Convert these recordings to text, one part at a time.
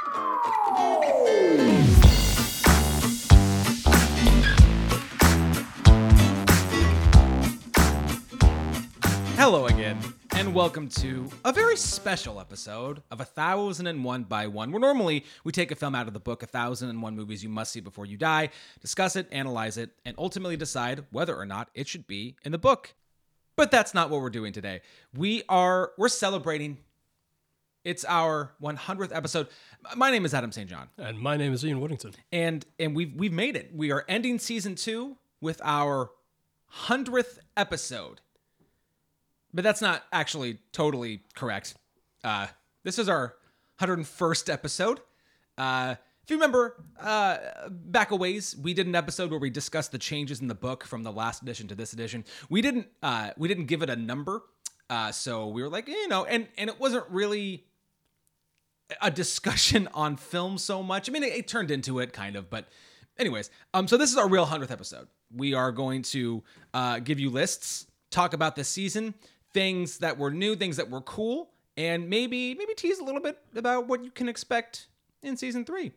Hello again, and welcome to a very special episode of A Thousand and One by One, where normally we take a film out of the book A Thousand and One Movies You Must See Before You Die, discuss it, analyze it, and ultimately decide whether or not it should be in the book. But that's not what we're doing today. We are we're celebrating. It's our 100th episode. My name is Adam St. John And my name is Ian Woodington. and and we've we've made it. We are ending season two with our hundredth episode. But that's not actually totally correct. Uh, this is our 101st episode. Uh, if you remember, uh, back a ways, we did an episode where we discussed the changes in the book from the last edition to this edition. We didn't uh, we didn't give it a number, uh, so we were like, you know, and and it wasn't really a discussion on film so much. I mean, it, it turned into it kind of, but anyways, um, so this is our real hundredth episode. We are going to uh, give you lists, talk about the season, things that were new, things that were cool, and maybe maybe tease a little bit about what you can expect in season three.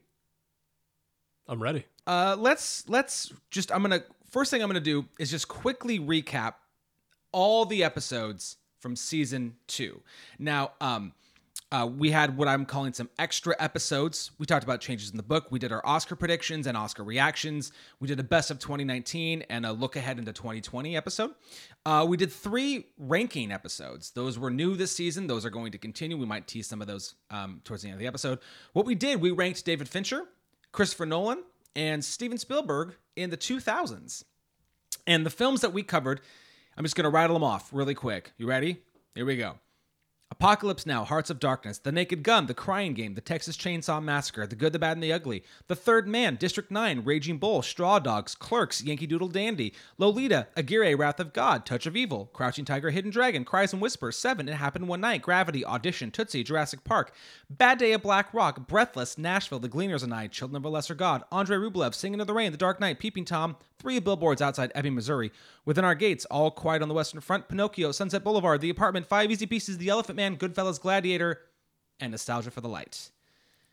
I'm ready. Uh, let's let's just I'm gonna first thing I'm gonna do is just quickly recap all the episodes from season two. Now, um, uh, we had what I'm calling some extra episodes. We talked about changes in the book. We did our Oscar predictions and Oscar reactions. We did a best of 2019 and a look ahead into 2020 episode. Uh, we did three ranking episodes. Those were new this season. Those are going to continue. We might tease some of those um, towards the end of the episode. What we did, we ranked David Fincher, Christopher Nolan, and Steven Spielberg in the 2000s. And the films that we covered, I'm just going to rattle them off really quick. You ready? Here we go. Apocalypse Now, Hearts of Darkness, The Naked Gun, The Crying Game, The Texas Chainsaw Massacre, The Good, the Bad, and the Ugly, The Third Man, District 9, Raging Bull, Straw Dogs, Clerks, Yankee Doodle Dandy, Lolita, Aguirre, Wrath of God, Touch of Evil, Crouching Tiger, Hidden Dragon, Cries and Whispers, Seven, It Happened One Night, Gravity, Audition, Tootsie, Jurassic Park, Bad Day of Black Rock, Breathless, Nashville, The Gleaners and I, Children of a Lesser God, Andrei Rublev, Singing in the Rain, The Dark Knight, Peeping Tom, Three Billboards Outside Ebbing, Missouri, Within Our Gates, All Quiet on the Western Front, Pinocchio, Sunset Boulevard, The Apartment, Five Easy Pieces, The Elephant Man, Goodfellas, Gladiator, and Nostalgia for the Light.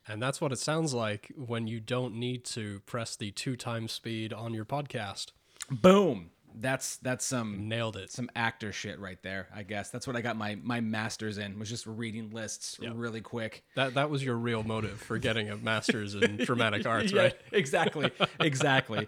And that's what it sounds like when you don't need to press the two times speed on your podcast. Boom. That's that's some Nailed it. some actor shit right there. I guess that's what I got my my masters in was just reading lists really quick. That that was your real motive for getting a master's in dramatic arts, Yeah, right? exactly, exactly.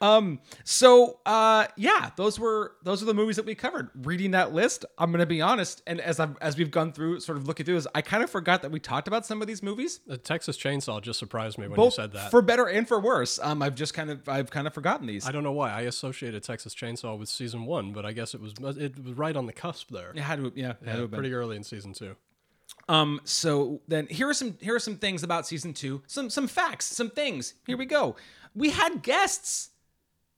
um, so uh, yeah, those were those are the movies that we covered. Reading that list, I'm gonna be honest, and as I've as we've gone through, sort of looking through this, I kind of forgot that we talked about some of these movies. The Texas Chainsaw just surprised me when Both you said that. for better and for worse. Um, I've just kind of I've kind of forgotten these. I don't know why I associated Texas Chainsaw was season one, but I guess it was it was right on the cusp there. It had to, yeah, it had to have been. pretty early in season two. Um, so then here are some here are some things about season two. Some some facts, some things. Here we go. We had guests.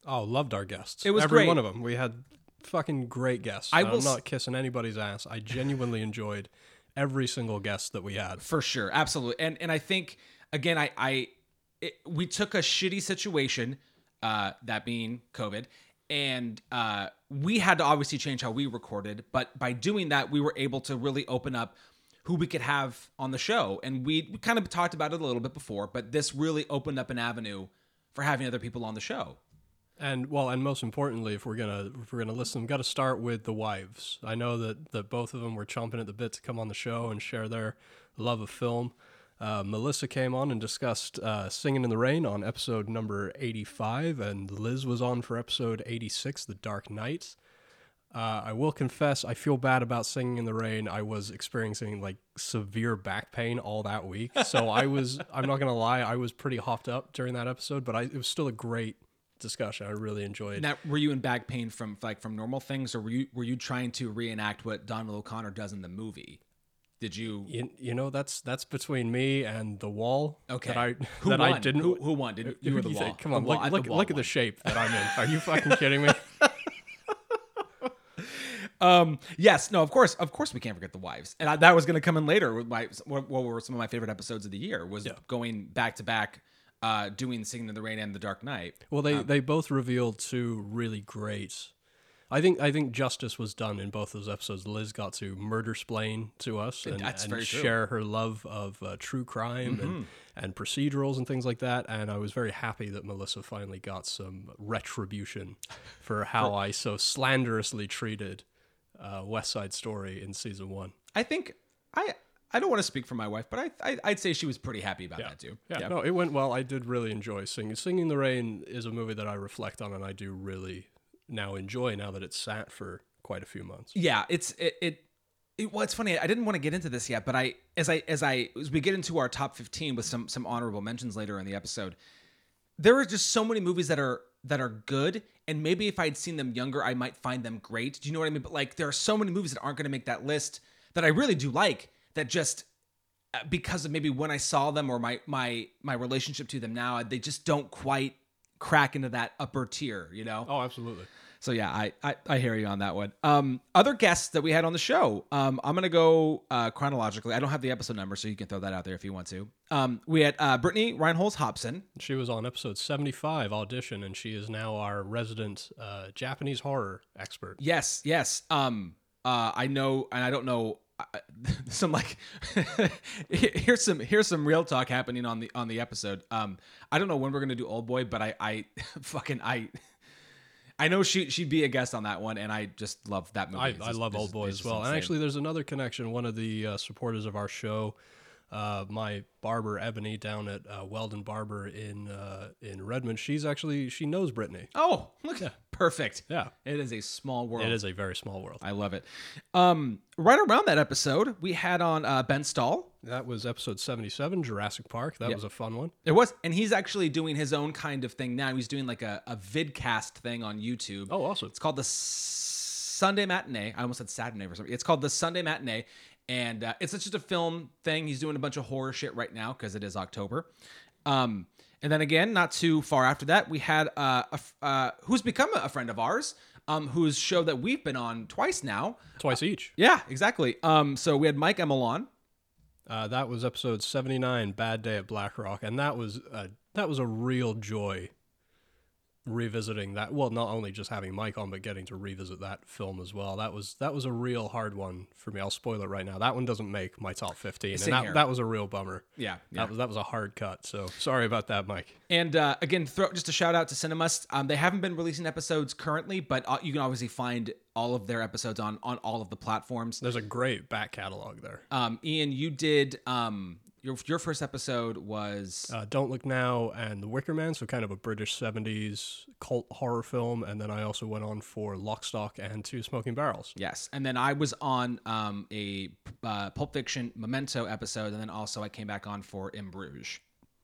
Oh, loved our guests. It was every great. one of them. We had fucking great guests. I will s- not kissing anybody's ass. I genuinely enjoyed every single guest that we had. For sure, absolutely. And and I think again, I I it, we took a shitty situation, uh, that being COVID, and uh, we had to obviously change how we recorded. But by doing that, we were able to really open up who we could have on the show, and we, we kind of talked about it a little bit before, but this really opened up an avenue for having other people on the show. And well, and most importantly, if we're gonna if we're gonna listen, we've got to start with the wives. I know that that both of them were chomping at the bit to come on the show and share their love of film. Uh, Melissa came on and discussed uh, "Singing in the Rain" on episode number eighty-five, and Liz was on for episode eighty-six, "The Dark Knight." Uh, I will confess, I feel bad about singing in the rain. I was experiencing like severe back pain all that week, so I was. I'm not gonna lie, I was pretty hopped up during that episode, but I, it was still a great discussion. I really enjoyed. Now, were you in back pain from like from normal things, or were you were you trying to reenact what Donald O'Connor does in the movie? Did you? You, you know that's that's between me and the wall. Okay. That I Who that won? I didn't. Who, who won? Did you were the you wall? think? Come on, wall- look I- look, the look at the shape that I'm in. Are you fucking kidding me? Um. Yes. No. Of course. Of course. We can't forget the wives, and I, that was going to come in later. With my what, what were some of my favorite episodes of the year was going back to back, uh, doing "Singing in the Rain" and "The Dark Knight." Well, they they both revealed two really great I think I think justice was done in both those episodes. Liz got to murder splain to us and, and share her love of uh, true crime and, and procedurals and things like that. And I was very happy that Melissa finally got some retribution for how I so slanderously treated uh, West Side Story in season one. I think I I don't want to speak for my wife, but I, I I'd say she was pretty happy about that too. Yeah, no, it went well. I did really enjoy singing. Singing in the Rain is a movie that I reflect on and I do really now enjoy now that it's sat for quite a few months. Yeah, it's it, it it well, it's funny. I didn't want to get into this yet, but I as I as I as we get into our top fifteen with some some honorable mentions later in the episode, there are just so many movies that are that are good, and maybe if I'd seen them younger, I might find them great. Do you know what I mean? But like, there are so many movies that aren't going to make that list that I really do like. That just uh, because of maybe when I saw them or my my my relationship to them now, they just don't quite crack into that upper tier. You know? Oh, absolutely. So yeah, I, I I hear you on that one. Um, other guests that we had on the show. Um, I'm gonna go uh, chronologically. I don't have the episode number, so you can throw that out there if you want to. Um, we had uh, Brittany Reinholz Hobson. She was on episode 75 audition, and she is now our resident uh, Japanese horror expert. Yes, yes. Um, uh, I know, and I don't know. Uh, Some like here's some here's some real talk happening on the on the episode. Um, I don't know when we're gonna do Old Boy, but I I fucking I. I know she she'd be a guest on that one, and I just love that movie. I, It's I love Old Boy as just well. And actually, there's another connection. One of the uh, supporters of our show, uh, my barber Ebony down at uh, Weldon Barber in uh, in Redmond, she's actually she knows Brittany. Oh, look, perfect. Yeah. It is a small world. It is a very small world. I love it. Um, right around that episode, we had on uh, Ben Stahl. That was episode 77, Jurassic Park. That was a fun one. It was, and he's actually doing his own kind of thing now. He's doing like a, a vidcast thing on YouTube. Oh, awesome. It's called the Sunday Matinee. I almost said Saturday or something. It's called the Sunday Matinee, and uh, it's just a film thing. He's doing a bunch of horror shit right now because it is October. Um, and then again, not too far after that, we had uh, a f- uh, who's become a friend of ours, um, whose show that we've been on twice now. Twice each. Yeah, exactly. Um, so we had Mike Emelon. Uh, that was episode 79, Bad Day at Black Rock, and that was uh, that was a real joy revisiting that. Well, not only just having Mike on, but getting to revisit that film as well. That was that was a real hard one for me. I'll spoil it right now. That one doesn't make my top 15, Same and that, that was a real bummer. Yeah, yeah. That was that was a hard cut. So sorry about that, Mike. And uh, again, throw, just a shout out to Cinemust. Um, they haven't been releasing episodes currently, but uh, you can obviously find all of their episodes on on all of the platforms. There's a great back catalog there. Um, Ian, you did um, your your first episode was Uh, Don't Look Now and The Wicker Man, so kind of a British 70s cult horror film. And then I also went on for Lock, Stock, and Two Smoking Barrels. yes, and then I was on um, a uh, Pulp Fiction Memento episode, and then also I came back on for In Bruges.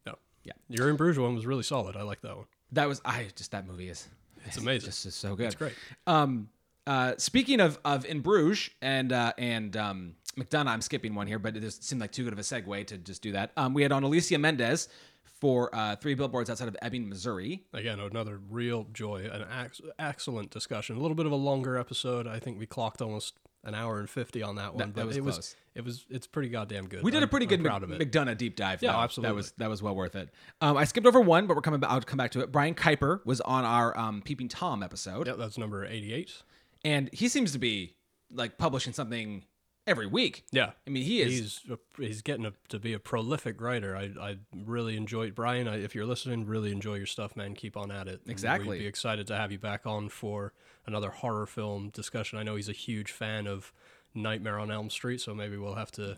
No. Yeah. Your In Bruges one was really solid. I like that one. That was I just that movie is It's amazing. just is so good. It's great. Um, uh, speaking of of in Bruges and uh, and um, McDonagh, I'm skipping one here, but it just seemed like too good of a segue to just do that. Um, we had on Alicia Mendez for uh, three billboards outside of Ebbing, Missouri. Again, another real joy, an ex- excellent discussion. A little bit of a longer episode. I think we clocked almost an hour and 50 on that one. that but was it close. was it was it's pretty goddamn good. We did a I'm- pretty I'm good proud Mc- of it. McDonagh deep dive. Yeah, though. absolutely. That was that was well worth it. Um, I skipped over one, but we're coming. Back, I'll come back to it. Brian Kuiper was on our um, Peeping Tom episode, Yep, that's number 88. and he seems to be like publishing something every week. Yeah. I mean, he is. He's a, he's getting a, to be a prolific writer. I I really enjoy Brian. I, if you're listening, really enjoy your stuff, man. Keep on at it. And Exactly. We'd be excited to have you back on for another horror film discussion. I know he's a huge fan of Nightmare on Elm Street, so maybe we'll have to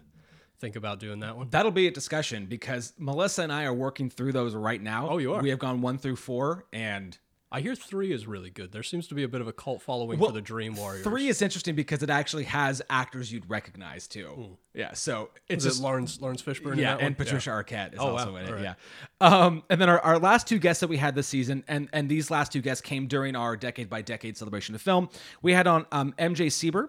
think about doing that one. That'll be a discussion because Melissa and I are working through those right now. Oh, you are? We have gone one through four, and I hear three is really good. There seems to be a bit of a cult following Well, for the Dream Warriors. three is interesting because it actually has actors you'd recognize too. Yeah, so it's is just it Lawrence Laurence Fishburne? in yeah, that one? and Patricia Arquette is Oh, also wow. in it. Right. Yeah, um, and then our, our last two guests that we had this season, and and these last two guests came during our decade by decade celebration of film. We had on um, MJ Sieber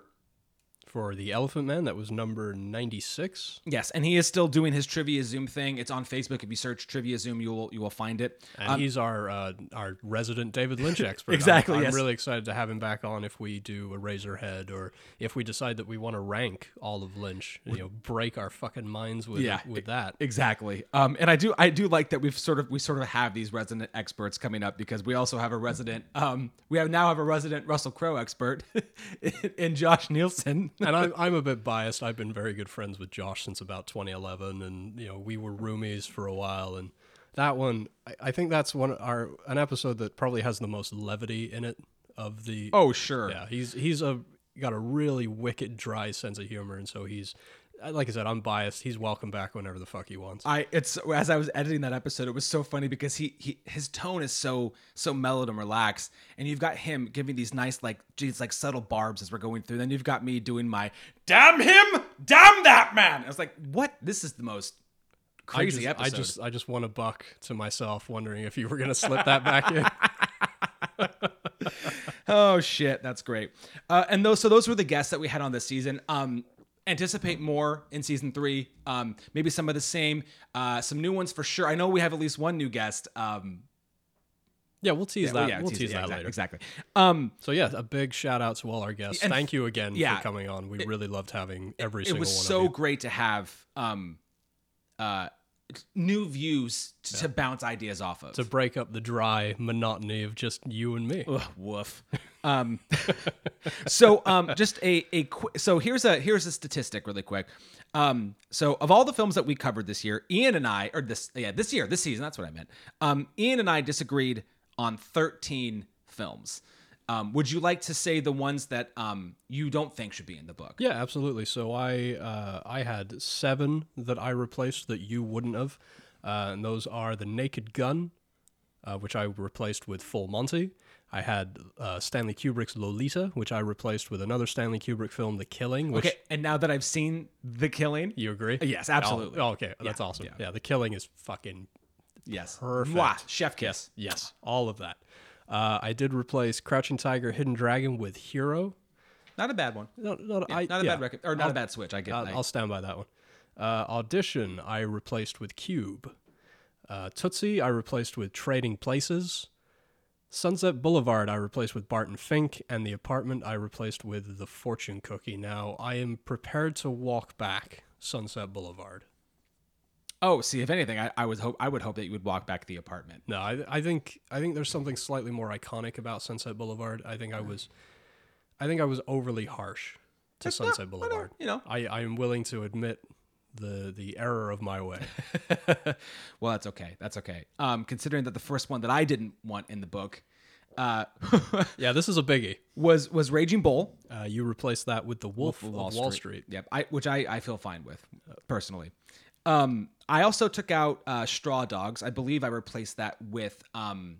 for the Elephant Man. That was number 96. Yes, and he is still doing his Trivia Zoom thing. It's on Facebook. If you search Trivia Zoom, you will you will find it. And he's our uh, our resident David Lynch expert. I'm- Exactly, I'm, yes. really excited to have him back on if we do Eraserhead or if we decide that we want to rank all of Lynch. You know, break our fucking minds with Yeah, with that. Exactly. Um, and I do I do like that we've sort of we sort of have these resident experts coming up because we also have a resident um we have now have a resident Russell Crowe expert in Josh Nielsen. and I'm, I'm a bit biased. I've been very good friends with Josh since about 2011, and you know we were roomies for a while. And that one, I, I think that's one our an episode that probably has the most levity in it of the. Oh sure. yeah, he's he's a got a really wicked dry sense of humor, and so he's like I said, I'm biased. He's welcome back whenever the fuck he wants. I it's as I was editing that episode, it was so funny because he he his tone is so so mellowed and relaxed, and you've got him giving these nice like these like subtle barbs as we're going through. Then you've got me doing my damn him, damn that man. I was like, what? This is the most I crazy just, episode. I just I just want a buck to myself, wondering if you were gonna slip that back in. Oh shit, that's great. Uh, and those so those were the guests that we had on this season. Um, anticipate more in season three. Um, maybe some of the same, uh, some new ones for sure. I know we have at least one new guest. Um, Yeah, we'll tease well, that. yeah, we'll tease- tease yeah, that exactly, later. Exactly. Um, So yeah, a big shout out to all our guests. Thank you again yeah. for coming on. We really loved having every it single was one so of you. great to have um, uh, new views to, to bounce ideas off of. To break up the dry monotony of just you and me. Ugh, woof. Um, so um, just a a qu- so here's a here's a statistic really quick. Um, so of all the films that we covered this year, Ian and I, or this yeah this year this season that's what I meant. Um, Ian and I disagreed on 13 films. Um, would you like to say the ones that um, you don't think should be in the book? Yeah, absolutely. So I uh, I had seven that I replaced that you wouldn't have, uh, and those are the Naked Gun, uh, which I replaced with Full Monty. I had uh, Stanley Kubrick's Lolita, which I replaced with another Stanley Kubrick film, The Killing. Which Okay, and now that I've seen The Killing, you agree? Yes, absolutely. Oh, okay, that's awesome. Yeah. The Killing is fucking yes, Perfect. Mwah, chef kiss. yes, all of that. Uh, I did replace Crouching Tiger, Hidden Dragon with Hero. Not a bad one. Not, not, I, Not a bad record, or not a bad switch. I get. I'll, I- I'll stand by that one. Uh, Audition, I replaced with Cube. Uh, Tootsie, I replaced with Trading Places. Sunset Boulevard, I replaced with Barton Fink. And The Apartment, I replaced with The Fortune Cookie. Now, I am prepared to walk back Sunset Boulevard. Oh, see, if anything, I, I was hope I would hope that you would walk back the apartment. No, I, I think I think there's something slightly more iconic about Sunset Boulevard. I think I mm-hmm. was, I think I was overly harsh to Sunset Boulevard. you know. I, I am willing to admit the the error of my way. Well, that's okay. That's okay. Um, considering that the first one that I didn't want in the book, uh, yeah, this is a biggie. was was Raging Bull, Uh, you replaced that with the Wolf, of Wall, Street. Yep. I which I I feel fine with personally. Um, I also took out uh, Straw Dogs. I believe I replaced that with um,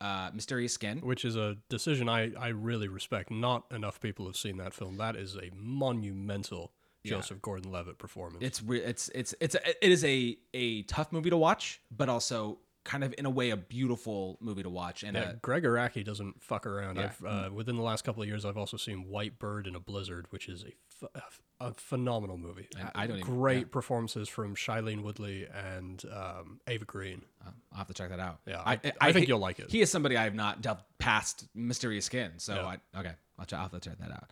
uh, Mysterious Skin. which is a decision I, I really respect. Not enough people have seen that film. That is a monumental Joseph Gordon-Levitt performance. It's re- it's it's it's a, it is a a tough movie to watch, but also kind of in a way a beautiful movie to watch. And yeah, uh, Gregg Araki doesn't fuck around. I've, uh, within the last couple of years, I've also seen White Bird in a Blizzard, which is a, a phenomenal movie. I don't even- great performances from Shailene Woodley and um, Eva Green. I'll have to check that out. Yeah, I- I think you'll like it. He is somebody I have not delved past Mysterious Skin, so I okay. I'll, ch- I'll have to check that out.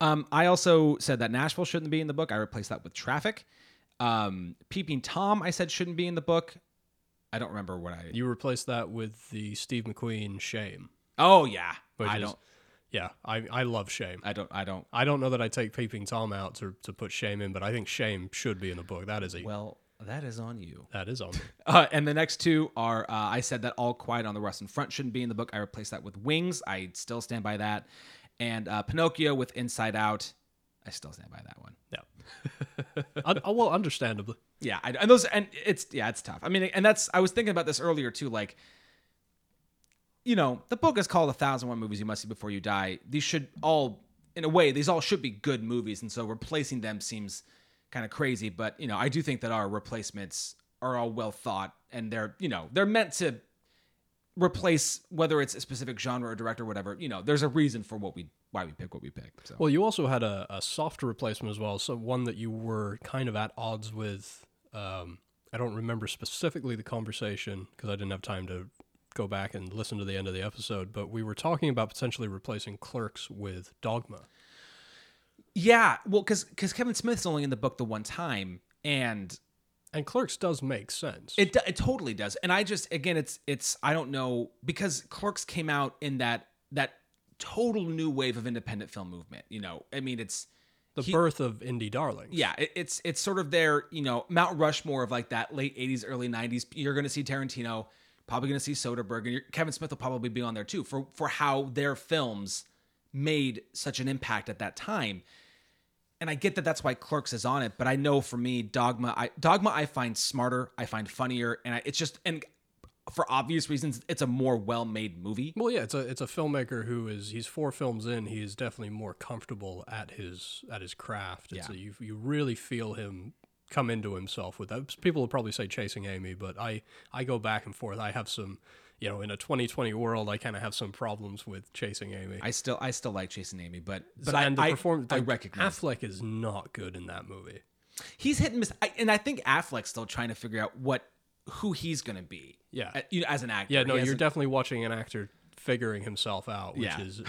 Um, I also said that Nashville shouldn't be in the book. I replaced that with Traffic. Um, Peeping Tom, I said shouldn't be in the book. I don't remember what I. You replaced that with the Steve McQueen Shame. oh yeah, Which I is- don't. Yeah, I, I love Shame. I don't. I don't. I don't know that I take Peeping Tom out to, to put Shame in, but I think Shame should be in the book. That is a Well, that is on you. that is on me. Uh, and the next two are uh, I said that All Quiet on the Western Front shouldn't be in the book. I replaced that with Wings. I still stand by that. And uh, Pinocchio with Inside Out. I still stand by that one. Yeah. Uh, well, understandably. Yeah, I, and those and it's yeah, it's tough. I mean, and that's I was thinking about this earlier too. Like, you know, the book is called "A Thousand One Movies You Must See Before You Die." These should all, in a way, these all should be good movies, and so replacing them seems kind of crazy. But you know, I do think that our replacements are all well thought, and they're you know they're meant to replace whether it's a specific genre or director or whatever. You know, there's a reason for what we why we pick what we pick. So Well, you also had a, a softer replacement as well, so one that you were kind of at odds with. Um, I don't remember specifically the conversation because I didn't have time to go back and listen to the end of the episode, but we were talking about potentially replacing Clerks with Dogma. yeah, well, because because Kevin Smith's only in the book the one time, and And Clerks does make sense. It it totally does. And I just again it's it's I don't know because Clerks came out in that that total new wave of independent film movement, you know. I mean it's the he- birth of indie darlings. yeah, it, it's it's sort of their, you know, Mount Rushmore of like that late 80s early 90s. You're going to see Tarantino, probably going to see Soderbergh and Kevin Smith will probably be on there too for for how their films made such an impact at that time. And I get that that's why Clerks is on it, but I know for me, Dogma, I Dogma, I find smarter, I find funnier, and I, it's just and for obvious reasons, it's a more well-made movie. Well, yeah, it's a it's a filmmaker who is he's four films in. He is definitely more comfortable at his at his craft. It's Yeah. a, you you really feel him come into himself with that. People will probably say chasing Amy, but I I go back and forth. I have some, you know, in a 2020 world, I kind of have some problems with chasing Amy. I still, I still like Chasing Amy, but but So- I, and the I, perform- I recognize Affleck is not good in that movie. he's hit and miss, I, and I think Affleck's still trying to figure out what who he's going to be. Yeah. uh, you know, as an actor. Yeah, no, He you're definitely watching an actor figuring himself out, which Yeah. is. Uh,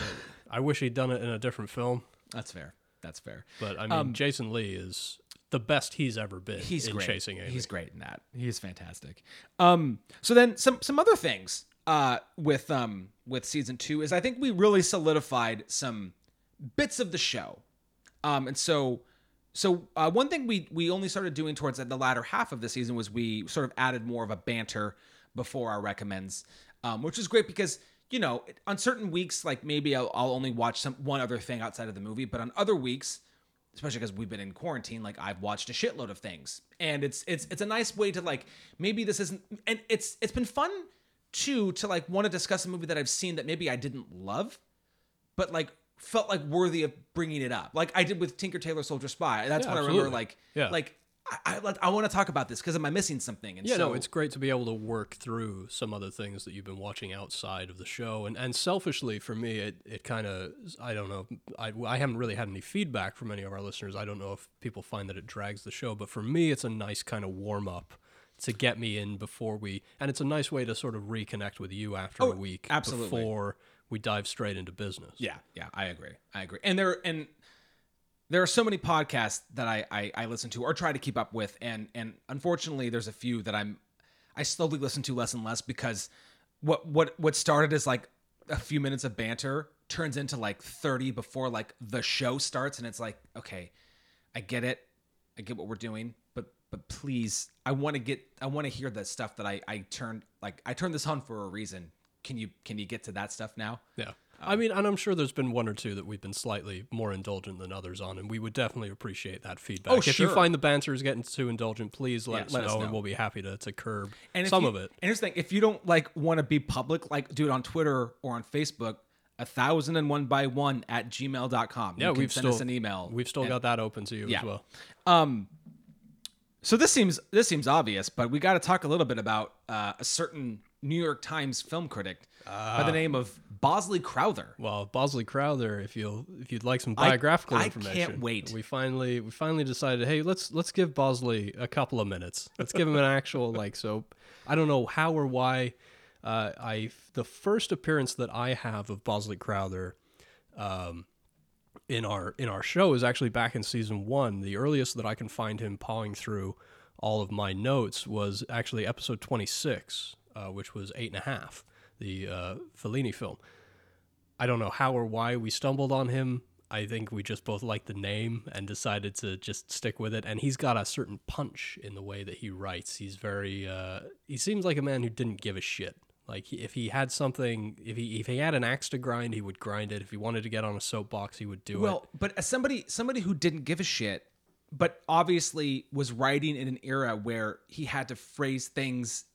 I wish he'd done it in a different film, That's fair. That's fair. but I mean, Jason Lee is the best he's ever been He's in great. chasing Amy. He's great in that. He's fantastic. Um, so then some some other things uh, with um with season two is I think we really solidified some bits of the show. Um, and so so uh, one thing we we only started doing towards the latter half of the season was we sort of added more of a banter before our recommends, um, which is great because you know on certain weeks like maybe I'll, I'll only watch some one other thing outside of the movie, but on other weeks especially because we've been in quarantine like i've watched a shitload of things. And it's it's it's a nice way to like maybe this isn't and it's it's been fun too to like want to discuss a movie that i've seen that maybe i didn't love but like felt like worthy of bringing it up. Like i did with tinker tailor soldier spy. That's Yeah, what i remember like Yeah. like i i, I want to talk about this because am i missing something and Yeah, so no, it's great to be able to work through some other things that you've been watching outside of the show. And and selfishly for me, it, it kind of, I don't know, I, I haven't really had any feedback from any of our listeners. I don't know if people find that it drags the show, but for me, it's a nice kind of warm up to get me in before we, and it's a nice way to sort of reconnect with you after oh, a week Oh, absolutely. before we dive straight into business. Yeah, yeah, I agree. I agree. And there and there are so many podcasts that I, I I listen to or try to keep up with, and and unfortunately, there's a few that I'm I slowly listen to less and less because what what what started as like a few minutes of banter turns into like 30 before like the show starts, and it's like okay, I get it, I get what we're doing, but but please, I want to get I want to hear the stuff that I I turned like I turned this on for a reason. Can you can you get to that stuff now? Yeah. I mean, and I'm sure there's been one or two that we've been slightly more indulgent than others on, and we would definitely appreciate that feedback. Oh, if sure. you find the banter is getting too indulgent, please let, Yes, let us know, and we'll be happy to, to curb And some you- of it. And here's the thing: if you don't like want to be public, like do it on Twitter or on Facebook. A thousand and one by one at gmail.com. Yeah, you can we've send still us an email. We've still And- got that open to you Yeah. as well. Um, So this seems this seems obvious, but we got to talk a little bit about uh, a certain New York Times film critic by Ah. the name of Bosley Crowther. Well, Bosley Crowther, if you'll if you'd like some I- biographical I can't information, wait. We finally we finally decided, hey, let's let's give Bosley a couple of minutes. Let's give him an actual like. So I don't know how or why. Uh, I the first appearance that I have of Bosley Crowther, um, in our in our show is actually back in season one. The earliest that I can find him pawing through all of my notes was actually episode twenty six, uh, which was eight and a half, the uh, Fellini film. I don't know how or why we stumbled on him. I think we just both liked the name and decided to just stick with it. And he's got a certain punch in the way that he writes. He's very. Uh, he seems like a man who didn't give a shit. Like if he had something, if he if he had an axe to grind, he would grind it. If he wanted to get on a soapbox, he would do it. Well, but as somebody somebody who didn't give a shit, but obviously was writing in an era where he had to phrase things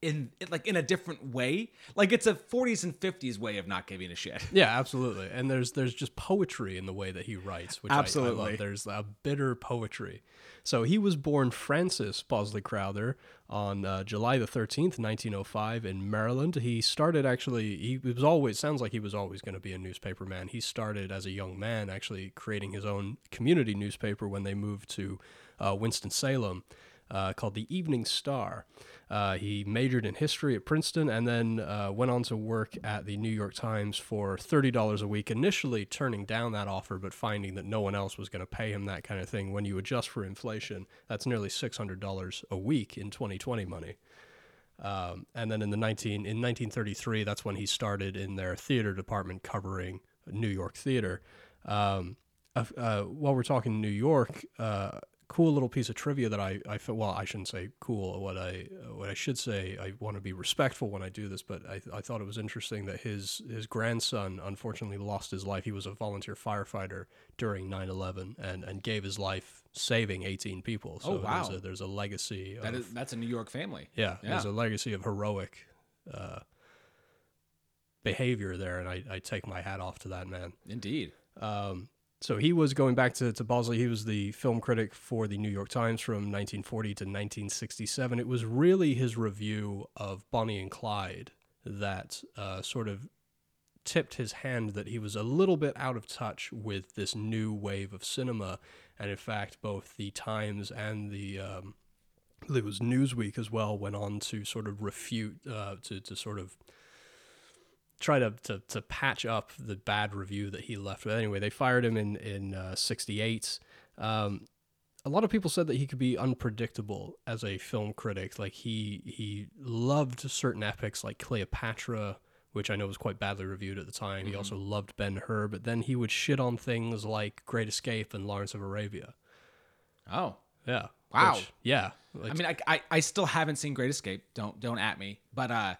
in like in a different way. Like it's a 40s and 50s way of not giving a shit. Yeah, absolutely. And there's there's just poetry in the way that he writes, which I- I, Absolutely. love. There's a bitter poetry. So he was born Francis Bosley Crowther on uh, July the 13th, 1905 in Maryland. He started actually he was always sounds like he was always going to be a newspaper man. He started as a young man actually creating his own community newspaper when they moved to uh, Winston-Salem uh, called the Evening Star. Uh, he majored in history at Princeton and then uh, went on to work at the New York Times for $30 a week, initially turning down that offer, but finding that no one else was going to pay him that kind of thing. When you adjust for inflation, that's nearly $600 a week in 2020 money. Um, and then in the 19 in 1933, that's when he started in their theater department covering New York theater. Um, uh, uh, while we're talking New York, uh, cool little piece of trivia that I, I well, I shouldn't say cool. What I what I should say, I want to be respectful when I do this, but I, I thought it was interesting that his his grandson unfortunately lost his life. He was a volunteer firefighter during 9/11 and and gave his life saving 18 people. So Oh, wow. there's a, there's a legacy. That of, is that's a New York family. yeah, Yeah. there's a legacy of heroic uh, behavior there, and I, I take my hat off to that man. Indeed. Um, so he was going back to, to Bosley. He was the film critic for the New York Times from 1940 to 1967. It was really his review of Bonnie and Clyde that uh, sort of tipped his hand that he was a little bit out of touch with this new wave of cinema. And in fact, both the Times and the um, it was Newsweek as well went on to sort of refute, uh, to, to sort of try to, to, to patch up the bad review that he left. But anyway, they fired him in, in uh, 68. Um, a lot of people said that he could be unpredictable as a film critic. Like he he loved certain epics like Cleopatra, which I know was quite badly reviewed at the time. He also loved Ben Hur, but then he would shit on things like Great Escape and Lawrence of Arabia. Oh. Yeah. Wow. Which- yeah. Like, I mean, I, I I still haven't seen Great Escape. Don't don't at me. But uh,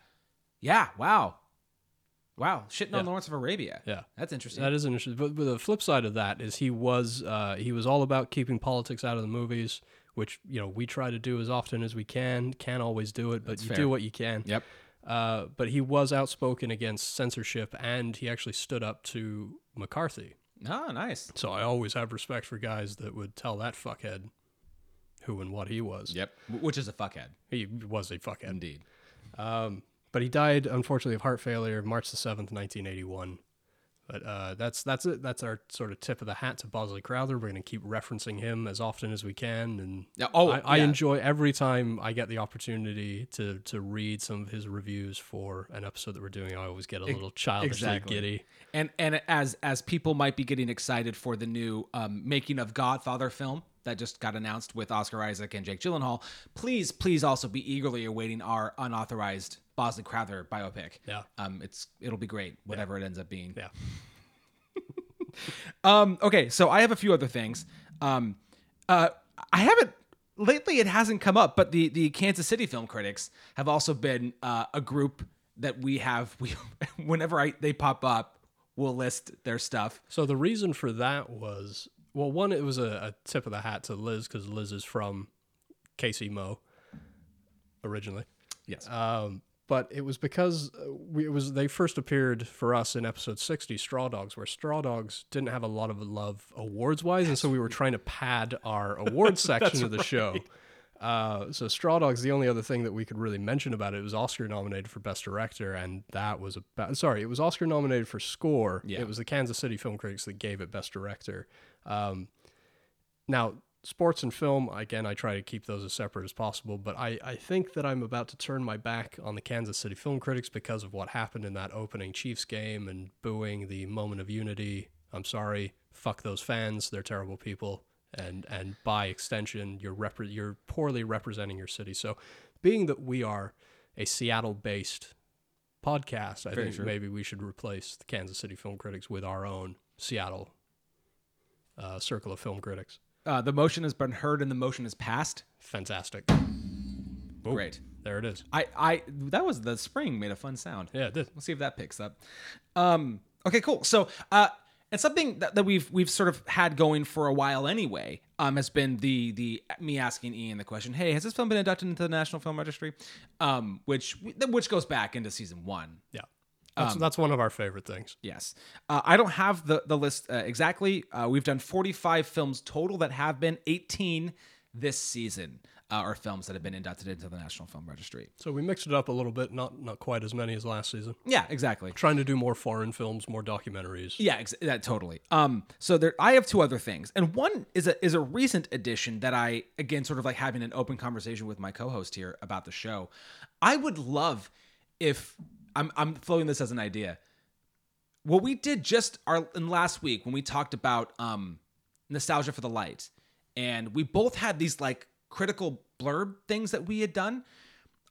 yeah. Wow. Wow. Shitting on Yeah. Lawrence of Arabia. Yeah. That's interesting. That is interesting. But, but the flip side of that is he was uh, he was all about keeping politics out of the movies, which you know we try to do as often as we can. Can't always do it, but you fair. do what you can. Yep. Uh, but he was outspoken against censorship, and he actually stood up to McCarthy. Oh, nice. So I always have respect for guys that would tell that fuckhead who and what he was. Yep. Which is a fuckhead. He was a fuckhead. Indeed. Um, but he died unfortunately of heart failure March the seventh, nineteen eighty one. But uh, that's that's it. That's our sort of tip of the hat to Bosley Crowther. We're going to keep referencing him as often as we can, and Yeah, oh, I, I yeah. enjoy every time I get the opportunity to to read some of his reviews for an episode that we're doing. I always get a little childishly exactly. giddy. And and as as people might be getting excited for the new um, making of Godfather film that just got announced with Oscar Isaac and Jake Gyllenhaal, please please also be eagerly awaiting our unauthorized Bosley Crowther biopic. Yeah. Um, it's it'll be great, whatever it ends up being. Yeah. Um, okay, so I have a few other things. Um, uh, I haven't lately. It hasn't come up, but the the Kansas City film critics have also been uh, a group that we have. We whenever I they pop up, we'll list their stuff. So the reason for that was well, one, it was a, a tip of the hat to Liz because Liz is from KC Mo originally. Yes. Um, but it was because uh, we, it was they first appeared for us in episode 60 straw dogs where straw dogs didn't have a lot of love awards wise and so we were trying to pad our awards section of the show. Uh, so straw dogs the only other thing that we could really mention about it was oscar nominated for best director and that was about sorry it was oscar nominated for score. Yeah. it was the kansas city film critics that gave it best director. Um, now, sports and film, again, I try to keep those as separate as possible, but I, I think that I'm about to turn my back on the Kansas City film critics because of what happened in that opening Chiefs game and booing the moment of unity. I'm sorry, fuck those fans. They're terrible people. And, and by extension, you're, repre- you're poorly representing your city. So, being that we are a Seattle based podcast, I Very think true. maybe we should replace the Kansas City film critics with our own Seattle uh, circle of film critics. Uh, the motion has been heard and the motion is passed. Fantastic. Great. There it is. I I that was the spring made a fun sound. Yeah, it did. We'll see if that picks up. Um, okay, cool. So, uh, and something that, that we've we've sort of had going for a while anyway um, has been the the me asking Ian the question, "Hey, has this film been inducted into the National Film Registry?" Um, which which goes back into season one. Yeah. That's, Um, that's one of our favorite things. Yes, uh, I don't have the the list uh, exactly. Uh, we've done 45 films total that have been 18 this season uh, are films that have been inducted into the National Film Registry. So we mixed it up a little bit, not not quite as many as last season. Yeah, exactly. Trying to do more foreign films, more documentaries. Yeah, ex- that totally. Um, so there, I have two other things, and one is a is a recent addition that I again sort of like having an open conversation with my co-host here about the show. I would love if I'm I'm throwing this as an idea. What we did just our in last week when we talked about um nostalgia for the light, and we both had these like critical blurb things that we had done.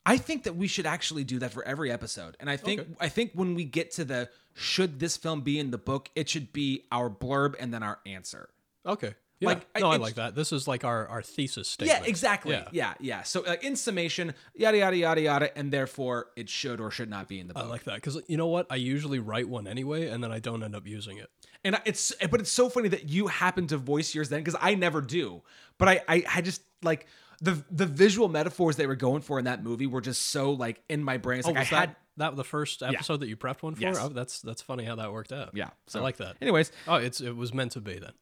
I think that we should actually do that for every episode. And I think Okay. I think when we get to the should this film be in the book, it should be our blurb and then our answer. Okay. Yeah. Like, no, I, it's- like that. This is like our, our thesis statement. Yeah, exactly. Yeah. Yeah, yeah. So like in summation, yada yada yada yada, and therefore it should or should not be in the book. I like that because you know what? I usually write one anyway, and then I don't end up using it. and it's but it's so funny that you happen to voice yours then because I never do. But I, I I just like the the visual metaphors they were going for in that movie were just so like in my brain. It's Oh, like I had that, that the first episode that you prepped one for? Yes. Oh, that's that's funny how that worked out. yeah. so I like that. Anyways, Oh, it's it was meant to be then.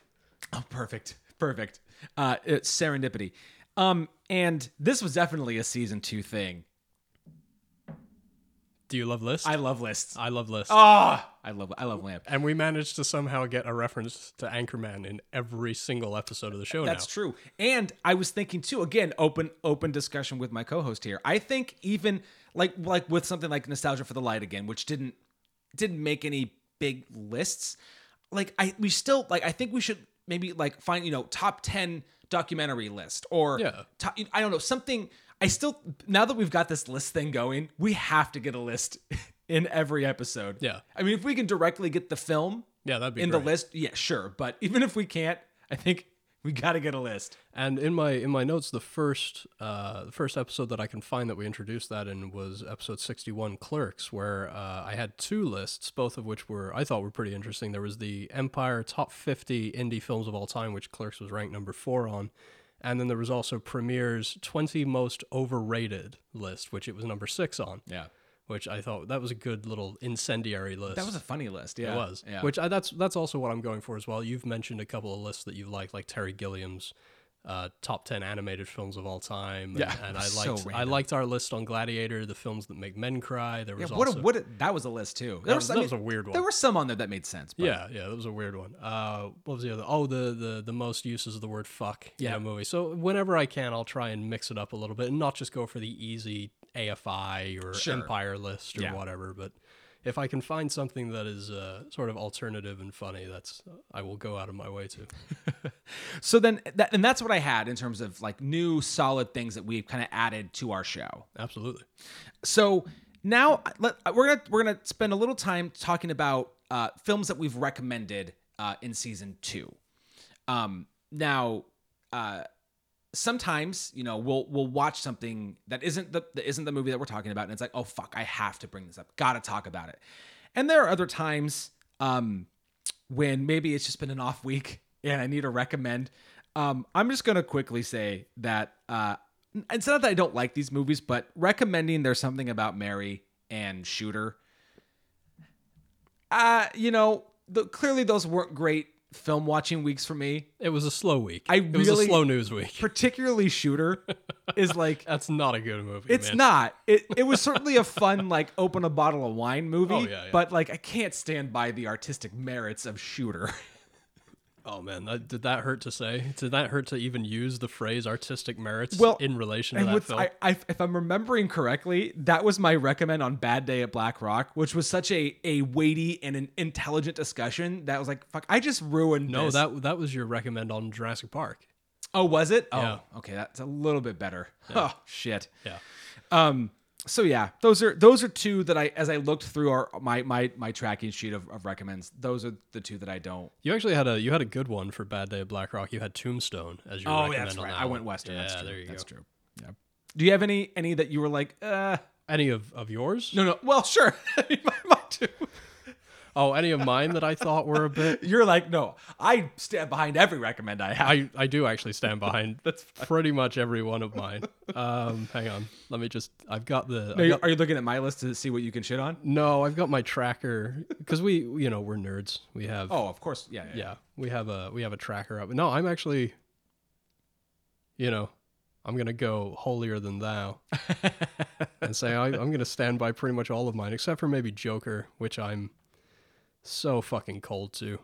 Oh, perfect. Perfect. Uh, it's serendipity. Um, and this was definitely a season two thing. Do you love lists? I love lists. I love lists. Ah, I love I love lamp. and we managed to somehow get a reference to Anchorman in every single episode of the show That's now. true. And I was thinking too. Again, open open discussion with my co-host here. I think even like like with something like nostalgia for the light again, which didn't didn't make any big lists. Like I we still like I think we should maybe like find you know top ten documentary list or Yeah. top, I don't know something. I still now that we've got this list thing going, we have to get a list in every episode. Yeah. I mean, if we can directly get the film Yeah, that'd be in great. the list, yeah, sure. But even if we can't, I think we got to get a list. And in my in my notes, the first uh, the first episode that I can find that we introduced that in was episode sixty one, Clerks, where uh, I had two lists, both of which were I thought were pretty interesting. There was the Empire top fifty indie films of all time, which Clerks was ranked number four on, and then there was also Premiere's twenty most overrated list, which it was number six on. Yeah. Which I thought that was a good little incendiary list. That was a funny list. Yeah. It was. Yeah. Which I, that's that's also what I'm going for as well. You've mentioned a couple of lists that you like, like Terry Gilliam's uh, top ten animated films of all time. And, Yeah, and I was so liked I liked our list on Gladiator, the films that make men cry. There yeah, was what, also a, what a, that was a list too. There that, was, that mean, was a weird one. There were some on there that made sense. But yeah, yeah, that was a weird one. Uh, what was the other? Oh, the the the most uses of the word "fuck" in Yeah. a movie. So whenever I can, I'll try and mix it up a little bit and not just go for the easy AFI or Sure. Empire list or Yeah. whatever. But if I can find something that is uh, sort of alternative and funny, that's I will go out of my way to. So then, that, and that's what I had in terms of like new solid things that we've kind of added to our show. Absolutely. So now let, we're gonna we're gonna spend a little time talking about uh, films that we've recommended uh, in season two. Um, now, uh, sometimes you know we'll we'll watch something that isn't the that isn't the movie that we're talking about, and it's like, oh fuck, I have to bring this up, gotta talk about it. And there are other times um, when maybe it's just been an off week and I need to recommend. Um, I'm just gonna quickly say that uh, it's not that I don't like these movies, but recommending there's something about Mary and Shooter. Uh, you know, the, clearly those weren't great film watching weeks for me. It was a slow week. I it was a slow news week. Particularly Shooter is like That's not a good movie. it's man. not. It it was certainly a fun like open a bottle of wine movie, Oh, yeah, yeah. but like I can't stand by the artistic merits of Shooter. Oh man, that, did that hurt to say? Did that hurt to even use the phrase "artistic merits" Well, in relation to that film? I, I, if I'm remembering correctly, that was my recommend on Bad Day at Black Rock, which was such a a weighty and an intelligent discussion that was like, fuck, I just ruined. no, this. that that was your recommend on Jurassic Park. Oh, was it? Oh, Yeah. okay, that's a little bit better. Oh shit. Yeah. Um. So yeah, those are those are two that I, as I looked through our my my my tracking sheet of, of recommends, those are the two that I don't. You actually had a you had a good one for Bad Day at Black Rock. You had Tombstone as your recommend on that Oh, I one. went Western. Yeah, that's true. there you that's go. true. Yeah. Do you have any any that you were like, uh, Any of of yours? no, no? Well, sure. mine too. Oh, any of mine that I thought were a bit. You're like, no, I stand behind every recommend I have. I, I do actually stand behind that's pretty much every one of mine. Um, hang on, let me just. I've got the. No, I've got- are you looking at my list to see what you can shit on? no, I've got my tracker because we, you know, we're nerds. We have. Oh, of course. Yeah. Yeah. yeah, we have a we have a tracker up. No, I'm actually. You know, I'm gonna go holier than thou and say I, I'm gonna stand by pretty much all of mine except for maybe Joker, which I'm so fucking cold too.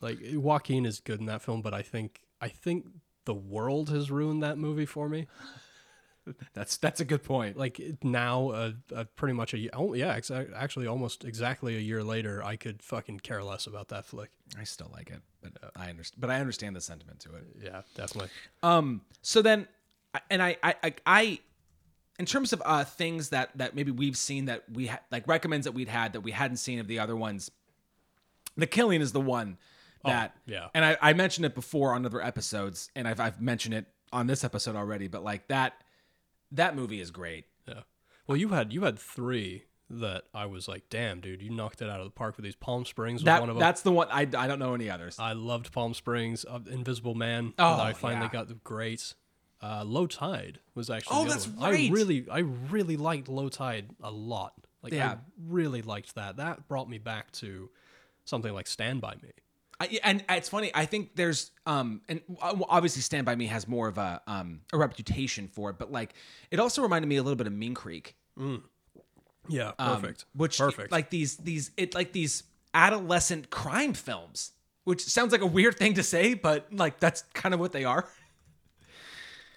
Like Joaquin is good in that film, but I think I think the world has ruined that movie for me. That's that's a good point. Like now, uh, uh, pretty much a year. Oh, yeah, actually, almost exactly a year later, I could fucking care less about that flick. I still like it, but I understand. But I understand the sentiment to it. Yeah, definitely. Um. So then, and I, I, I, I in terms of uh things that that maybe we've seen that we ha- like recommends that we'd had that we hadn't seen of the other ones. The Killing is the one that, yeah. And I, I mentioned it before on other episodes, and I've I've mentioned it on this episode already. But like that, that movie is great. Yeah. Well, you had you had three that I was like, damn, dude, you knocked it out of the park with these. Palm Springs was That one of them. that's the one. I I don't know any others. I loved Palm Springs. Uh, Invisible Man. Oh, I finally yeah. got the great. Uh, Low Tide was actually. Oh, that's one. right. I really, I really liked Low Tide a lot. Like, I Yeah. really liked that. That brought me back to something like Stand by Me. I, and it's funny. I think there's um, and obviously Stand by Me has more of a um a reputation for it, but like it also reminded me a little bit of Mean Creek. Yeah, um, perfect. which perfect. like these these it like these adolescent crime films, which sounds like a weird thing to say, but like that's kind of what they are.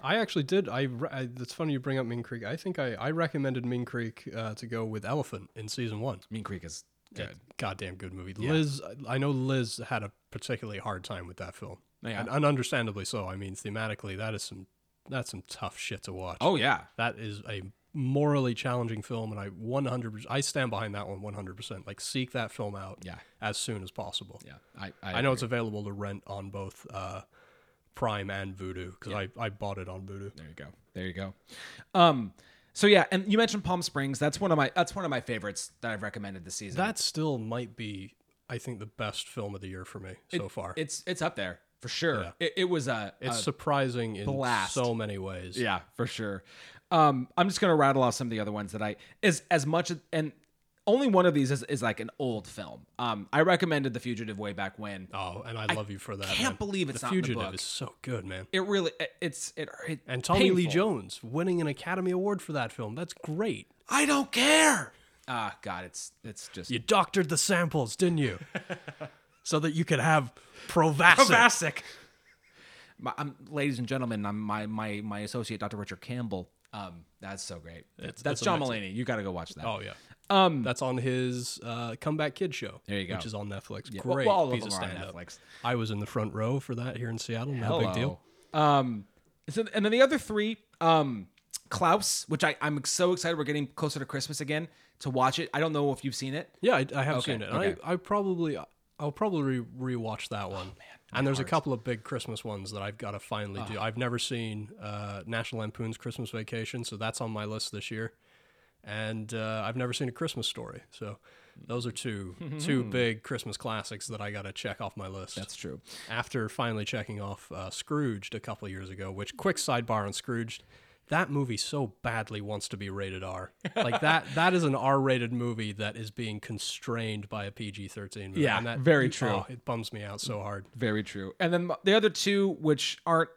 I actually did. I, I. It's funny you bring up Mean Creek. I think I, I recommended Mean Creek uh, to go with Elephant in season one. Mean Creek is good. Goddamn good movie. Liz, I know Liz had a particularly hard time with that film, Yeah. and, and understandably so. I mean, thematically, that is some that's some tough shit to watch. Oh yeah, that is a morally challenging film, and I 100. I stand behind that one 100. percent Like, seek that film out. Yeah. as soon as possible. yeah. I I know it's available to rent on both uh, Prime and Vudu because I, I bought it on Vudu. There you go. There you go. Um. So yeah, and you mentioned Palm Springs. That's one of my that's one of my favorites that I've recommended this season. That still might be, I think, the best film of the year for me so far. It's it's up there for sure. Yeah. It, it was a, it's a surprising in so many ways. yeah for sure. Um, I'm just gonna rattle off some of the other ones that I is as much and only one of these is, is like an old film. Um, I recommended The Fugitive way back when. Oh, and I love you for that. I can't man. believe it's the not in the Fugitive book. is so good, man. It really it, it's it, it And Tommy Lee. Jones winning an Academy Award for that film. That's great. I don't care. Ah, God, it's it's just You doctored the samples, didn't you? so that you could have Provasic. Provasic. My, I'm, ladies and gentlemen, I'm my my my associate, Dr. Richard Campbell. Um, that's so great. That's, it's John amazing. Mulaney. You got to go watch that. Oh yeah. Um, That's on his uh, Comeback Kid show. There you go. Which is on Netflix. well, Great well, all of piece of stand-up. Netflix. I was in the front row for that here in Seattle. No big deal. Um, so, and then the other three, um, Klaus, which I I'm so excited. We're getting closer to Christmas again to watch it. I don't know if you've seen it. Yeah, I, I have Okay, seen it. okay. I, I probably I'll probably re- rewatch that one. and there's a couple of big Christmas ones that I've got to finally do. I've never seen uh, National Lampoon's Christmas Vacation, so that's on my list this year. And uh, I've never seen a Christmas Story, so those are two two big Christmas classics that I got to check off my list. That's true. after finally checking off uh, Scrooged a couple of years ago, which quick sidebar on Scrooged, that movie so badly wants to be rated R. Like that that is an R-rated movie that is being constrained by a PG-13 movie. Yeah, and that, very true. oh, it bums me out so hard. Very true. And then the other two, which aren't,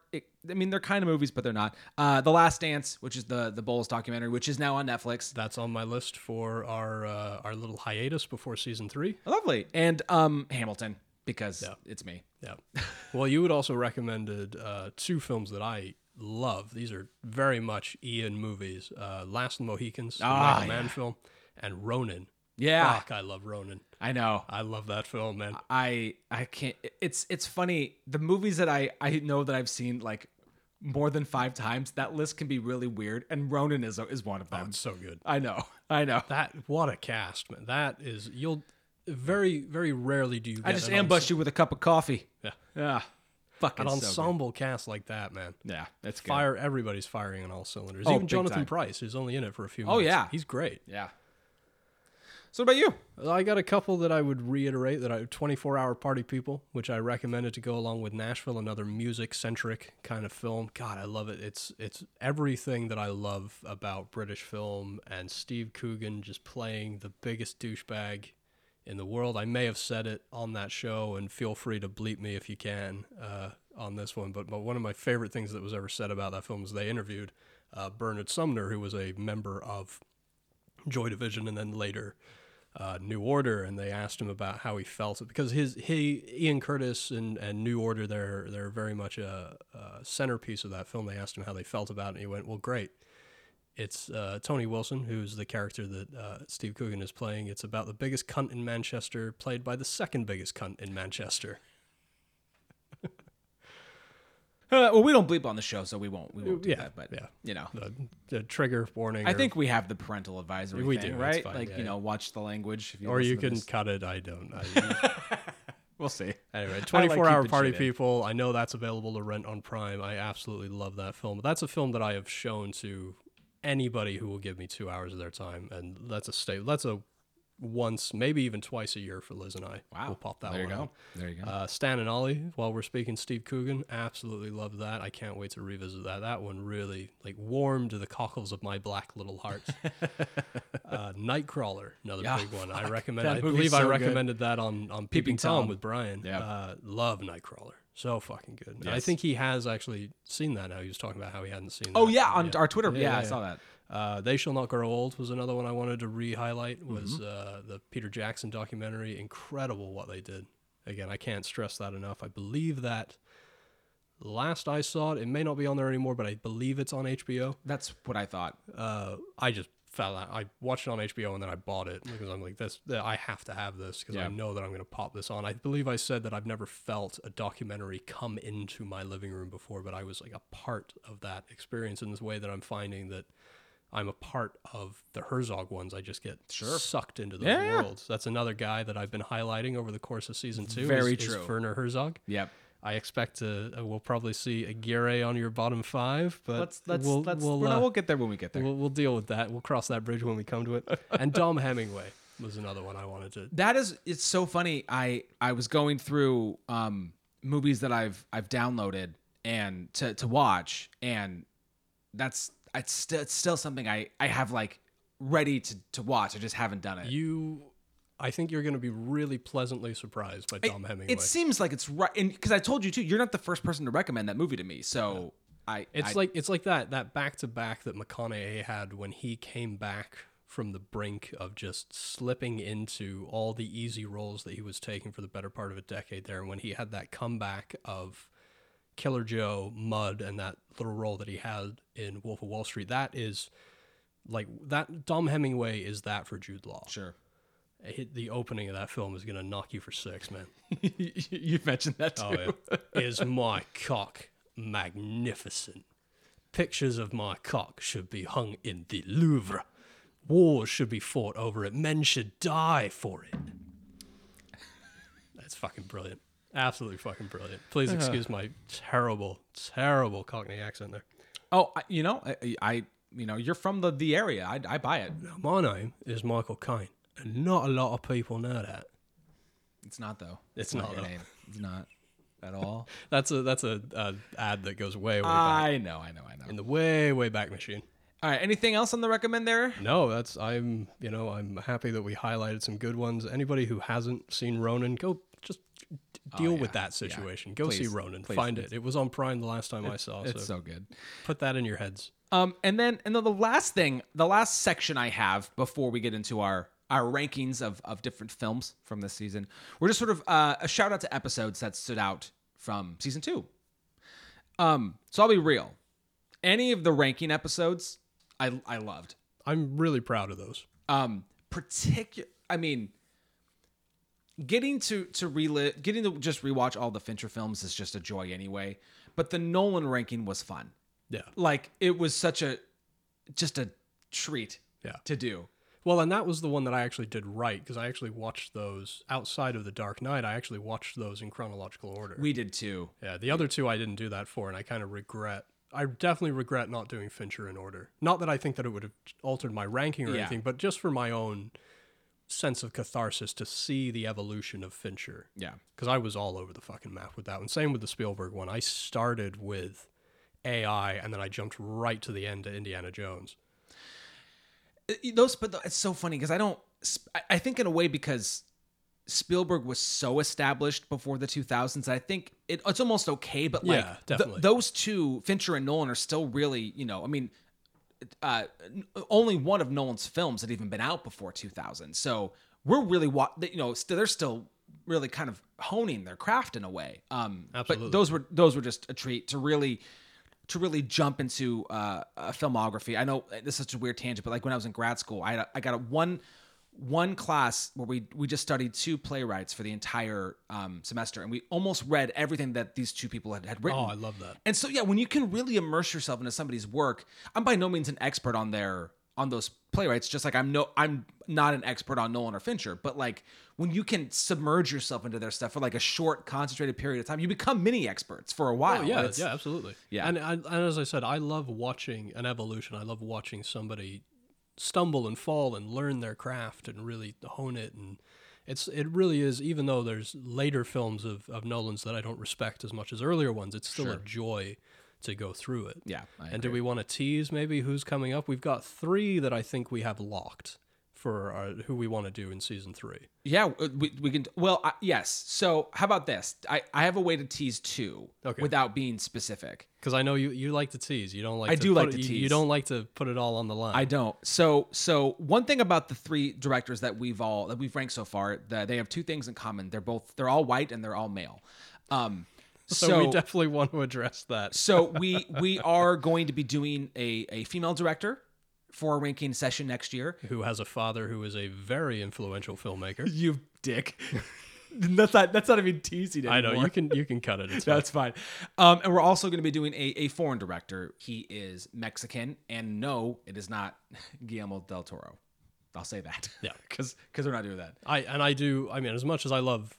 I mean, they're kind of movies, but they're not. Uh, the Last Dance, which is the the Bulls documentary, which is now on Netflix. That's on my list for our uh, our little hiatus before season three. Lovely. And um, Hamilton, because it's me. Yeah. well, you had also recommended uh, two films that I love. These are very much Ian movies. Uh, Last of the Mohicans, the Ah, Michael Mann film, and Ronin. Yeah, Fuck, I love Ronin. I know. I love that film, man. I I can't. It's it's funny. The movies that I I know that I've seen like more than five times. That list can be really weird, and Ronin is is one of oh, them. It's so good. I know. I know. That what a cast, man. That is you'll very very rarely do you. Get I just ambush ambushed you with a cup of coffee. Yeah. Yeah. Fucking An so ensemble cast like that, man. Yeah, that's good. Fire everybody's firing on all cylinders. Oh, Even Jonathan time. Pryce, who's only in it for a few minutes. Oh, yeah. he's great. Yeah. So what about you? I got a couple that I would reiterate that I 24 Hour Party People, which I recommended to go along with Nashville, another music centric kind of film. God, I love it. It's it's everything that I love about British film and Steve Coogan just playing the biggest douchebag in the world. I may have said it on that show, and feel free to bleep me if you can uh, on this one. But but one of my favorite things that was ever said about that film was they interviewed uh, Bernard Sumner, who was a member of Joy Division and then later uh, New Order, and they asked him about how he felt because his he Ian Curtis and, and New Order they're they're very much a, a centerpiece of that film. They asked him how they felt about it, and he went, "Well, great." It's uh, Tony Wilson, who's the character that uh, Steve Coogan is playing. It's about the biggest cunt in Manchester, played by the second biggest cunt in Manchester. Uh, well, we don't bleep on the show, so we won't. We won't do Yeah, that. But yeah. you know, The, the trigger warning. I or- think we have the parental advisory. We thing, do, right? fine, Like yeah, you know, watch the language. If you or you can this. cut it. I don't. I, We'll see. Anyway, like 24 Hour Party. People. I know that's available to rent on Prime. I absolutely love that film. That's a film that I have shown to anybody who will give me two hours of their time, and that's a stay. That's a once, maybe even twice a year for Liz and I. Wow. we'll pop that there you one. go. out. There you go. Uh, Stan and Ollie, while we're speaking Steve Coogan, absolutely love that. I can't wait to revisit that. That one really like warmed the cockles of my black little heart. uh, Nightcrawler, another Yeah, big one. I recommend. I believe I so good. recommended that on on Peeping, Tom. Tom. with Brian. Yeah. Uh, love Nightcrawler. So fucking good. And I think he has actually seen that now. He was talking about how he hadn't seen. oh yeah, on our Twitter. Yeah, Yeah, I saw that. Uh, they Shall Not Grow Old was another one I wanted to re-highlight. Was Mm-hmm. uh, the Peter Jackson documentary? Incredible what they did. Again, I can't stress that enough. I believe that last I saw it, it may not be on there anymore, but I believe it's on HBO. That's what I thought. Uh, I just fell out. I watched it on HBO and then I bought it because I'm like, this. I have to have this because Yeah. I know that I'm going to pop this on. I believe I said that I've never felt a documentary come into my living room before, but I was like a part of that experience in this way that I'm finding that I'm a part of the Herzog ones. I just get Sure. sucked into those Yeah, worlds. That's another guy that I've been highlighting over the course of season two. Very is, is true. Werner Herzog. Yep. I expect to. Uh, we'll probably see Aguirre on your bottom five, but Let's let's we'll, let's we'll, uh, we'll get there when we get there. We'll, we'll deal with that. We'll cross that bridge when we come to it. And Dom Hemingway was another one I wanted to. that is it's so funny i i was going through um movies that i've i've downloaded and to to watch and that's it's still it's still something i i have like ready to to watch i just haven't done it You, I think you're going to be really pleasantly surprised by Dom Hemingway. it seems like it's right and because i told you too you're not the first person to recommend that movie to me so i It's I- like it's like that that back to back that McConaughey had when he came back from the brink of just slipping into all the easy roles that he was taking for the better part of a decade there, and when he had that comeback of Killer Joe, Mud, and that little role that he had in Wolf of Wall Street. That is like that. Dom Hemingway is that for Jude Law. sure Hit the opening of that film is gonna knock you for six, man. You've mentioned that oh, too Oh yeah. Is my cock magnificent? Pictures of my cock should be hung in the Louvre. Wars should be fought over it. Men should die for it. That's fucking brilliant. Absolutely fucking brilliant. Please uh-huh. excuse my terrible, terrible Cockney accent there. oh I, you know I, I you know you're from the the area i, I buy it Now, my name is Michael Caine, and not a lot of people know that. it's not though It's not not, your though. name it's not at all That's a that's a, a ad that goes way way back i know i know i know in the way way back machine. All right. Anything else on the recommend there? No, that's I'm you know I'm happy that we highlighted some good ones. Anybody who hasn't seen Ronin, go just d- deal with Oh, yeah, that yeah. situation. Go see Ronin, please, find please. it. It was on Prime the last time I saw. It's so so good. put that in your heads. Um, and then and then the last thing, the last section I have before we get into our our rankings of of different films from this season, we're just sort of uh, a shout out to episodes that stood out from season two. Um, so I'll be real. Any of the ranking episodes, I I loved. I'm really proud of those. um particular i mean getting to to relive getting to just rewatch all the fincher films is just a joy anyway but the nolan ranking was fun Yeah. like it was such a just a treat Yeah. to do Well, and that was the one that I actually did right because I actually watched those outside of the Dark Knight. I actually watched those in chronological order. we did too yeah, the other two I didn't do that for, and I kind of regret. I definitely regret not doing Fincher in order. Not that I think that it would have altered my ranking or Yeah. anything, but just for my own sense of catharsis to see the evolution of Fincher. Yeah. Because I was all over the fucking map with that one. Same with the Spielberg one. I started with AI and then I jumped right to the end to Indiana Jones. Uh, those but it's so funny because i don't I- i think in a way because spielberg was so established before the 2000s i think it, it's almost okay but like Yeah, th- those two fincher and nolan are still really you know i mean uh only one of nolan's films had even been out before 2000 so we're really wa- you know they're still really kind of honing their craft in a way um Absolutely. but those were those were just a treat to really to really jump into uh, a filmography. I know this is such a weird tangent, but like when I was in grad school, I I got a one one class where we we just studied two playwrights for the entire um, semester, and we almost read everything that these two people had, had written. Oh, I love that. And so yeah, when you can really immerse yourself into somebody's work, I'm by no means an expert on their on those playwrights. Just like I'm no I'm not an expert on Nolan or Fincher, but like when you can submerge yourself into their stuff for like a short, concentrated period of time, you become mini experts for a while. Oh, yeah, yeah, absolutely. Yeah. And, and and as I said, I love watching an evolution. I love watching somebody stumble and fall and learn their craft and really hone it. And it's it really is. Even though there's later films of of Nolan's that I don't respect as much as earlier ones, it's still a joy to go through it. Yeah, I and do we want to tease maybe who's coming up? We've got three that I think we have locked for our, who we want to do in season three. Yeah, uh, we, we can. Well, yes. So, how about this? I, I have a way to tease two Okay. without being specific. Because I know you, you like to tease. You don't like. I to do like put- to you- You don't like to put it all on the line. I don't. So, so one thing about the three directors that we've all that we've ranked so far, that they have two things in common. They're both they're all white and they're all male. Um, so, so we definitely want to address that. so we we are going to be doing a a female director for a ranking session next year. Who has a father who is a very influential filmmaker? You dick. that's not that's not even teasing I know you can you can cut it. It's. That's fine. Um, and we're also going to be doing a, a foreign director. He is Mexican, and no, it is not Guillermo del Toro. I'll say that. Yeah. because because we're not doing that. I and I do. I mean, as much as I love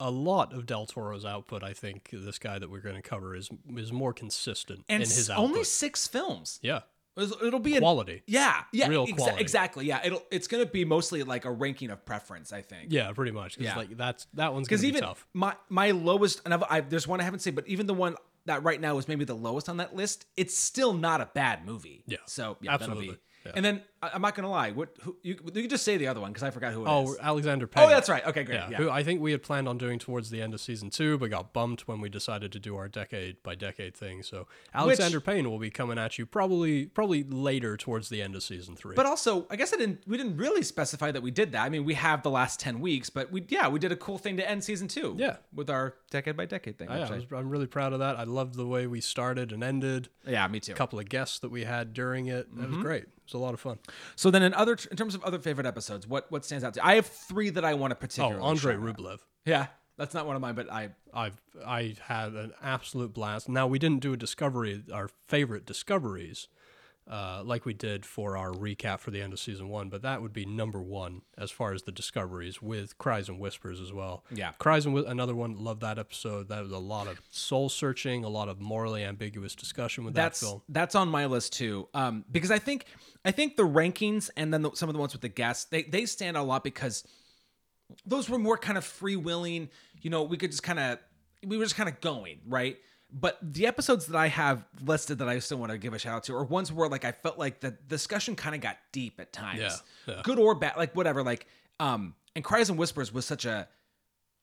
a lot of Del Toro's output, I think this guy that we're going to cover is is more consistent And in his output. only six films. yeah, It'll be quality. Yeah, yeah, Real exa- quality. exactly. Yeah, it'll it's going to be mostly like a ranking of preference. I think. Yeah, pretty much. Yeah. like that's that one's because even tough. my my lowest and I've, I've, there's one I haven't seen, but even the one that right now is maybe the lowest on that list, it's still not a bad movie. Yeah, so yeah, absolutely. That'll be, Yeah. And then I, I'm not gonna lie, what who, you you just say the other one because I forgot who it is. Oh, Alexander Payne. Oh, that's right. Okay, great. Yeah, Yeah. who I think we had planned on doing towards the end of season two, but got bumped when we decided to do our decade by decade thing. So Alexander Payne will be coming at you probably probably later towards the end of season three. But also, I guess I didn't. We didn't really specify that we did that. I mean, we have the last ten weeks, but we yeah, we did a cool thing to end season two. Yeah. with our decade by decade thing. yeah, which I I- was, I'm really proud of that. I loved the way we started and ended. yeah, me too. A couple of guests that we had during it. That Mm-hmm. was great. It was a lot of fun. So then, in other in terms of other favorite episodes, what what stands out to you? I have three that I want to Oh, particularly. Andrei shout out. Rublev. Yeah, that's not one of mine, but I I've I had an absolute blast. Now we didn't do a discovery, our favorite discoveries, uh, like we did for our recap for the end of season one. But that would be number one as far as the discoveries with Cries and Whispers as well. Yeah. Cries and Whi- another one. Love that episode. That was a lot of soul searching, a lot of morally ambiguous discussion with that's that film. that's on my list too. Um, because I think I think the rankings and then the, some of the ones with the guests they they stand out a lot because those were more kind of free willing. You know, we could just kind of we were just kind of going right. But the episodes that I have listed that I still want to give a shout out to are ones where like I felt like the discussion kind of got deep at times, Yeah, yeah. good or bad, like whatever. Like um, and cries and whispers was such a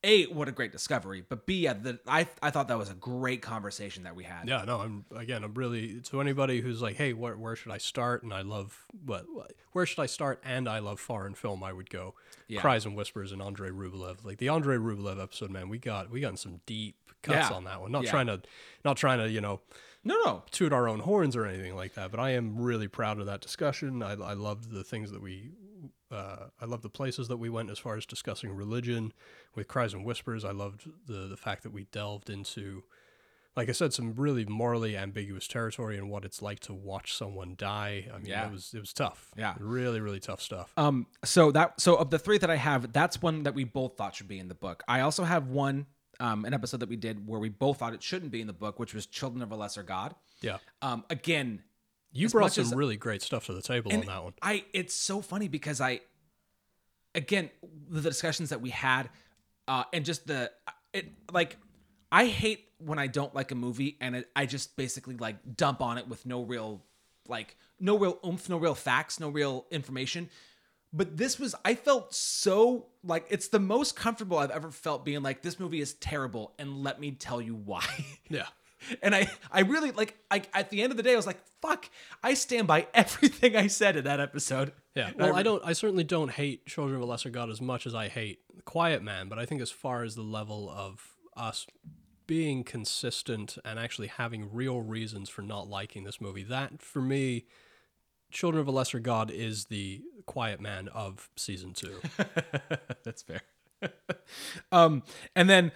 a what a great discovery, but b yeah, the, I I thought that was a great conversation that we had. Yeah, no, I'm again, I'm really to anybody who's like, hey, where where should I start? And I love what, where should I start? And I love foreign film. I would go Yeah. Cries and Whispers and Andrei Rublev. Like the Andrei Rublev episode, man, we got we got some deep cuts Yeah. on that one. Not trying to, not trying to, you know, No, no, toot our own horns or anything like that. But I am really proud of that discussion. I I loved the things that we. Uh, I love the places that we went as far as discussing religion with cries and whispers. I loved the the fact that we delved into like I said, some really morally ambiguous territory and what it's like to watch someone die. I mean, Yeah. it was it was tough. Yeah. really, really tough stuff. Um, so that so of the three that I have, that's one that we both thought should be in the book. I also have one, um, an episode that we did where we both thought it shouldn't be in the book, which was Children of a Lesser God. yeah, Um, again, you as brought some as- really great stuff to the table on that one. I it's so funny because I again the discussions that we had, uh, and just the it like I hate when I don't like a movie and it, I just basically like dump on it with no real like no real oomph, no real facts, no real information. But this was I felt so like it's the most comfortable I've ever felt being like this movie is terrible and let me tell you why. Yeah. And I, I really like, I, at the end of the day, I was like, fuck, I stand by everything I said in that episode. Yeah. Well, I don't. I certainly don't hate Children of a Lesser God as much as I hate Quiet Man. But I think as far as the level of us being consistent and actually having real reasons for not liking this movie, that for me, Children of a Lesser God is the Quiet Man of season two. That's fair. um, and then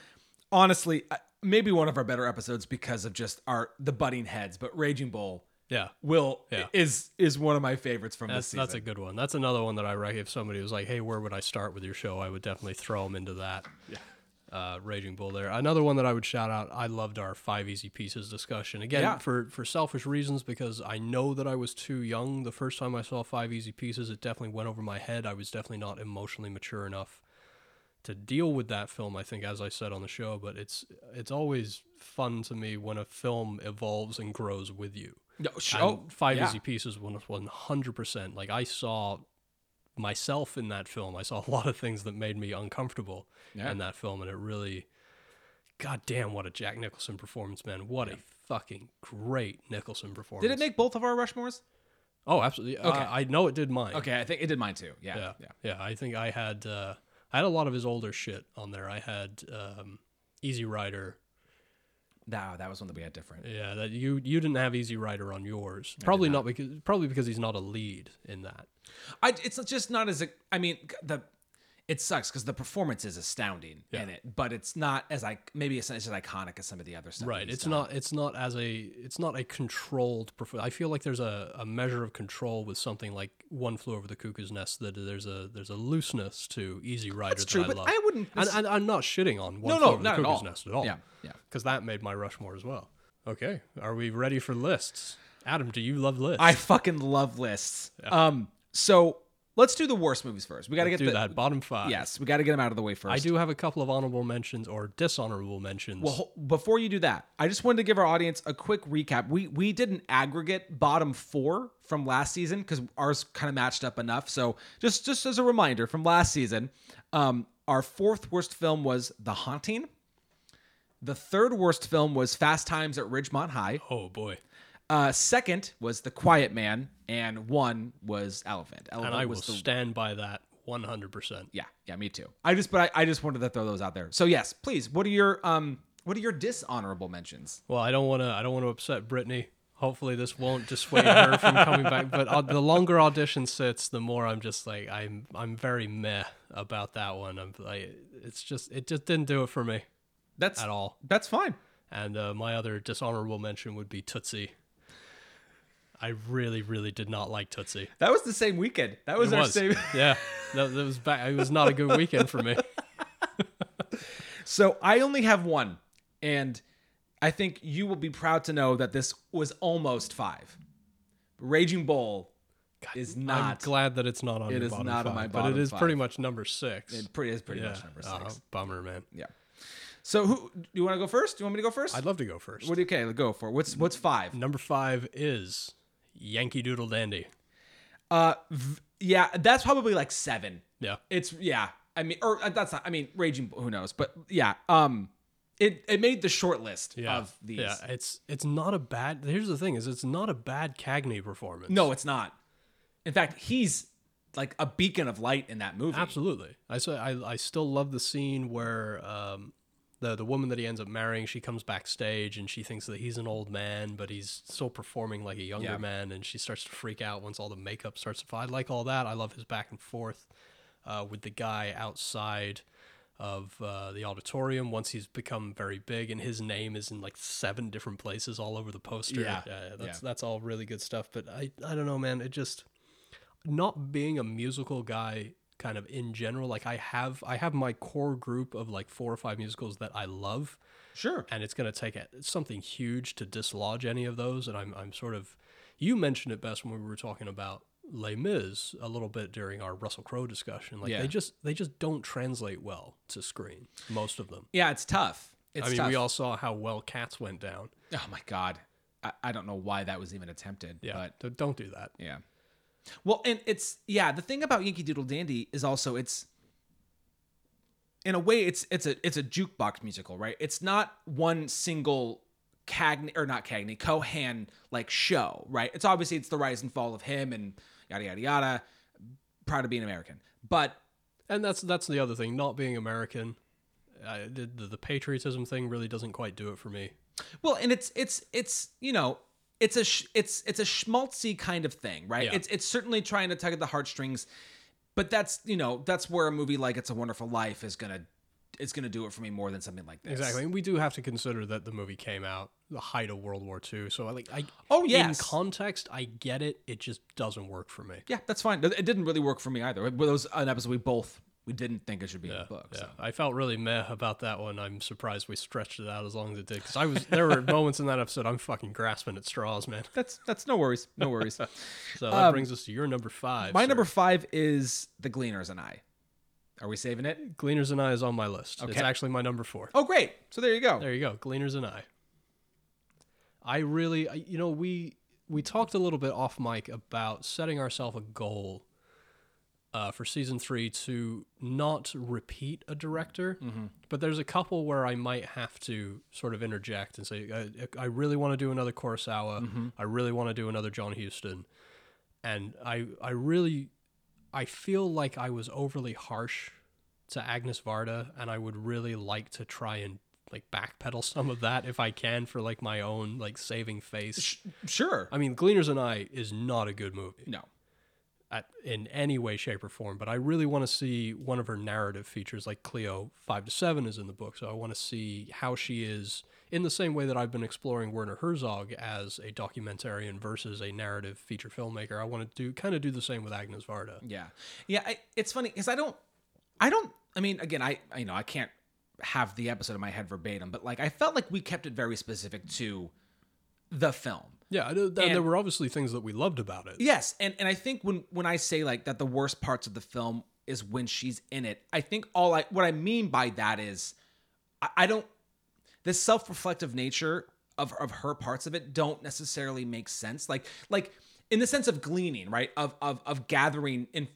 honestly, I- maybe one of our better episodes because of just our the butting heads, but Raging Bull yeah. will Yeah. is is one of my favorites from That's this season. that's a good one. That's another one that I reckon if somebody was like, "Hey, where would I start with your show?" I would definitely throw them into that. Yeah. Uh, Raging Bull there. Another one that I would shout out. I loved our five easy pieces discussion again Yeah. for for selfish reasons because I know that I was too young the first time I saw five easy pieces. It definitely went over my head. I was definitely not emotionally mature enough to deal with that film. I think, as I said on the show, but it's it's always fun to me when a film evolves and grows with you. No, sh- And oh, Five yeah. Easy Pieces was one hundred percent. Like I saw myself in that film. I saw a lot of things that made me uncomfortable Yeah. in that film, and it really, god damn, what a Jack Nicholson performance, man! What a fucking great Nicholson performance. Did it make both of our Rushmores? Oh, absolutely. Okay. Uh, I know it did mine. Okay, I think it did mine too. Yeah, Yeah, yeah. yeah. I think I had uh, I had a lot of his older shit on there. I had um, Easy Rider. No, that was one that we had different. Yeah, that you you didn't have Easy Rider on yours. Probably not. because probably because he's not a lead in that. I, it's just not as. I mean, the it sucks because the performance is astounding Yeah. in it, but it's not as like maybe it's not as iconic as some of the other stuff. Right. It's done. not. It's not as a. It's not a controlled. I feel like there's a, a measure of control with something like One Flew Over the Cuckoo's Nest. That there's a there's a looseness to Easy Rider That's that true, I but love. I wouldn't. and, and I'm not shitting on One no, Flew no, Over the Cuckoo's all. Nest at all. Yeah, yeah. Because that made my Rushmore as well. Okay. Are we ready for lists? Adam, do you love lists? I fucking love lists. Um, so let's do the worst movies first. We got to get do the, that. Bottom five. Yes, we got to get them out of the way first. I do have a couple of honorable mentions or dishonorable mentions. Well, before you do that, I just wanted to give our audience a quick recap. We we did an aggregate bottom four from last season because ours kind of matched up enough. So just just as a reminder, from last season, um, our fourth worst film was The Haunting. The third worst film was Fast Times at Ridgemont High. oh boy. Uh, second was The Quiet Man, and one was Elephant. Elephant And I will was the stand by that 100%. yeah, yeah, me too. I just but I, I just wanted to throw those out there. So yes, please. What are your um what are your dishonorable mentions? Well, I don't want to. I don't want to upset Brittany. Hopefully, this won't dissuade her from coming back. But uh, the longer audition sits, the more I'm just like I'm. I'm very meh about that one. I'm like, it's just it just didn't do it for me That's at all. That's fine. And uh, my other dishonorable mention would be Tootsie. I really, really did not like Tootsie. That was the same weekend. That was It our was, same. yeah. That, that was back. It was not a good weekend for me. So I only have one, and I think you will be proud to know that this was almost five. Raging Bull is not. I'm glad that it's not on It is bottom not on five, my but it is five. pretty much number six. It pretty is pretty yeah. much number Oh, six. bummer, man. Yeah. So who do you want to go first? Do you want me to go first? I'd love to go first. what do you okay? Go for it. What's what's five? Number five is Yankee Doodle Dandy. Uh, v- yeah, that's probably like seven. Yeah. It's yeah. I mean, or uh, that's not. I mean, Raging. Who knows? But yeah. Um, it it made the short list Yeah. of these. Yeah. It's it's not a bad here's the thing, is it's not a bad Cagney performance. No, it's not. In fact, he's like a beacon of light in that movie. Absolutely. I I I still love the scene where um the the woman that he ends up marrying, she comes backstage and she thinks that he's an old man, but he's still performing like a younger Yeah. man, and she starts to freak out once all the makeup starts to fall. I like all that. I love his back and forth uh, with the guy outside of uh, the auditorium once he's become very big, and his name is in like seven different places all over the poster. Yeah. that's Yeah. that's all really good stuff. But I I don't know, man. It just not being a musical guy kind of in general like i have i have my core group of like four or five musicals that i love Sure. and it's going to take a, something huge to dislodge any of those and I'm, I'm sort of you mentioned it best when we were talking about Les Mis a little bit during our Russell Crowe discussion. Like Yeah. they just they just don't translate well to screen. Most of them. Yeah, it's tough. It's I mean, tough. we all saw how well Cats went down. oh my god, I, I don't know why that was even attempted. Yeah, but don't do that. Yeah. Well, and it's yeah, the thing about Yankee Doodle Dandy is also it's in a way it's it's a it's a jukebox musical, right? It's not one single Cagney or not Cagney, Cohan like show, right? It's obviously it's the rise and fall of him and yada yada yada. Proud to be an American. But And that's that's the other thing. Not being American, I, the, the the patriotism thing really doesn't quite do it for me. Well, and it's it's it's you know it's a sh- it's it's a schmaltzy kind of thing, right? Yeah. It's it's certainly trying to tug at the heartstrings, but that's you know that's where a movie like It's a Wonderful Life is gonna it's gonna do it for me more than something like this. Exactly. And we do have to consider that the movie came out the height of World War II. So I like I Oh, yeah in context, I get it. It just doesn't work for me. Yeah, that's fine. It didn't really work for me either. It was an episode we both we didn't think it should be in the book. Yeah, So. I felt really meh about that one. I'm surprised we stretched it out as long as it did because I was there were moments in that episode I'm fucking grasping at straws, man. That's that's no worries, no worries. So that brings us to your number five. Um, My sir. number five is The Gleaners and I. Are we saving it? Gleaners and I is on my list. It's Okay. actually my number four. Oh, great. So there you go. There you go, Gleaners and I. I really, you know, we we talked a little bit off mic about setting ourselves a goal uh, for season three to not repeat a director, but there's a couple where I might have to sort of interject and say, I, I really want to do another Kurosawa. I really want to do another John Huston, and I I really I feel like I was overly harsh to Agnes Varda, and I would really like to try and like backpedal some of that if I can for like my own like saving face. Sh- sure. I mean, Gleaners and I is not a good movie No. At, in any way, shape, or form, but I really want to see one of her narrative features, like Cleo five to seven is in the book. So I want to see how she is in the same way that I've been exploring Werner Herzog as a documentarian versus a narrative feature filmmaker. I want to do kind of do the same with Agnes Varda. Yeah, yeah. I, it's funny because I don't, I don't. I mean, again, I, I you know I can't have the episode in my head verbatim, but like I felt like we kept it very specific to the film. Yeah, know- and there were obviously things that we loved about it. Yes, and and I think when when I say like that, the worst parts of the film is when she's in it. I think all I what I mean by that is, I, I don't the self reflective nature of of her parts of it don't necessarily make sense. Like like in the sense of gleaning, right? Of of of gathering in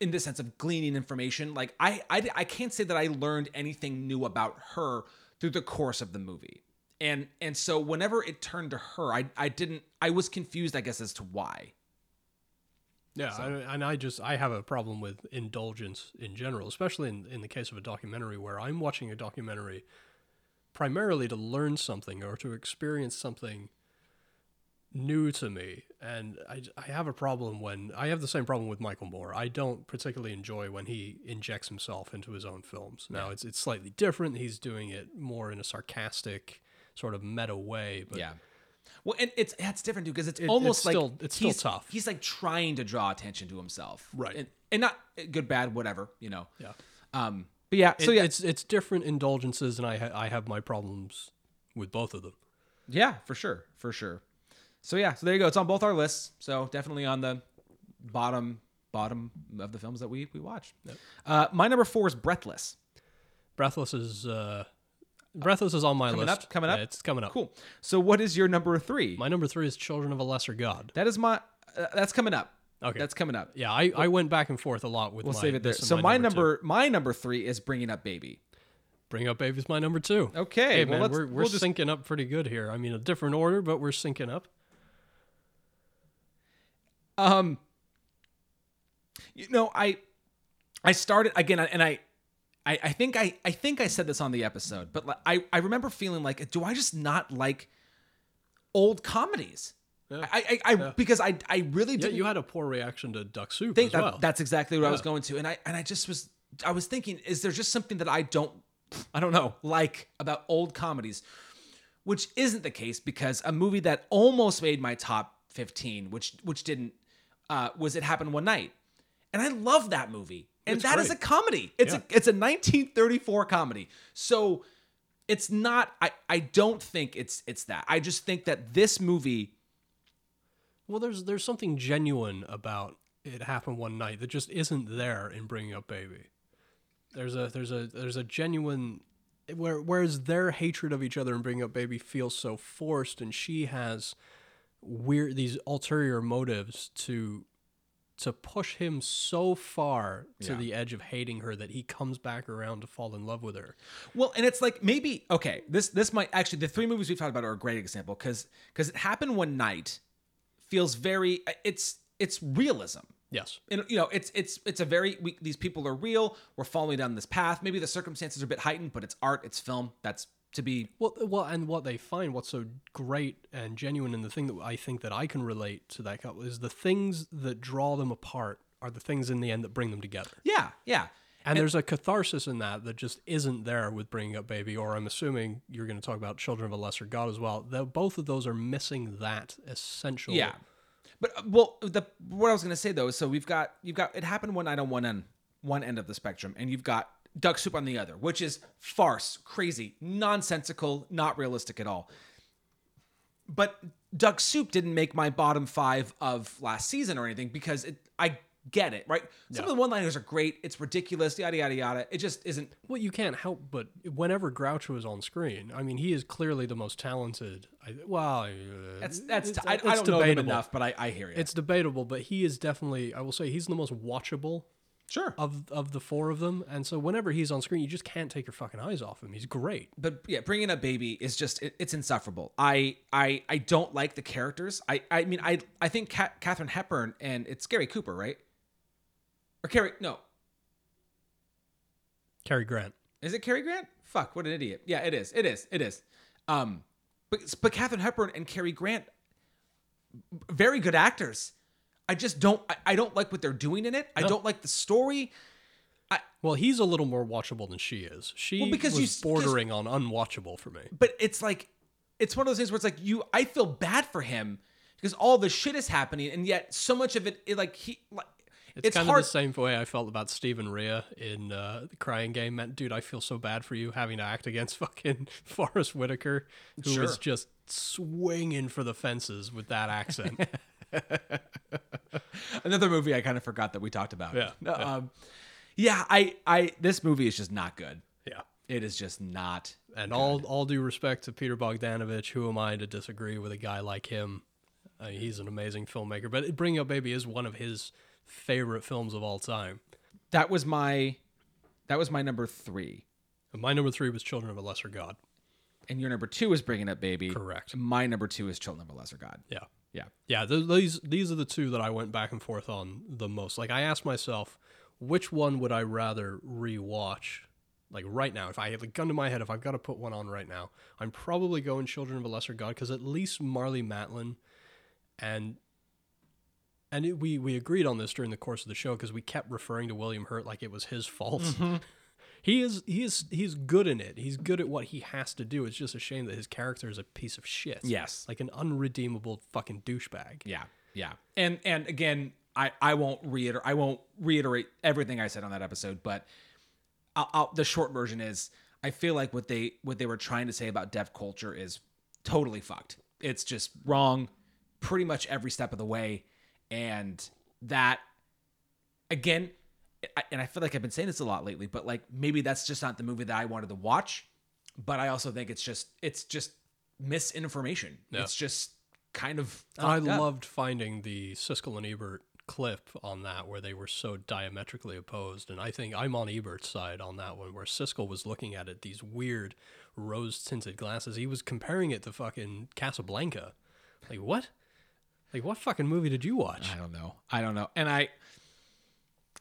in the sense of gleaning information. Like I I I can't say that I learned anything new about her through the course of the movie. And and so whenever it turned to her, I I didn't I was confused, I guess, as to why. Yeah, I, and I just I have a problem with indulgence in general, especially in in the case of a documentary where I'm watching a documentary primarily to learn something or to experience something new to me, and I I have a problem when I have the same problem with Michael Moore. I don't particularly enjoy when he injects himself into his own films. Now it's it's slightly different. He's doing it more in a sarcastic sort of meta way, but Yeah. Well, and it's that's different too because it's It- almost it's like still- it's still he's, tough. He's like trying to draw attention to himself, Right. And, and not good, bad, whatever, you know. yeah. Um, but yeah, so It- yeah, it's it's different indulgences, and I ha- I have my problems with both of them. yeah, for sure, for sure. So yeah, so there you go. It's on both our lists. So definitely on the bottom bottom of the films that we we watch. Uh, my number four is Breathless. Breathless is uh, Breathless is on my Coming list. up, coming Yeah, up? it's coming up. Cool. So what is your number three? My number three is Children of a Lesser God. that is my uh, that's coming up. Okay. that's coming up. Yeah, I, I went back and forth a lot with. We'll my, save it there. So my, two. number my number three is Bringing Up Baby. Bring Up Baby's my number two. Okay, Hey well, man, we're we're we'll just- syncing up pretty good here. I mean, a different order, but we're syncing up. Um, you know, I, I started again, and I, I, I think I, I think I said this on the episode, but like, I, I remember feeling like, do I just not like old comedies? Yeah. I, I, I because I, I really didn't you had a poor reaction to Duck Soup think as that well. that's exactly what I was going to, and I, and I just was, I was thinking, is there just something that I don't, I don't know, like about old comedies, which isn't the case because a movie that almost made my top fifteen, which which didn't, uh, was It Happened One Night, and I love that movie, and It's that is great. a comedy. It's Yeah. a it's a 1934 comedy, so it's not. I I don't think it's it's that. I just think that this movie Well, there's there's something genuine about it happened one night that just isn't there in bringing up baby. There's a there's a there's a genuine where whereas their hatred of each other and bringing up baby feels so forced, and she has weird these ulterior motives to to push him so far to Yeah. the edge of hating her that he comes back around to fall in love with her. Well, and it's like maybe okay. This this might actually the three movies we've talked about are a great example because because it happened one night feels very it's it's realism. Yes. And you know it's it's it's a very we, these people are real. We're following down this path. Maybe the circumstances are a bit heightened, but it's art. It's film. That's to be Well, well, and what they find, what's so great and genuine, and the thing that I think that I can relate to that couple is the things that draw them apart are the things in the end that bring them together. yeah yeah. And, there's a catharsis in that that just isn't there with bringing up baby, or I'm assuming you're going to talk about Children of a Lesser God as well. Though both of those are missing that essential. Yeah, but uh, well, the what I was gonna say though is so we've got you've got it happened one night on one end one end of the spectrum, and you've got Duck Soup on the other, which is farce, crazy, nonsensical, not realistic at all. But Duck Soup didn't make my bottom five of last season or anything because it I get it right. Some of the one-liners are great. It's ridiculous, yada yada yada. It just isn't. Well, you can't help but whenever Groucho is on screen, I mean, he is clearly the most talented. I, well, uh, That's that's. I, I don't know them debatable. enough, but I, I hear you. It's debatable, but he is definitely. I will say he's the most watchable sure. of of the four of them, and so whenever he's on screen, you just can't take your fucking eyes off him. He's great. but yeah, bringing up baby is just it, it's insufferable. I I I don't like the characters. I I mean I I think Ca- Katharine Hepburn and it's Gary Cooper, right? Or Carrie? No, Cary Grant. is it Cary Grant? Fuck, what an idiot. Yeah, it is. It is. It is. Um, but but Katharine Hepburn and Cary Grant, very good actors. I just don't. I, I don't like what they're doing in it. I don't like the story. I, Well, he's a little more watchable than she is. She Well, because was you bordering on unwatchable for me. but it's like it's one of those things where it's like you i feel bad for him because all the shit is happening and yet so much of it, it like he like It's, it's, kind hard of the same way I felt about Stephen Rea in uh, the Crying Game. Meant, dude, I feel so bad for you having to act against fucking Forest Whitaker, who was just swinging for the fences with that accent. another movie i kind of forgot that we talked about Yeah, No, um yeah i i this movie is just not good yeah. it is just not And all all due respect to Peter Bogdanovich, who am I to disagree with a guy like him? Uh, he's an amazing filmmaker. But Bring Up Baby is one of his favorite films of all time. that was my that was my number three And my number three was Children of a Lesser God. and your number two is bringing up baby Correct. my number two is children of a lesser god Yeah. Yeah Yeah, th- these these are the two that I went back and forth on the most. Like I asked myself, which one would I rather rewatch? Like right now, if I had a gun to my head, if I've got to put one on right now, I'm probably going Children of a Lesser God because at least Marlee Matlin and and it, we we agreed on this during the course of the show because we kept referring to William Hurt like it was his fault. Mm-hmm. He is he is he's good in it. He's good at what he has to do. It's just a shame that his character is a piece of shit. yes like an unredeemable fucking douchebag. Yeah, yeah, and and again, I I won't reiterate I won't reiterate everything I said on that episode, but I'll, I'll, the short version is I feel like what they what they were trying to say about deaf culture is totally fucked. It's just wrong, pretty much every step of the way, and that again, I, and I feel like I've been saying this a lot lately, but like maybe that's just not the movie that I wanted to watch. But I also think it's just it's just misinformation. Yeah. It's just kind of I up. loved finding the Siskel and Ebert clip on that where they were so diametrically opposed. And I think I'm on Ebert's side on that one, where Siskel was looking at it, these weird rose tinted glasses. He was comparing it to fucking Casablanca. Like, what? Like, what fucking movie did you watch? I don't know. I don't know. And I,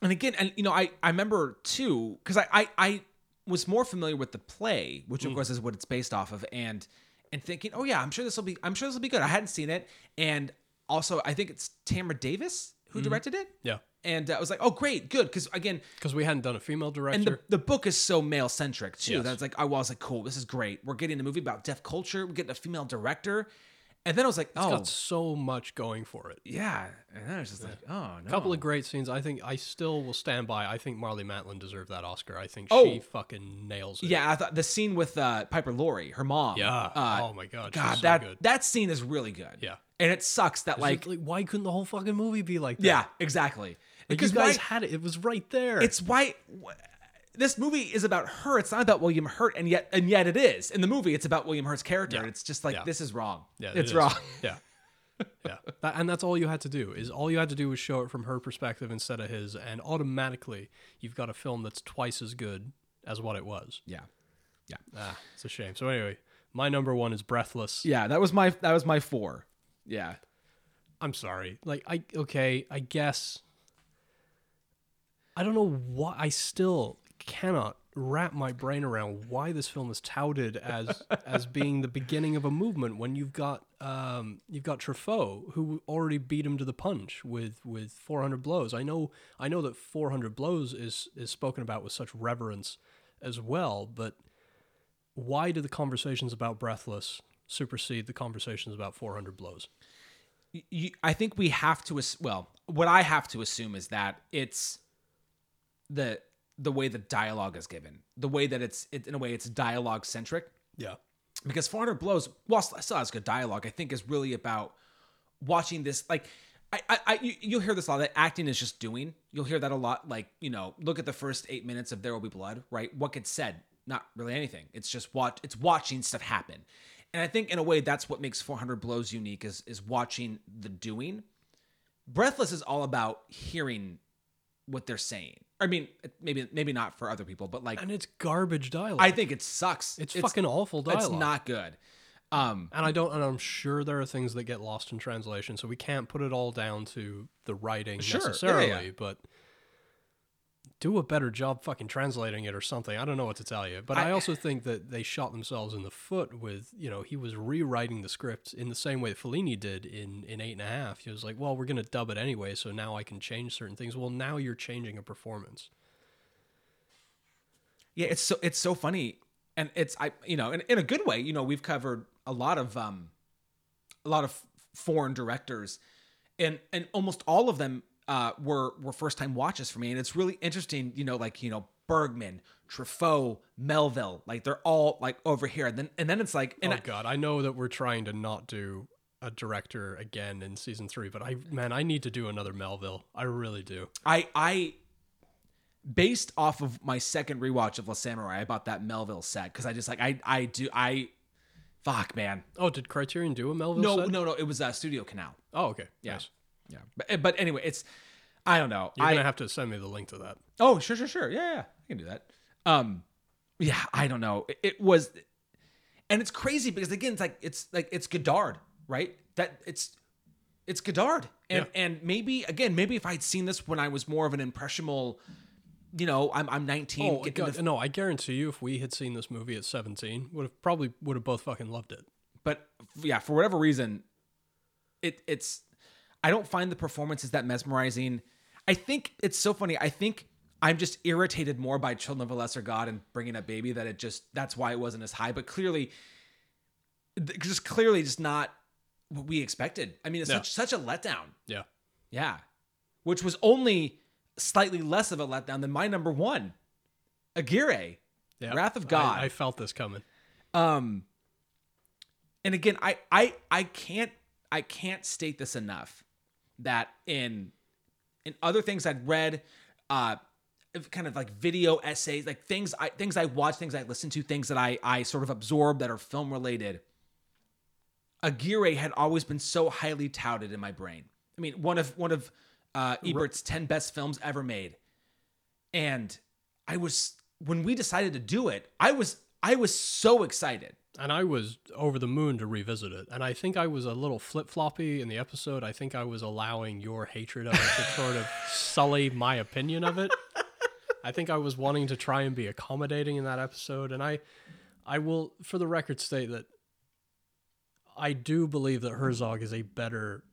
and again, and you know, I I remember too because I, I I was more familiar with the play, which of course is what it's based off of, and and thinking, oh yeah, I'm sure this will be, I'm sure this will be good. I hadn't seen it, and also I think it's Tamara Davis who directed it, Yeah. and uh, I was like, oh great, good, because again, Because we hadn't done a female director. and the, the book is so male centric too. Yes. That's like I was like, cool, this is great. We're getting a movie about deaf culture. We're getting a female director, And then I was like, It's oh, got so much going for it. yeah. And then I was just like, oh no. A couple of great scenes. I think I still will stand by. I think Marlee Matlin deserved that Oscar. I think Oh. she fucking nails it. Yeah, I thought the scene with uh, Piper Laurie, her mom. Yeah. Uh, oh my god. she's God, so that good. that scene is really good. Yeah. And it sucks that Like, like, why couldn't the whole fucking movie be like that? yeah, exactly. Like, Because you guys why- had it. It was right there. it's why wh- this movie is about her. It's not about William Hurt, and yet and yet it is. In the movie, it's about William Hurt's character, Yeah. and it's just like Yeah. this is wrong. yeah, it's is. wrong. Yeah. Yeah. That, and that's all you had to do. Is all you had to do was show it from her perspective instead of his and automatically you've got a film that's twice as good as what it was. Yeah, yeah, Ah, it's a shame. So anyway, my number 1 is Breathless. yeah. That was my that was my four. Yeah, I'm sorry. Like I okay, I guess I don't know why I still cannot wrap my brain around why this film is touted as as being the beginning of a movement when you've got um you've got Truffaut who already beat him to the punch with with 400 blows. I know I know that 400 blows is is spoken about with such reverence as well, but why do the conversations about Breathless supersede the conversations about 400 blows? you, I think we have to. Well, what I have to assume is that it's the the way the dialogue is given, the way that it's it, in a way it's dialogue centric. Yeah. because 400 blows while it still has good dialogue i think is really about watching this like I, I, I you, you'll hear this a lot that acting is just doing. You'll hear that a lot like you know look at the first eight minutes of there will be blood right? What gets said? Not really anything. It's just watch it's watching stuff happen. And i think in a way that's what makes 400 blows unique is is watching the doing. Breathless is all about hearing what they're saying i mean maybe maybe not for other people but like And it's garbage dialogue. i think it sucks it's, fucking awful dialogue. it's not good um And I don't, and I'm sure there are things that get lost in translation, so we can't put it all down to the writing Sure, yeah, necessarily. yeah. But do a better job fucking translating it or something. I don't know what to tell you. But I, I- also think that they shot themselves in the foot with, you know, he was rewriting the script in the same way that Fellini did in in eight and a half. He was like, well, we're gonna dub it anyway, so now I can change certain things. Well, now you're changing a performance. Yeah, it's so it's so funny, and it's I you know in, in a good way. You know, we've covered a lot of um, a lot of foreign directors, and and almost all of them uh, were were first time watches for me, and it's really interesting. You know, like you know Bergman, Truffaut, Melville, like they're all like over here, and then and then it's like and oh I- god, I know that we're trying to not do a director again in season three, but I man, I need to do another Melville. I really do. I I based off of my second rewatch of Le Samouraï I bought that Melville set because I just like I I do I fuck man Oh, did Criterion do a Melville? no set? no no it was uh, Studio Canal. Oh, okay. Yeah. Nice. Yeah, but, but anyway, it's I don't know. You're I, gonna have to send me the link to that. oh, sure, sure, sure. Yeah, yeah, I can do that. Um, yeah, I don't know. It, it was, and it's crazy because again, it's like it's like it's Godard, right? That it's it's Godard, and Yeah. and maybe again, maybe if I'd seen this when I was more of an impressionable, you know, I'm I'm 19. Oh God, into- no! I guarantee you, if we had seen this movie at 17, would have probably would have both fucking loved it. but yeah, for whatever reason, it it's I don't find the performances that mesmerizing. I think it's so funny. I think I'm just irritated more by Children of a Lesser God and Bringing Up Baby that it just that's why it wasn't as high. But clearly, just clearly, just not what we expected. I mean, it's such such a letdown. Yeah. Yeah, which was only slightly less of a letdown than my number one, Aguirre. Yeah. Wrath of I- God. I, felt this coming. Um, and again, I I I can't I can't state this enough that in in other things I'd read, uh, kind of like video essays, like things I things I watch, things I listen to, things that I I sort of absorb that are film related. Aguirre had always been so highly touted in my brain. I mean, one of one of uh, Ebert's ten best films ever made, and I was when we decided to do it, I was I was so excited. And I was over the moon to revisit it. And I think I was a little flip floppy in the episode. I think I was allowing your hatred of it to sort of sully my opinion of it. I think I was wanting to try and be accommodating in that episode. And I, I will, for the record, state that I do believe that Herzog is a better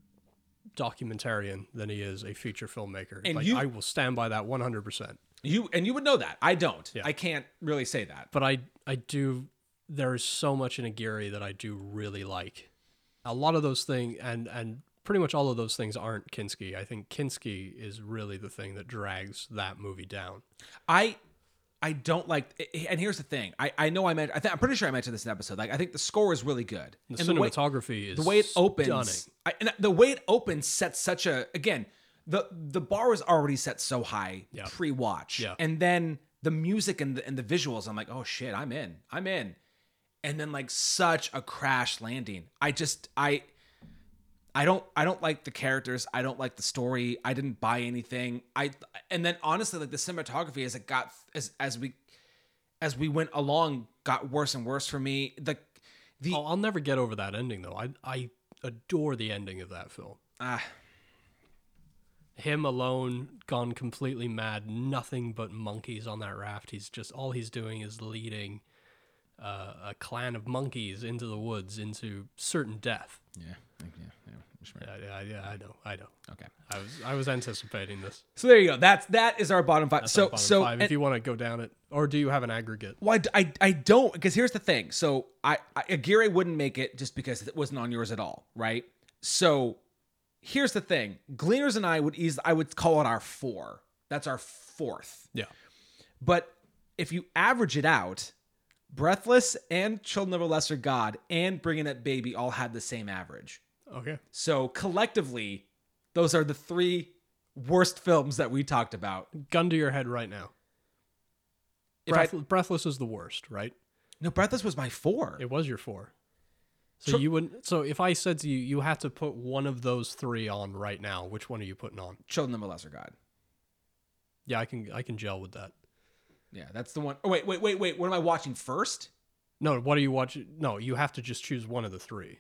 documentarian than he is a feature filmmaker. And like, you- I will stand by that 100%. You and you would know that. I don't. Yeah. I can't really say that. but I I do there is so much in Aguirre that I do really like. a lot of those things and and pretty much all of those things aren't Kinski. I think Kinski is really the thing that drags that movie down. I I don't like and here's the thing. I, I know I meant I I'm pretty sure I mentioned this in an episode. Like I think the score is really good. The and the way, cinematography is the way it opens stunning. I, and the way it opens sets such a again the the bar was already set so high Yeah. pre-watch Yeah. and then the music and the, and the visuals i'm like oh shit i'm in i'm in and then like such a crash landing. I just i i don't i don't like the characters. I don't like the story. I didn't buy anything. I and then honestly like the cinematography as it got as as we as we went along got worse and worse for me. The the I'll, I'll never get over that ending though. I I adore the ending of that film. ah. Him alone, gone completely mad, nothing but monkeys on that raft. He's just all he's doing is leading uh, a clan of monkeys into the woods into certain death. yeah yeah yeah Yeah, yeah, yeah I know, I know. okay I was I was anticipating this. So there you go. That's that is our bottom five. That's so bottom so five, if you want to go down it, or do you have an aggregate? well, I, I, I don't because here's the thing. So I, I Aguirre wouldn't make it just because it wasn't on yours at all, right? So here's the thing. Gleaners and I would easily I would call it our four. That's our fourth. Yeah, But if you average it out, Breathless and Children of a Lesser God and Bringing Up Baby all had the same average. okay. So collectively, those are the three worst films that we talked about. Gun to your head right now. If I- Breathless is the worst, right? No, Breathless was my four. It was your four. So you wouldn't. So if I said to you, you have to put one of those three on right now. Which one are you putting on? Children of a Lesser God. Yeah, I can. I can gel with that. Yeah, that's the one. Oh wait, wait, wait, wait. What am I watching first? No, what are you watching? No, you have to just choose one of the three.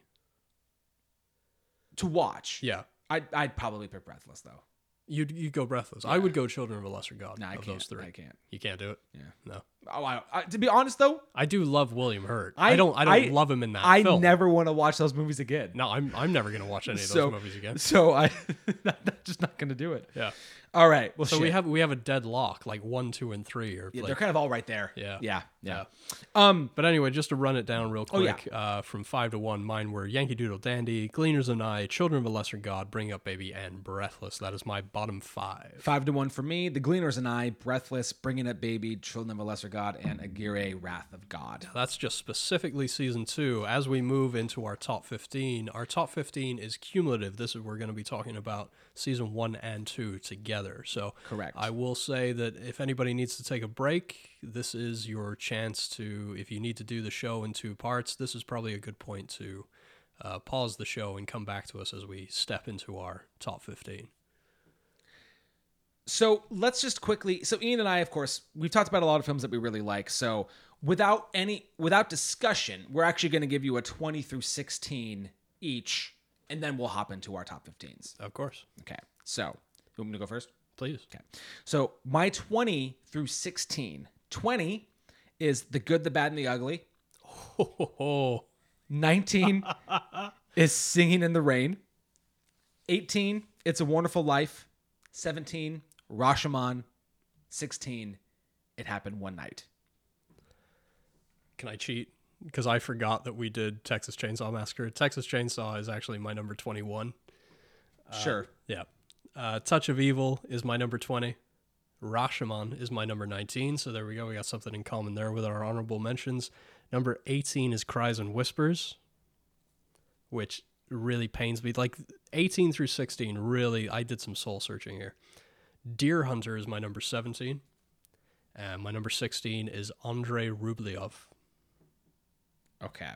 To watch. Yeah, I'd, I'd probably pick Breathless though. you you go Breathless. I would go Children of a Lesser God. No, I of can't. those three. I can't. You can't do it. Yeah. No, Oh, I, I, to be honest though, I do love William Hurt. I- I, don't. I don't love him in that I film. never want to watch those movies again. No, I'm. I'm never gonna watch any of those So- movies again. So I, I'm just not gonna do it. Yeah. All right. Well, So we have we have a deadlock, like one, two, and three, or Yeah, like they're kind of all right there. Yeah. Yeah. Yeah. Um. But anyway, just to run it down real Oh, yeah. quick, uh, from five to one, mine were Yankee Doodle Dandy, Gleaners and I, Children of a Lesser God, Bring Up Baby, and Breathless. That is my bottom five. Five to one for me. The Gleaners and I, Breathless, Bringing Up Baby, Children of a Lesser God, and Aguirre, Wrath of God. That's just specifically season two. As we move into our top 15, our top 15 is cumulative. This is we're going to be talking about season one and two together. So Correct. I will say that if anybody needs to take a break, this is your chance to, if you need to do the show in two parts, this is probably a good point to uh, pause the show and come back to us as we step into our top 15. So let's just quickly. So Ian and I, of course, we've talked about a lot of films that we really like. So without any, without discussion, we're actually going to give you a twenty through sixteen each, and then we'll hop into our top 15s. Of course. Okay. So you want me to go first? Please. Okay. So my twenty through 16. 20 is the good, the bad, and the ugly. Oh, 19 is Singing in the Rain. 18, It's a Wonderful Life. 17, Rashomon. 16, It Happened One Night. Can I cheat? Because I forgot that we did Texas Chainsaw Massacre. Texas Chainsaw is actually my number 21. sure. Uh, yeah. Uh, Touch of Evil is my number 20. Rashomon is my number 19. So there we go. We got something in common there with our honorable mentions. Number 18 is Cries and Whispers, which really pains me. Like 18 through 16, really, I did some soul searching here. Deer Hunter is my number 17. And my number 16 is Andrei Rublev. Okay.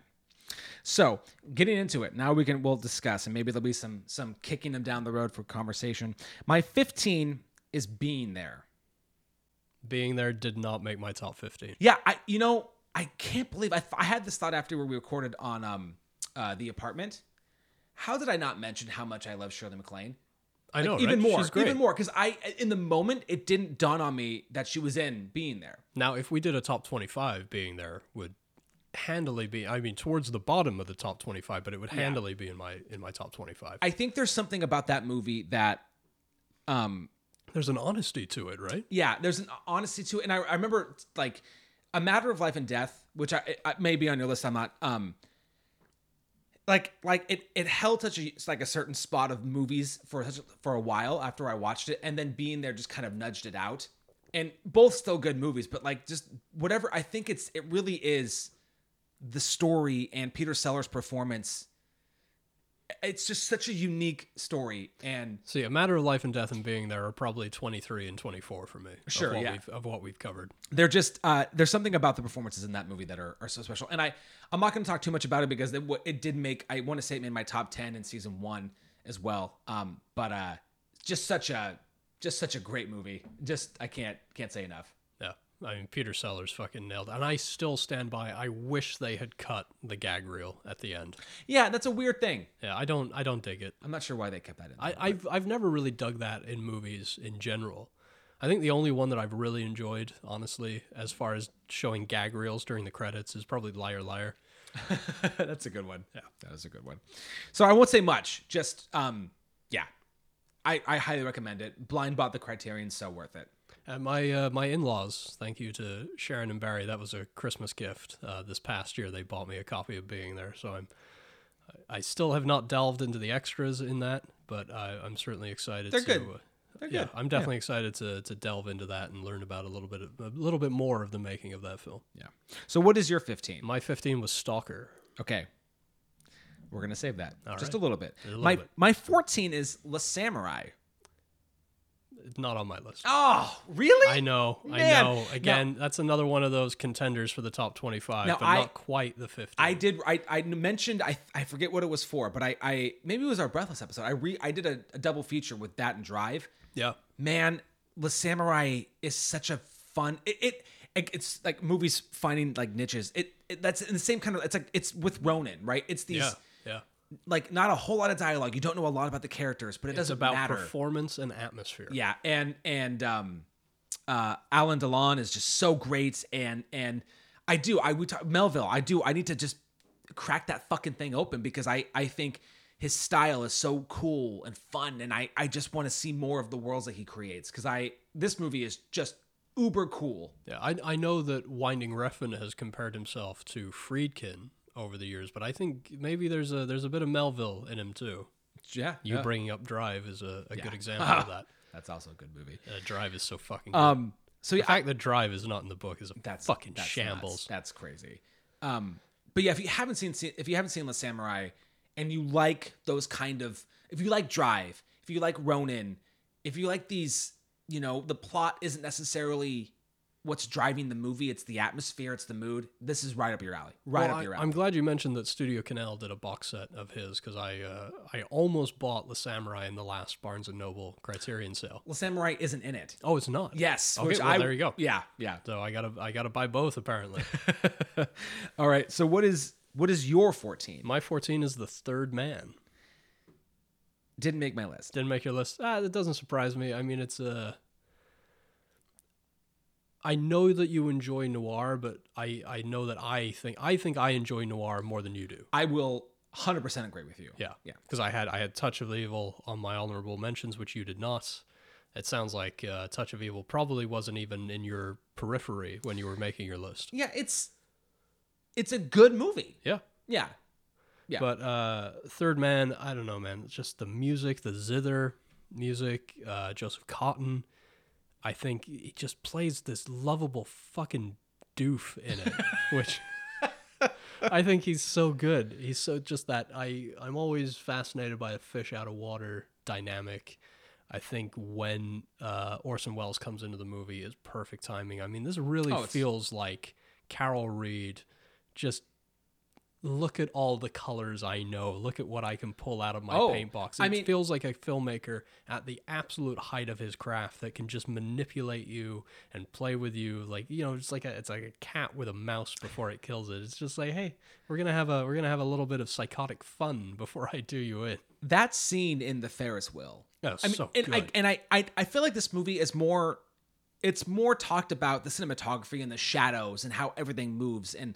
So, getting into it, now we can we'll discuss and maybe there'll be some some kicking them down the road for conversation. My 15 is being there. Being there did not make my top 15. Yeah, I you know, I can't believe I, I had this thought after we recorded on um uh the apartment. How did I not mention how much I love Shirley MacLaine? I know, even right? more, even more, because I in the moment it didn't dawn on me that she was in being there. Now, if we did a top 25, being there would handily be. I mean, towards the bottom of the top 25, but it would handily be in my in my top 25. I think there's something about that movie that, um, There's an honesty to it, right? yeah, there's an honesty to it, and I, I remember like a matter of life and death, which I, I may be on your list. I'm not. Um, like like it it held such a like a certain spot of movies for such for a while after I watched it, and then being there just kind of nudged it out. And both still good movies, but like just whatever. I think it's it really is the story and Peter Sellers' performance. It's just such a unique story, and See, a matter of life and death and being there are probably 23 and 24 for me. of Sure, what yeah. We've, of what we've covered. they're just uh, there's something about the performances in that movie that are, are so special and i i'm not going to talk too much about it because it, it did make i want to say it made my top 10 in season one as well um but uh just such a just such a great movie just i can't can't say enough Yeah. I mean, Peter Sellers fucking nailed it. And I still stand by. I wish they had cut the gag reel at the end. yeah that's a weird thing Yeah, I don't. I don't dig it. i'm not sure why they kept that in I, I've I've never really dug that in movies in general. I think the only one that I've really enjoyed, honestly, as far as showing gag reels during the credits, is probably Liar Liar. that's a good one yeah that is a good one so i won't say much just um yeah i i highly recommend it blind bought the criterion so worth it And my uh, my in laws, thank you to Sharon and Barry. That was a Christmas gift uh, this past year. They bought me a copy of Being There, so I'm. I still have not delved into the extras in that, but I, I'm certainly excited. They're to, good. Uh, They're yeah, good. I'm definitely excited to to delve into that and learn about a little bit of, a little bit more of the making of that film. yeah so what is your 15 My 15 was Stalker. Okay. We're gonna save that just right. a little bit. little my bit. my 14 is Le Samouraï. Not on my list. Oh, really? I know, I Man. know. Now- Again, that's another one of those contenders for the top 25, Now, but I- not quite the 50. I did. I, I mentioned. I I forget what it was for, but I I maybe it was our Breathless episode. I re I did a, a double feature with that and Drive. yeah. Man, Le Samouraï is such a fun. It, it it- it's like movies finding like niches. It, it that's in the same kind of. It's like it's with Ronin, right? It's these Yeah. Like not a whole lot of dialogue. You don't know a lot about the characters, but it It's doesn't about matter. performance and atmosphere. Yeah, and and um, uh, Alain Delon is just so great, and and I do I would talk, Melville. I do I need to just crack that fucking thing open because I I think his style is so cool and fun, and I I just want to see more of the worlds that he creates because I this movie is just uber cool. Yeah, I, I know that Winding Refn has compared himself to Friedkin over the years, but I think maybe there's a there's a bit of Melville in him too. Yeah, You yeah. bringing up Drive is a, a Yeah. good example of that. that's also a good movie. Uh, Drive is so fucking. Good. Um, so the yeah, fact that Drive is not in the book is a that's fucking that's shambles. nuts. That's crazy. Um, but yeah, if you haven't seen if you haven't seen The Samurai and you like those kind of if you like Drive, if you like Ronin, if you like these, you know, the plot isn't necessarily what's driving the movie, it's the atmosphere, it's the mood. This is right up your alley. Right Well, up your alley. I'm glad you mentioned that Studio Canal did a box set of his because I uh, I almost bought The Samurai in the last Barnes and Noble Criterion sale. The Samurai isn't in it. Oh, it's not. Yes. Okay, well, I, there you go. Yeah, yeah. So I gotta I gotta buy both apparently. All right. So what is what is your 14? My 14 is The Third Man. Didn't make my list. Didn't make your list. Ah, that doesn't surprise me. I mean, it's a. I know that you enjoy noir, but I I know that I think I think I enjoy noir more than you do. I will 100% agree with you. Yeah, Yeah. Because I had I had Touch of Evil on my honorable mentions, which you did not. It sounds like uh, Touch of Evil probably wasn't even in your periphery when you were making your list. Yeah, it's it's a good movie. Yeah. Yeah. Yeah. But uh, Third Man, I don't know, man. It's just the music, the zither music, uh, Joseph Cotten. I think he just plays this lovable fucking doof in it, which I think he's so good. He's so just that I I'm always fascinated by a fish out of water dynamic. I think when uh, Orson Welles comes into the movie is perfect timing. I mean, this really Oh, feels like Carol Reed just look at all the colors I know. Look at what I can pull out of my Oh, paint box. It I mean- feels like a filmmaker at the absolute height of his craft that can just manipulate you and play with you like you know, it's like a it's like a cat with a mouse before it kills it. It's just like, hey, we're gonna have a we're gonna have a little bit of psychotic fun before I do you in. that scene in the Ferris wheel. Oh, I mean, so and I good. and I, I I feel like this movie is more it's more talked about the cinematography and the shadows and how everything moves and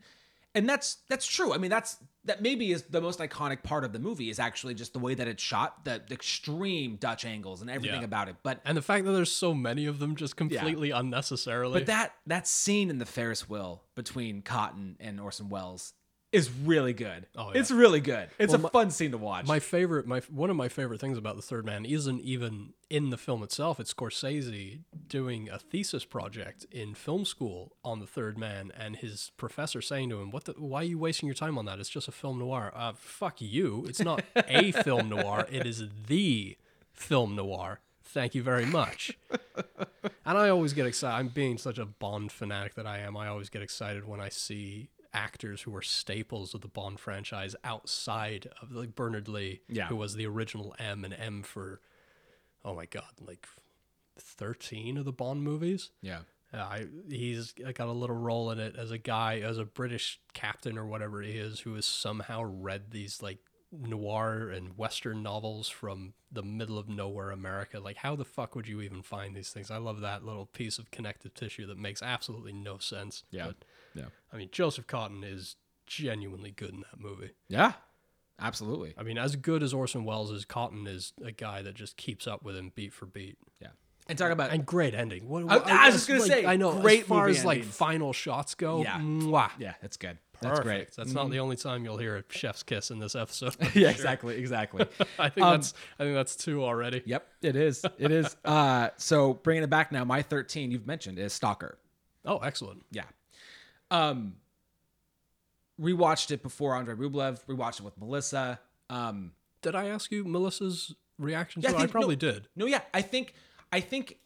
and that's that's true. I mean, that's that maybe is the most iconic part of the movie is actually just the way that it's shot, the, the extreme Dutch angles and everything Yeah. about it. But And the fact that there's so many of them just completely unnecessarily. but that that scene in the Ferris wheel between Cotten and Orson Welles is really good. Oh, yeah. It's really good. It's Well, a my- fun scene to watch. My favorite, my one of my favorite things about the Third Man isn't even in the film itself. It's Scorsese doing a thesis project in film school on the Third Man, and his professor saying to him, "What? The, why are you wasting your time on that? It's just a film noir." Uh, fuck you! It's not a film noir. It is the film noir. Thank you very much. And I always get excited. I'm being such a Bond fanatic that I am. I always get excited when I see actors who were staples of the Bond franchise outside of like Bernard Lee, Yeah. who was the original M and M for, oh my god, like thirteen of the Bond movies. yeah. Uh, I he's got a little role in it as a guy, as a British captain or whatever he is, who has somehow read these like noir and western novels from the middle of nowhere America. Like, how the fuck would you even find these things? I love that little piece of connective tissue that makes absolutely no sense. Yeah. But, Yeah. I mean, Joseph Cotten is genuinely good in that movie. Yeah. Absolutely. I mean, as good as Orson Welles is, Cotten is a guy that just keeps up with him beat for beat. Yeah. And talk about And great ending. What, I- what- I was just gonna like, say, I know. great as far as like endings. final shots go, Yeah. mwah, yeah, it's good. That's great. That's not the only time you'll hear a chef's kiss in this episode. yeah, exactly, exactly. I think Um, that's I think that's two already. yep, it is. It is. Uh, so bringing it back now, my 13 you've mentioned is Stalker. Oh, excellent. Yeah. Um rewatched it before Andrei Rublev, rewatched it with Melissa. Um Did I ask you Melissa's reaction Yeah, I it? I think- probably no. did. No, yeah, I think I think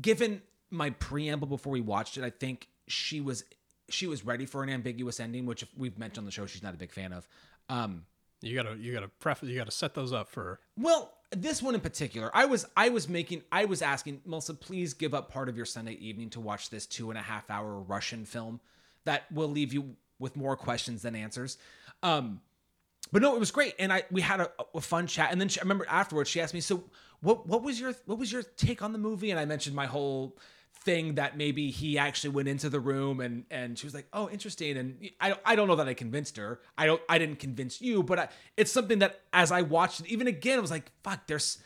given my preamble before we watched it, I think she was she was ready for an ambiguous ending, which we've mentioned on the show she's not a big fan of. Um You gotta you gotta preface you gotta set those up for her. Well, this one in particular, I was I was making I was asking Melissa, please give up part of your Sunday evening to watch this two and a half hour Russian film that will leave you with more questions than answers. Um, but no, it was great, and I we had a, a fun chat. And then she, I remember afterwards she asked me, so what what was your what was your take on the movie? And I mentioned my whole thing that maybe he actually went into the room and and she was like oh interesting and I, I don't know that I convinced her I don't I didn't convince you but I, it's something that as I watched it even again I was like fuck there's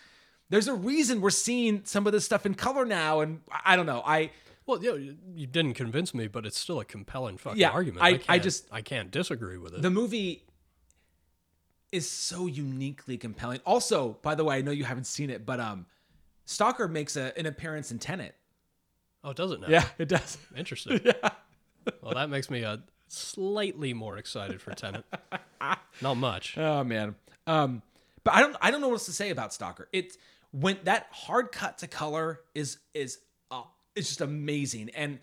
there's a reason we're seeing some of this stuff in color now and I don't know I Well, yeah, you you didn't convince me, but it's still a compelling fucking Yeah, argument. I- I can't- just- I can't disagree with it. the movie is so uniquely compelling also by the way I know you haven't seen it but um Stalker makes a, an appearance in Tenet oh, it does it now? yeah it does Interesting. Well, that makes me uh, slightly more excited for Tenet. Not much. Oh man. Um, but I don't I don't know what else to say about Stalker. It's when that hard cut to color is is it's just amazing. And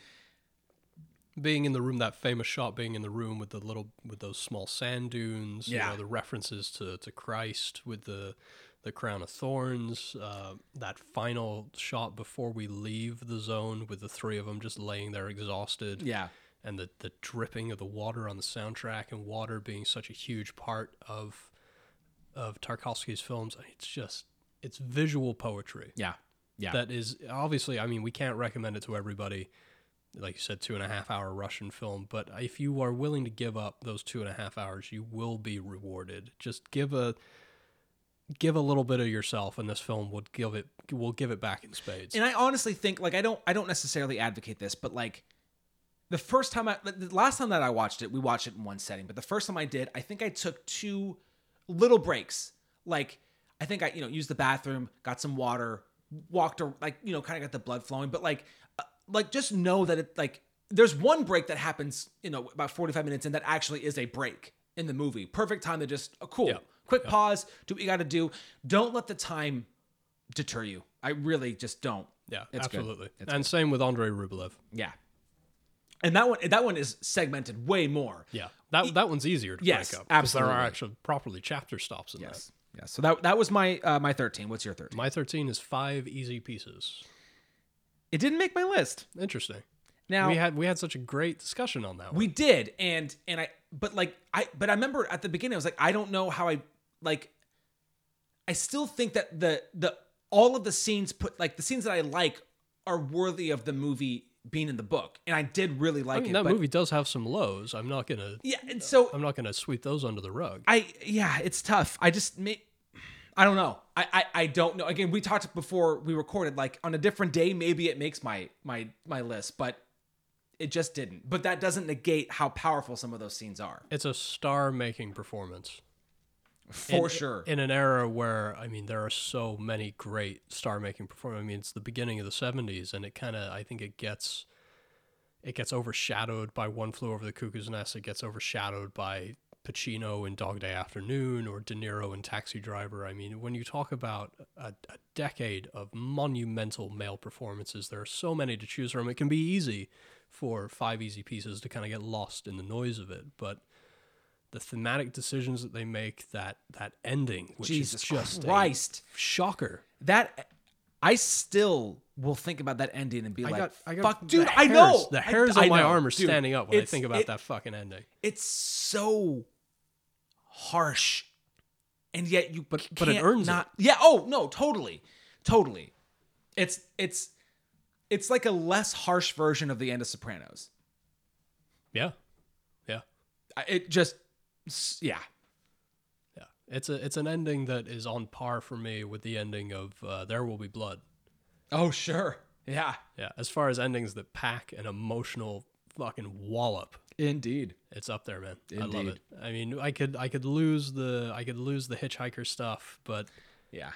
being in the room, that famous shot, being in the room with the little, with those small sand dunes, you Yeah. know, the references to, to Christ with the, the crown of thorns, uh, that final shot before we leave the zone with the three of them just laying there exhausted, yeah, and the, the dripping of the water on the soundtrack, and water being such a huge part of, of Tarkovsky's films, it's just, it's visual poetry. Yeah, yeah, that is obviously i mean we can't recommend it to everybody like you said two and a half hour russian film but if you are willing to give up those two and a half hours you will be rewarded. Just give a give a little bit of yourself and this film would give it will give it back in spades. And I honestly think like I don't I don't necessarily advocate this, but like the first time I the last time that I watched it, we watched it in one setting, but the first time I did, I think I took two little breaks. Like I think I you know used the bathroom, got some water, walked or like you know kind of got the blood flowing, but like uh, like just know that it like there's one break that happens you know about 45 minutes and that actually is a break in the movie. Perfect time to just oh, cool. Yeah. Quick pause, do what you got to do. Don't let the time deter you. I really just don't. yeah It's absolutely and same with andrei rublev Yeah. And that one that one is segmented way more. yeah that that one's easier to Yes, break up 'cause there are absolutely. actually properly chapter stops in Yes. Yes. So that that was my uh, my 13. What's your 13? my 13 is five easy pieces It didn't make my list. interesting Now we had we had such a great discussion on that one. we did and and I but like I but I remember at the beginning I was like I don't know how I like I still think that the the all of the scenes put like the scenes that I like are worthy of the movie being in the book. And I did really like I mean, it. that movie does have some lows. I'm not gonna. Yeah, and so I'm not gonna sweep those under the rug. I yeah, it's tough. I just may, I don't know. I, I I don't know. Again, we talked before we recorded. Like on a different day, maybe it makes my my my list, but it just didn't. But that doesn't negate how powerful some of those scenes are. It's a star-making performance. For in, sure. In an era where I mean there are so many great star-making performers. I mean it's the beginning of the 70s and it kind of I think it gets it gets overshadowed by One Flew Over the Cuckoo's Nest. It gets overshadowed by Pacino in Dog Day Afternoon or De Niro in Taxi Driver. I mean, when you talk about a, a decade of monumental male performances, there are so many to choose from. It can be easy for five easy pieces to kind of get lost in the noise of it, but the thematic decisions that they make, that that ending, which Jesus is just Christ. a shocker. that I still will think about that ending and be I like, got, I got "Fuck, dude, I know." The hairs I on my know, arm are dude. standing up when I think about it- that fucking ending. It's so harsh, and yet you But- but it earns it. not. Yeah. Oh no, totally, totally. It's it's it's like a less harsh version of the end of Sopranos. Yeah, yeah. It just yeah. Yeah, it's a it's an ending that is on par for me with the ending of uh, There Will Be Blood. Oh sure. Yeah. Yeah, as far as endings that pack an emotional fucking wallop, Indeed. it's up there, man. I love it. I mean, I could I could lose the I could lose the hitchhiker stuff, but Yeah.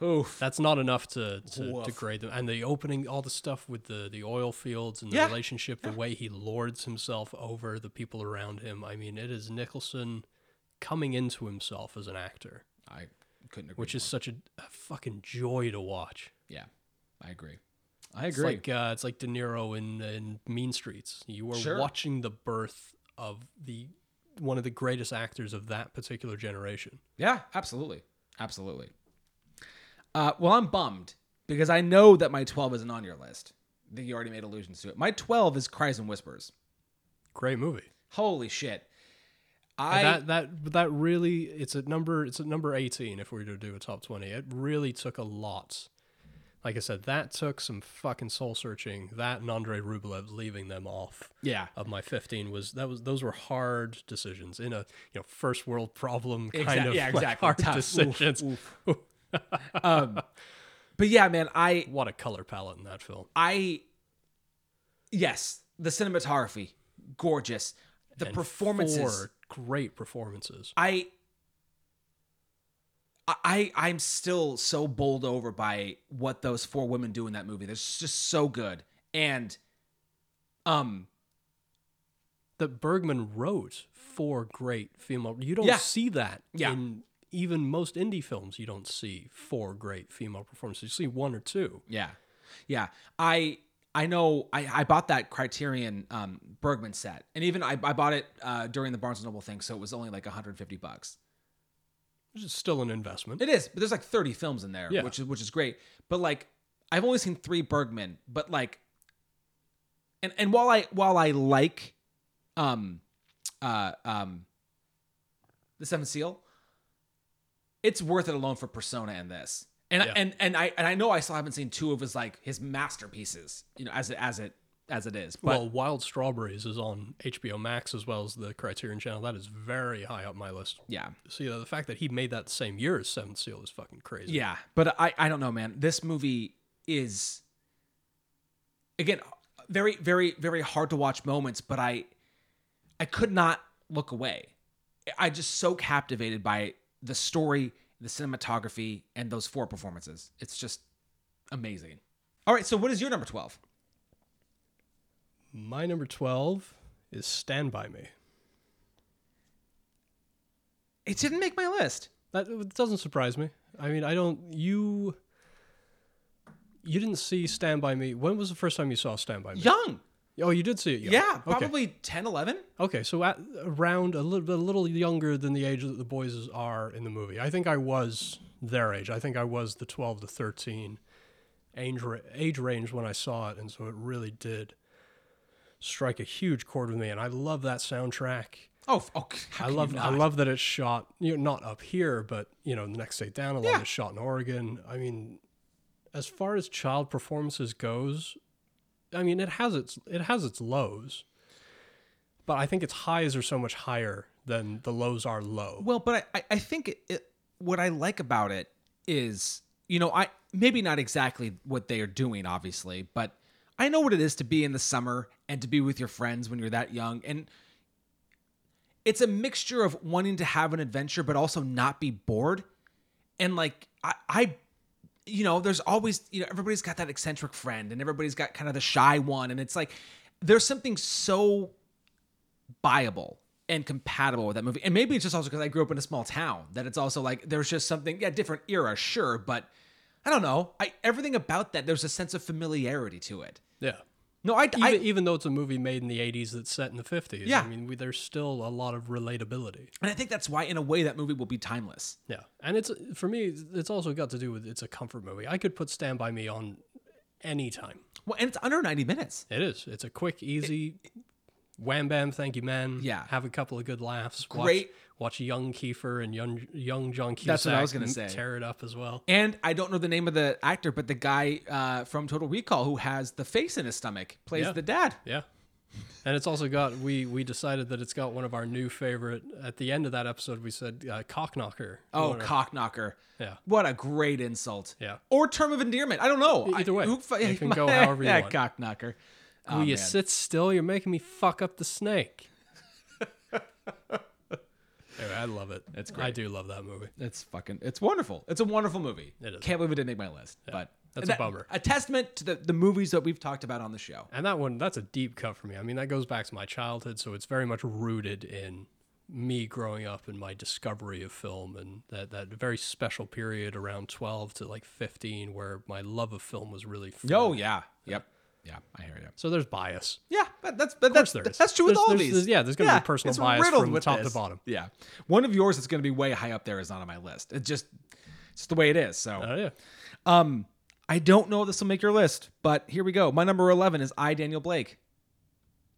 Oof. that's not enough to to, to Woof. grade them. And the opening, all the stuff with the the oil fields and the Yeah. relationship, the way he lords himself over the people around him. I mean, it is Nicholson coming into himself as an actor, I couldn't agree. which is such a, a fucking joy to watch. yeah. I agree. I It's agree. like uh, it's like De Niro in in Mean Streets. You are Sure. watching the birth of the one of the greatest actors of that particular generation. Yeah, absolutely. Absolutely. Uh, well, I'm bummed because I know that my 12 isn't on your list. I think you already made allusions to it. My 12 is Cries and Whispers. Great movie. Holy shit. And I that that that really it's at number it's at number 18 if we were to do a top 20. It really took a lot. Like I said, that took some fucking soul searching. That and Andrei Rublev leaving them off yeah. of my 15 was that was those were hard decisions in a you know first world problem kind of yeah, like, exactly. hard Tough. Oof, decisions. Um, but yeah, man, I What a color palette in that film. I yes, the cinematography gorgeous. The And performances four great performances. I I I'm still so bowled over by what those four women do in that movie. They're just so good. And um That Bergman wrote four great female. You don't Yeah. see that Yeah. in even most indie films. You don't see four great female performances. You see one or two. yeah. Yeah. I I know I, I bought that Criterion um, Bergman set, and even I, I bought it uh, during the Barnes and Noble thing, so it was only like 150 bucks. Which is still an investment. It is, but there's like 30 films in there, Yeah. which is which is great. But like I've only seen 3 Bergman, but like and and while I while I like um uh um The Seventh Seal, it's worth it alone for Persona and this. And Yeah. I, and and I and I know I still haven't seen two of his like his masterpieces, you know, as it as it as it is. But well, Wild Strawberries is on HBO Max as well as the Criterion Channel. That is very high up my list. yeah. So yeah, the fact that he made that the same year as Seventh Seal is fucking crazy. Yeah, but I I don't know, man. This movie is again very very very hard to watch moments, but I I could not look away. I just so captivated by the story, the cinematography, and those four performances. It's just amazing. All right, so what is your number 12? My number twelve is Stand by Me. It didn't make my list. That doesn't surprise me. I mean, I don't. You. You didn't see Stand by Me. When was the first time you saw Stand by Me? Young. Oh, you did see it. young. Yeah, Okay. probably 10, 11. Okay, so at around a little a little younger than the age that the boys are in the movie. I think I was their age. I think I was the twelve to thirteen age age range when I saw it, and so it really did strike a huge chord with me. And I love that soundtrack. Oh, f- oh I love I love that it's shot you know not up here, but you know the next day down. A lot Yeah. it's shot in Oregon. I mean, as far as child performances goes, I mean it has its it has its lows, but I think its highs are so much higher than the lows are low. Well, but I, I- I think it, it, what I like about it is, you know, I maybe not exactly what they are doing, obviously, but I know what it is to be in the summer and to be with your friends when you're that young. And it's a mixture of wanting to have an adventure, but also not be bored. And like, I, I you know, there's always, you know, everybody's got that eccentric friend and everybody's got kind of the shy one. And it's like, there's something so buyable and compatible with that movie. And maybe it's just also because I grew up in a small town that it's also like there's just something, yeah, different era, sure, but I don't know. I everything about that there's a sense of familiarity to it. Yeah. No, I, Even, I even though it's a movie made in the 80s that's set in the 50s, Yeah. I mean, we, there's still a lot of relatability. and I think that's why, in a way, that movie will be timeless. Yeah. And it's, for me, it's also got to do with it's a comfort movie. I could put Stand By Me on anytime. Well, and it's under 90 minutes. It is. It's a quick, easy, wham bam, thank you, man. Yeah. Have a couple of good laughs. Great. Watch, watch young Kiefer and young, young John Cusack That's what I was gonna say. tear it up as well. And I don't know the name of the actor, but the guy uh, from Total Recall who has the face in his stomach plays Yeah. the dad. Yeah. And it's also got we we decided that it's got one of our new favorite at the end of that episode we said uh, cockknocker. Oh, cockknocker. Yeah. What a great insult. Yeah. Or term of endearment. I don't know. Either I- way. who fu- It can go however you yeah, want. cockknocker. Oh, Will you man. sit still? You're making me fuck up the snake. Anyway, I love it. It's great. I do love that movie. It's fucking. It's wonderful. It's a wonderful movie. It is. Can't believe it didn't make my list. But that's a bummer. A testament to the, the movies that we've talked about on the show. And that one, that's a deep cut for me. I mean, that goes back to my childhood, so it's very much rooted in me growing up and my discovery of film and that, that very special period around 12 to like 15 where my love of film was really oh, formed. Oh yeah. Yep. Yeah, I hear you. So there's bias. Yeah, but that's but that's there is. that's true with There's- all there's- these. there's- yeah, there's gonna be personal it's bias riddled from with top to this. bottom. Yeah, one of yours that's going to be way high up there is not on my list. It's just it's the way it is. So Oh, yeah. Um, I don't know if this will make your list, but here we go. My number 11 is I, Daniel Blake.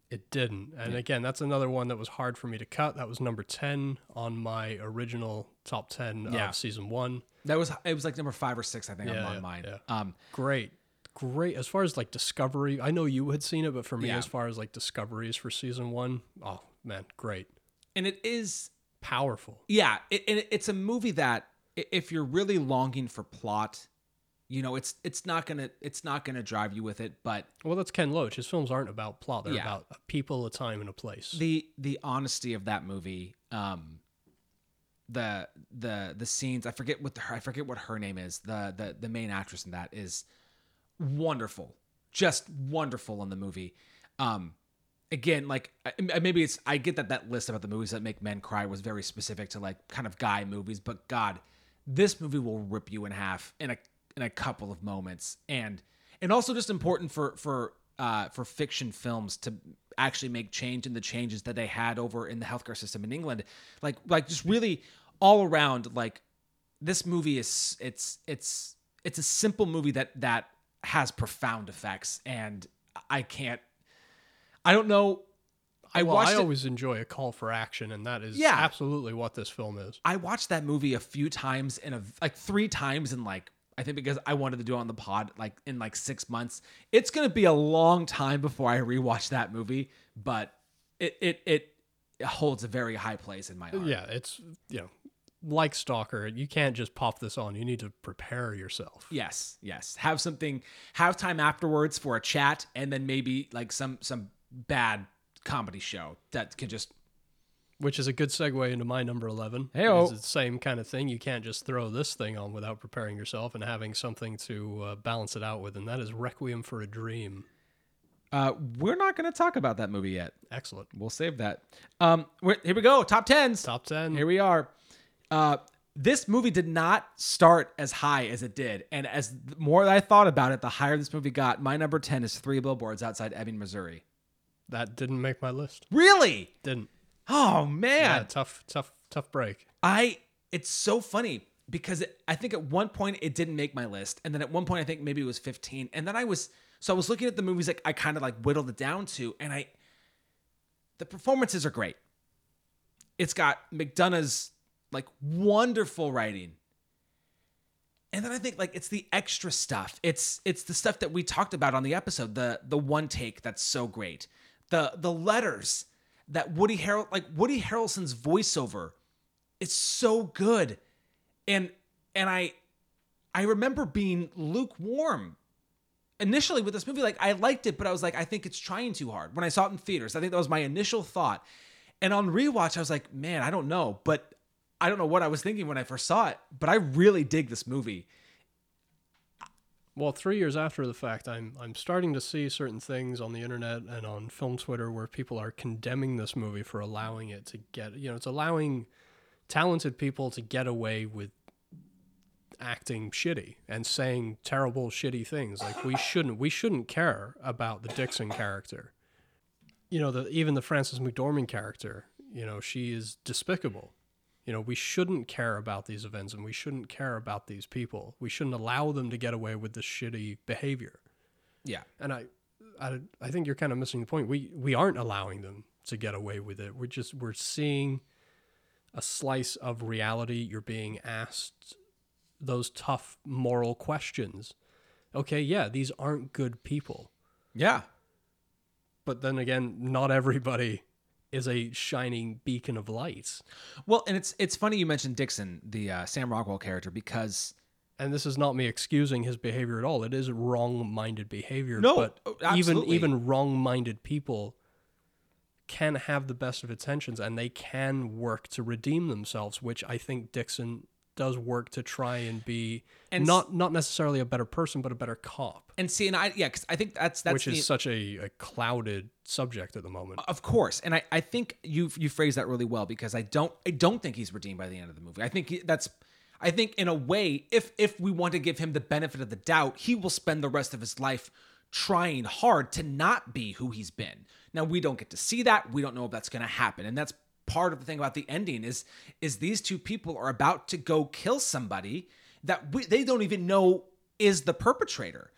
It didn't. And again, that's another one that was hard for me to cut. That was number 10 on my original top 10 Yeah. of season one. That was, it was like number five or six, I think, Yeah, on yeah, mine. yeah. Um, Great. Great. As far as like discovery, I know you had seen it, but for me, Yeah. as far as like discoveries for season one, oh man, great. and it is, Powerful. yeah, it, and it's a movie that if you're really longing for plot, you know, it's, it's not gonna, it's not gonna drive you with it, but Well, that's Ken Loach. His films aren't about plot, they're Yeah. about a people, a time, and a place. the, the honesty of that movie, um, the the the scenes I forget what her I forget what her name is the the the main actress in that is wonderful just wonderful in the movie. Um again like maybe it's i get that that list about the movies that make men cry was very specific to like kind of guy movies but god this movie will rip you in half in a in a couple of moments. And and also just important for for uh for fiction films to actually make change in the changes that they had over in the healthcare system in england. Like like just really all around like this movie is it's it's it's a simple movie that that has profound effects and i can't i don't know i well, watched I it, always enjoy a call for action, and that is Yeah. absolutely what this film is. i watched that movie a few times in a like three times in like i think because i wanted to do it on the pod like in like six months it's gonna be a long time before i rewatch that movie but it it it, it holds a very high place in my heart Yeah, it's, you know, like Stalker, you can't just pop this on. You need to prepare yourself. Yes, yes. Have something. Have time afterwards for a chat, and then maybe like some some bad comedy show that can just. Which is a good segue into my number 11. Heyo. It's the same kind of thing. You can't just throw this thing on without preparing yourself and having something to uh, balance it out with, and that is Requiem for a Dream. Uh, we're not going to talk about that movie yet. Excellent. We'll save that. Um, here we go. Top tens. Top 10. Here we are. Uh, this movie did not start as high as it did, and as the more that I thought about it, the higher this movie got. My number ten is Three Billboards Outside Ebbing, Missouri. that didn't make my list. Really? Didn't. Oh man. Yeah, tough, tough, tough break. I it's so funny because it, I think at one point it didn't make my list, and then at one point I think maybe it was 15, and then I was so I was looking at the movies like I kind of like whittled it down to, and I the performances are great. It's got McDonagh's like wonderful writing. And then I think like it's the extra stuff. It's it's the stuff that we talked about on the episode, the the one take that's so great. The the letters that Woody Harrel like Woody Harrelson's voiceover is so good. And and I I remember being lukewarm initially with this movie, like I liked it, but I was like, I think it's trying too hard. When I saw it in theaters, I think that was my initial thought. And on rewatch, I was like, man, I don't know, but I don't know what I was thinking when I first saw it, but I really dig this movie. Well, three years after the fact, I'm I'm starting to see certain things on the internet and on film Twitter where people are condemning this movie for allowing it to get you know it's allowing talented people to get away with acting shitty and saying terrible shitty things like we shouldn't we shouldn't care about the Dixon character. You know the even the Frances McDormand character, you know, she is despicable. You know, we shouldn't care about these events and we shouldn't care about these people. We shouldn't allow them to get away with this shitty behavior. Yeah. And I, I, I think you're kind of missing the point. We we aren't allowing them to get away with it. We're just we're seeing a slice of reality. You're being asked those tough moral questions. Okay, yeah, these aren't good people. Yeah. But then again, not everybody is a shining beacon of light. Well, and it's it's funny you mentioned Dixon, the uh, Sam Rockwell character, because and this is not me excusing his behavior at all. It is wrong-minded behavior. No, but oh, even even wrong-minded people can have the best of intentions, and they can work to redeem themselves, which I think Dixon does work to try and be And not not necessarily a better person, but a better cop, and see, and I yeah, because I think that's that's which the, is such a, a clouded subject at the moment. Of course, and I, I think you you phrased that really well because I don't I don't think he's redeemed by the end of the movie. I think he- that's I think in a way, if if we want to give him the benefit of the doubt, he will spend the rest of his life trying hard to not be who he's been. Now we don't get to see that. We don't know if that's going to happen, and that's part of the thing about the ending is is these two people are about to go kill somebody that we, they don't even know is the perpetrator.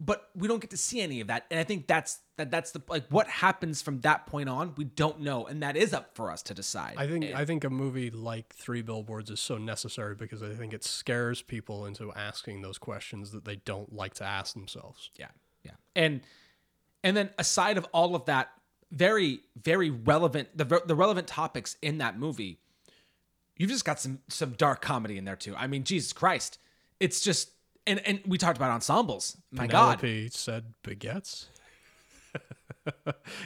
But we don't get to see any of that. And i think that's that that's the like what happens from that point on we don't know. And that is up for us to decide. I think I think a movie like Three Billboards is so necessary because I think it scares people into asking those questions that they don't like to ask themselves. yeah yeah. And and then aside of all of that very very relevant the the relevant topics in that movie you've just got some some dark comedy in there too i mean jesus christ it's just and and we talked about ensembles my god Penelope said baguettes.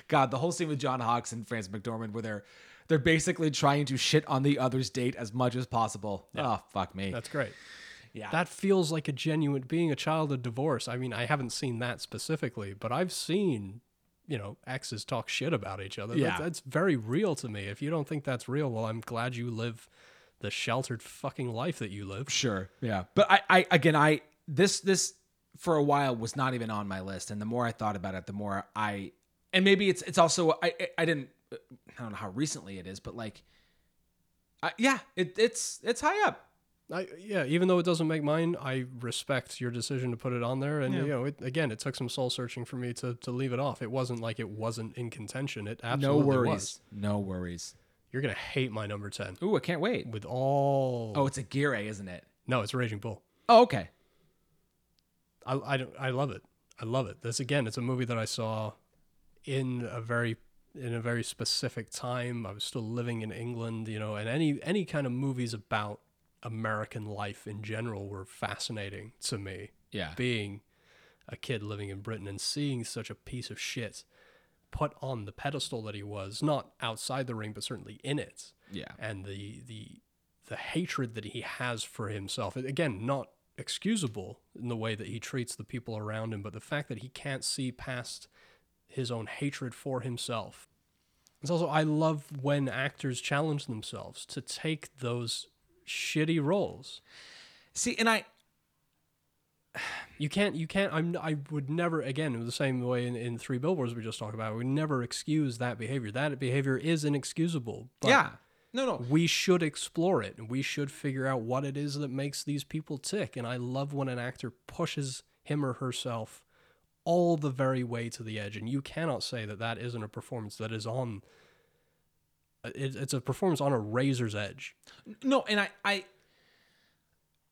God, the whole scene with John Hawkes and Frances McDormand where they're they're basically trying to shit on the other's date as much as possible. Oh, fuck me. That's great. yeah. That feels like a genuine being a child of divorce. I mean, I haven't seen that specifically, but I've seen, you know, exes talk shit about each other. Yeah. That's, that's very real to me. If you don't think that's real, well, I'm glad you live the sheltered fucking life that you live. Sure. Yeah. But I, I again, I this this for a while was not even on my list, and the more I thought about it, the more I and maybe it's it's also I I- didn't I don't know how recently it is, but like, I, yeah, it, it's it's high up. I, yeah, even though it doesn't make mine, I respect your decision to put it on there. And Yeah. you know, it, again, it took some soul searching for me to to leave it off. It wasn't like it wasn't in contention. It absolutely No worries. was. No worries. You're gonna hate my number ten Ooh, I can't wait. with all. Oh, it's a Aguirre, isn't it? no, it's Raging Bull. Oh, okay. I, I, don't- I love it. I love it. This again, it's a movie that I saw in a very in a very specific time. I was still living in England, you know, and any any kind of movies about American life in general were fascinating to me. Yeah. Being a kid living in Britain and seeing such a piece of shit put on the pedestal that he was, not outside the ring, but certainly in it Yeah. and the the the hatred that he has for himself again not excusable in the way that he treats the people around him but the fact that he can't see past his own hatred for himself it's also i love when actors challenge themselves to take those shitty roles. See, and I you can't you can't i'm i would never again the same way in, in three billboards we just talked about we never excuse that behavior. That behavior is inexcusable but yeah. No, no. we should explore it. And we should figure out what it is that makes these people tick. And i love when an actor pushes him or herself all the very way to the edge. And you cannot say that that isn't a performance that is on it, it's a performance on a razor's edge. No, and I, I,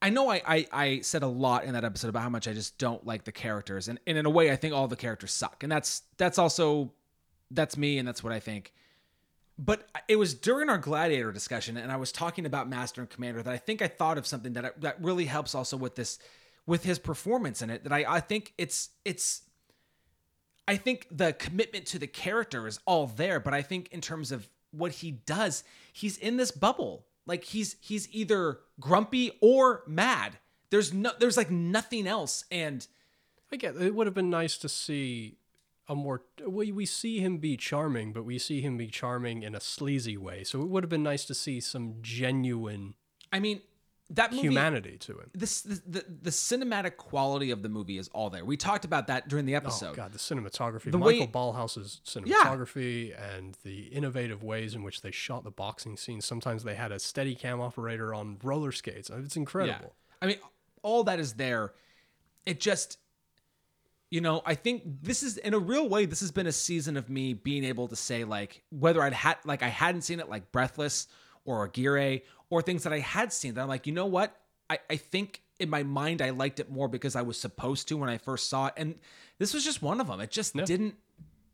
I know I, I, I said a lot in that episode about how much I just don't like the characters, and, and in a way, I think all the characters suck, and that's that's also that's me, and that's what I think. But it was during our gladiator discussion, and I was talking about Master and Commander that I think I thought of something that I, that really helps also with this with his performance in it that I I think it's it's I think the commitment to the character is all there, but I think in terms of what he does, he's in this bubble. Like he's he's either grumpy or mad. There's no there's like nothing else and I get it would have been nice to see a more we, we see him be charming, but we see him be charming in a sleazy way. So it would have been nice to see some genuine I mean that movie humanity to it. this the, the the cinematic quality of the movie is all there. We talked about that during the Oh episode. god, the cinematography, The Michael way- Ballhaus's cinematography, and the innovative ways in which they shot the boxing scenes. Sometimes they had a steady cam operator on roller skates. Uh, it's incredible. I mean, all that is there. It just, you know, I think this is in a real way. This has been a season of me being able to say like whether I'd had like I hadn't seen it like Breathless or Aguirre or things that I had seen that I'm like, you know what? I I think in my mind I liked it more because I was supposed to when I first saw it, and this was just one of them. It just didn't.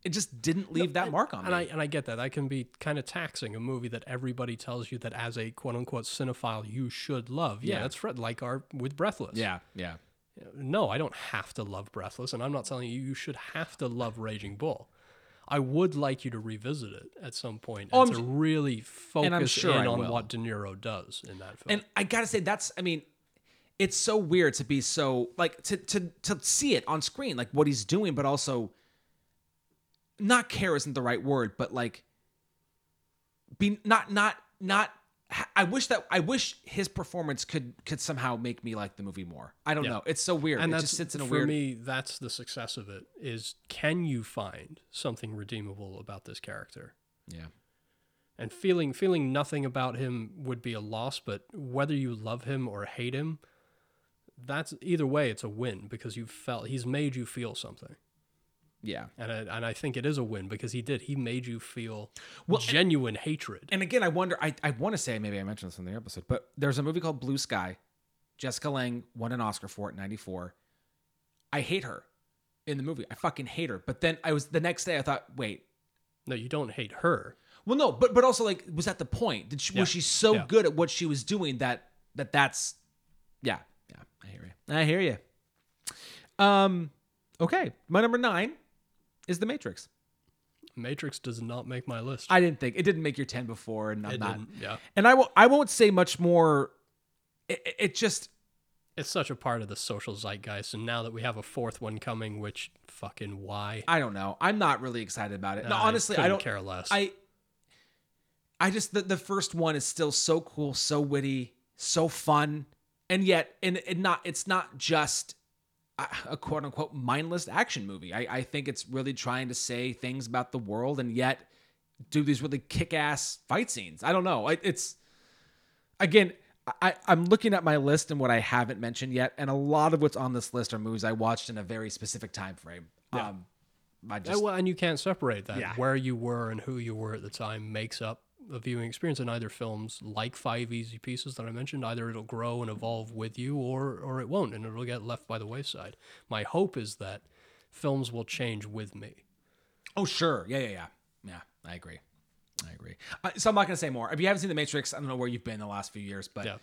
It just didn't leave that mark on And me. I and I get that. That can be kind of taxing. A movie that everybody tells you that as a quote unquote cinephile you should love. Yeah, Yeah. that's like our with Breathless. yeah, yeah. No, I don't have to love Breathless, and I'm not telling you you should have to love Raging Bull. I would like you to revisit it at some point Oh, and I'm to really focus sure in on what De Niro does in that film. And I gotta say, that's I mean, it's so weird to be so like to to to see it on screen, like what he's doing, but also not care isn't the right word, but like be not not not. I wish that I wish his performance could could somehow make me like the movie more. I don't Yeah. know. It's so weird. and it that's just sits in a for weird. me. That's the success of it. Is can you find something redeemable about this character? yeah. And feeling feeling nothing about him would be a loss, but whether you love him or hate him, that's either way it's a win because you felt he's made you feel something. Yeah. And I, and I think it is a win because he did. He made you feel genuine hatred. And again, I wonder. I, I want to say maybe I mentioned this in the episode, but there's a movie called Blue Sky. Jessica Lange won an Oscar for it in '94. I hate her in the movie. I fucking hate her. But then I was the next day. I thought, wait, No, you don't hate her. well, no, but but also like, was that the point? Did she Yeah. was she so Yeah. good at what she was doing that that that's yeah yeah. I hear you. I hear you. Um, okay, my number nine is The Matrix. Matrix does not make my list. I didn't think it didn't make your ten before, and I'm It not. yeah. And I will. I won't say much more. It, it- just It's such a part of the social zeitgeist, and now that we have a fourth one coming, which fucking why? I don't know. I'm not really excited about it. No, I honestly, I don't care less. I I just the, the first one is still so cool, so witty, so fun, and yet and, and not it's not just a, quote unquote mindless action movie. I, I think it's really trying to say things about the world and yet do these really kick ass fight scenes. I don't know. It, it's again. I, I'm looking at my list and what I haven't mentioned yet, and a lot of what's on this list are movies I watched in a very specific time frame. Um, I just well, and you can't separate that. Yeah. Where you were and who you were at the time makes up the viewing experience. in either films, like Five Easy Pieces that I mentioned, either it'll grow and evolve with you, or or it won't, and it'll get left by the wayside. My hope is that films will change with me. Oh, sure. Yeah, yeah, yeah. Yeah, I agree. I agree. Uh, so I'm not going to say more. If you haven't seen The Matrix, I don't know where you've been the last few years, but Yeah.